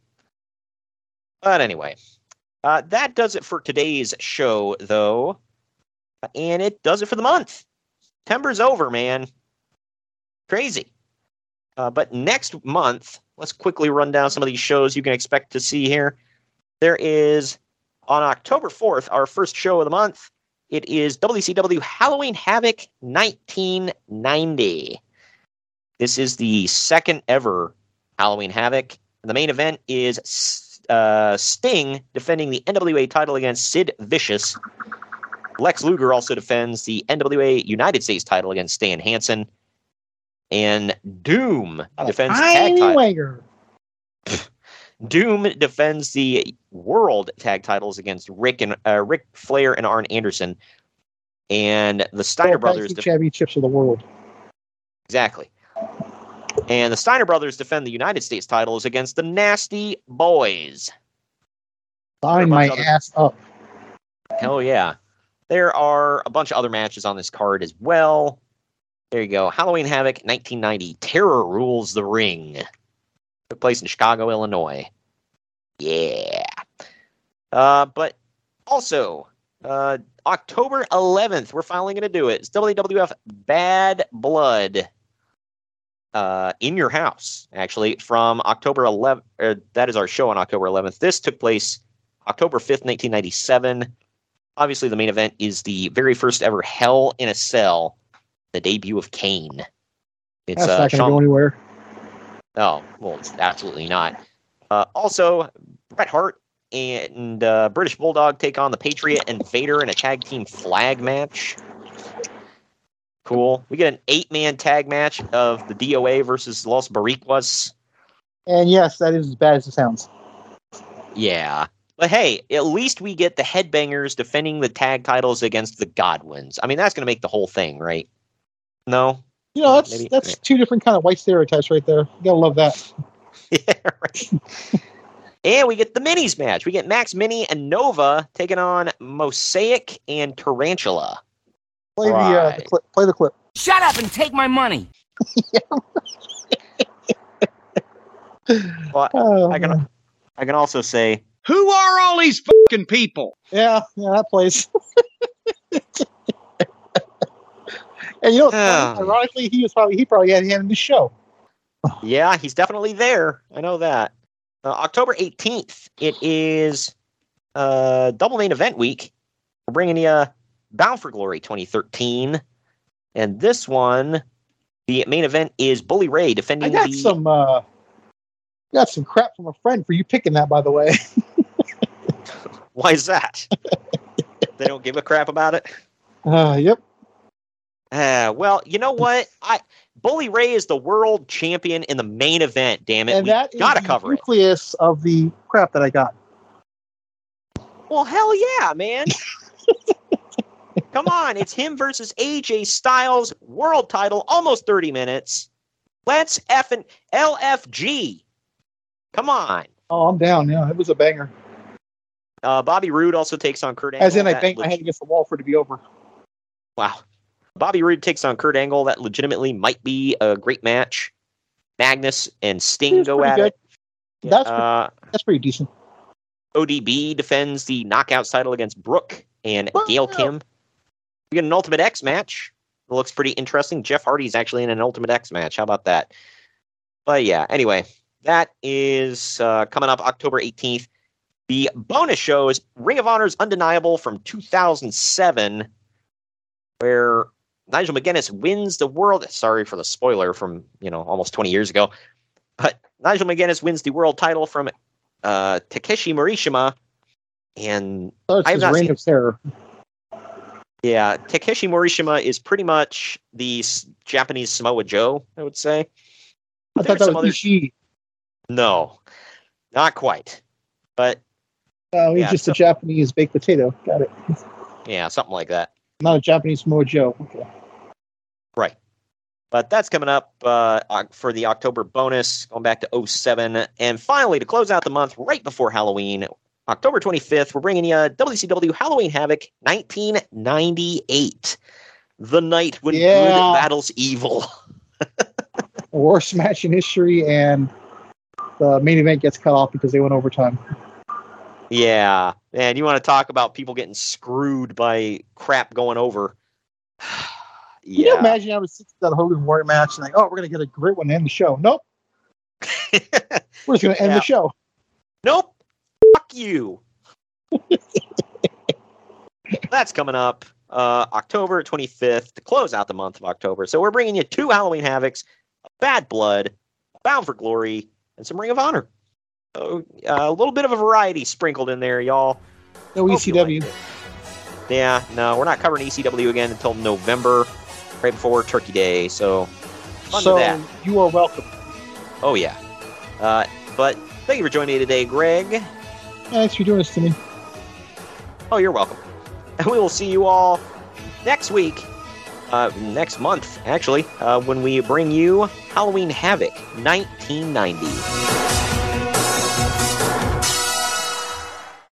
S3: But anyway, uh, that does it for today's show, though. And it does it for the month. September's over, man. Crazy. Uh, but next month, let's quickly run down some of these shows you can expect to see here. There is, on October 4th, our first show of the month. It is WCW Halloween Havoc 1990. This is the second ever Halloween Havoc. The main event is uh, Sting defending the NWA title against Sid Vicious. Lex Luger also defends the NWA United States title against Stan Hansen. And Doom defends tag title. Doom defends the world tag titles against Rick and uh, Ric Flair and Arn Anderson. And the Steiner
S4: World
S3: brothers def-
S4: championships of the world.
S3: Exactly. And the Steiner brothers defend the United States titles against the Nasty Boys.
S4: Sign my
S3: other-
S4: ass up.
S3: Hell yeah. There are a bunch of other matches on this card as well. There you go. Halloween Havoc 1990. Terror rules the ring. Took place in Chicago, Illinois. Yeah. Uh, but also, uh, October 11th, we're finally going to do it. It's WWF Bad Blood uh, in your house, actually, from October 11th. Uh, that is our show on October 11th. This took place October 5th, 1997. Obviously, the main event is the very first ever Hell in a Cell, the debut of Kane. It's
S4: That's
S3: uh,
S4: not going to
S3: Shawn-
S4: go anywhere.
S3: Oh, well, it's absolutely not. Uh, also, Bret Hart and uh, British Bulldog take on the Patriot and Vader in a tag team flag match. Cool. We get an eight man tag match of the DOA versus Los Boricuas.
S4: And yes, that is as bad as it sounds.
S3: Yeah. But hey, at least we get the headbangers defending the tag titles against the Godwins. I mean, that's going to make the whole thing, right? No?
S4: You know, that's
S3: Maybe-
S4: that's two different kind of white stereotypes right there. You gotta love that. Yeah, right.
S3: and we get the minis match. We get Max Mini and Nova taking on Mosaic and Tarantula.
S4: Play the, uh, the clip. Play the clip.
S8: Shut up and take my money.
S3: But
S4: Oh,
S3: I can I can also say
S15: Who are all these fucking people?
S4: Yeah, yeah, that plays. and you know, ironically, he was probably he probably had him in the show.
S3: Yeah, he's definitely there. I know that. Uh, October 18th, it is uh, double main event week. We're bringing you Bound for Glory 2013. And this one, the main event is Bully Ray defending.
S4: I got
S3: the.
S4: some uh got some crap from a friend for you picking that, by the way.
S3: Why is that? they don't give a crap about it?
S4: Uh, yep.
S3: Uh, well, you know what? I Bully Ray is the world champion in the main event. Damn it,
S4: and
S3: we
S4: that
S3: gotta
S4: the
S3: cover it.
S4: nucleus of the crap that I got.
S3: Well, hell yeah, man. Come on, it's him versus AJ Styles, world title, almost 30 minutes. Let's F and LFG. Come on.
S4: Oh, I'm down. Yeah, it was a banger.
S3: Uh, Bobby Roode also takes on Kurt Angle.
S4: As in, I banged my head against the wall for it to be over.
S3: Wow. Bobby Roode takes on Kurt Angle. That legitimately might be a great match. Magnus and Sting go at
S4: good.
S3: it.
S4: That's
S3: Uh,
S4: that's pretty decent.
S3: ODB defends the Knockouts title against Brooke and Gail Kim. We get an Ultimate X match. It looks pretty interesting. Jeff Hardy's actually in an Ultimate X match. How about that? But yeah, anyway, that is uh, coming up October 18th. The bonus show is Ring of Honor's Undeniable from 2007, where Nigel McGuinness wins the world. Sorry for the spoiler from, you know, almost 20 years ago. But Nigel McGuinness wins the world title from uh, Takeshi Morishima. And
S4: Oh, it's
S3: I have
S4: his
S3: not
S4: reign
S3: seen-
S4: of terror.
S3: yeah, Takeshi Morishima is pretty much the s- Japanese Samoa Joe, I would say.
S4: I thought that was
S3: other-
S4: Ishii.
S3: No, not quite. But
S4: Oh, he's
S3: Yeah,
S4: just
S3: so-
S4: a Japanese baked potato. Got it.
S3: yeah, something like that.
S4: Not a Japanese mojo. Okay.
S3: Right. But that's coming up uh, for the October bonus, going back to 07. And finally, to close out the month right before Halloween, October 25th, we're bringing you WCW Halloween Havoc 1998. The night when
S4: Yeah.
S3: good battles evil.
S4: Worst match in history, and the main event gets cut off because they went overtime.
S3: Yeah. And you want to talk about people getting screwed by crap going over.
S4: Can you
S3: yeah.
S4: imagine having six that Hogan Warrior match and like, oh, we're gonna get a great one to end the show? Nope. we're just gonna end
S3: Yeah.
S4: the show.
S3: Nope. Fuck you. That's coming up uh, October 25th to close out the month of October. So we're bringing you two Halloween Havocs, Bad Blood, Bound for Glory, and some Ring of Honor. So, uh, a little bit of a variety sprinkled in there, y'all.
S4: No
S3: Hope
S4: ECW.
S3: Yeah, no, we're not covering ECW again until November, right before Turkey Day. So,
S4: so
S3: that.
S4: you are welcome.
S3: Oh, yeah. Uh, but thank you for joining me today, Greg.
S4: Thanks for doing this to me.
S3: Oh, you're welcome. And we will see you all next week, uh, next month, actually, uh, when we bring you Halloween Havoc 1990.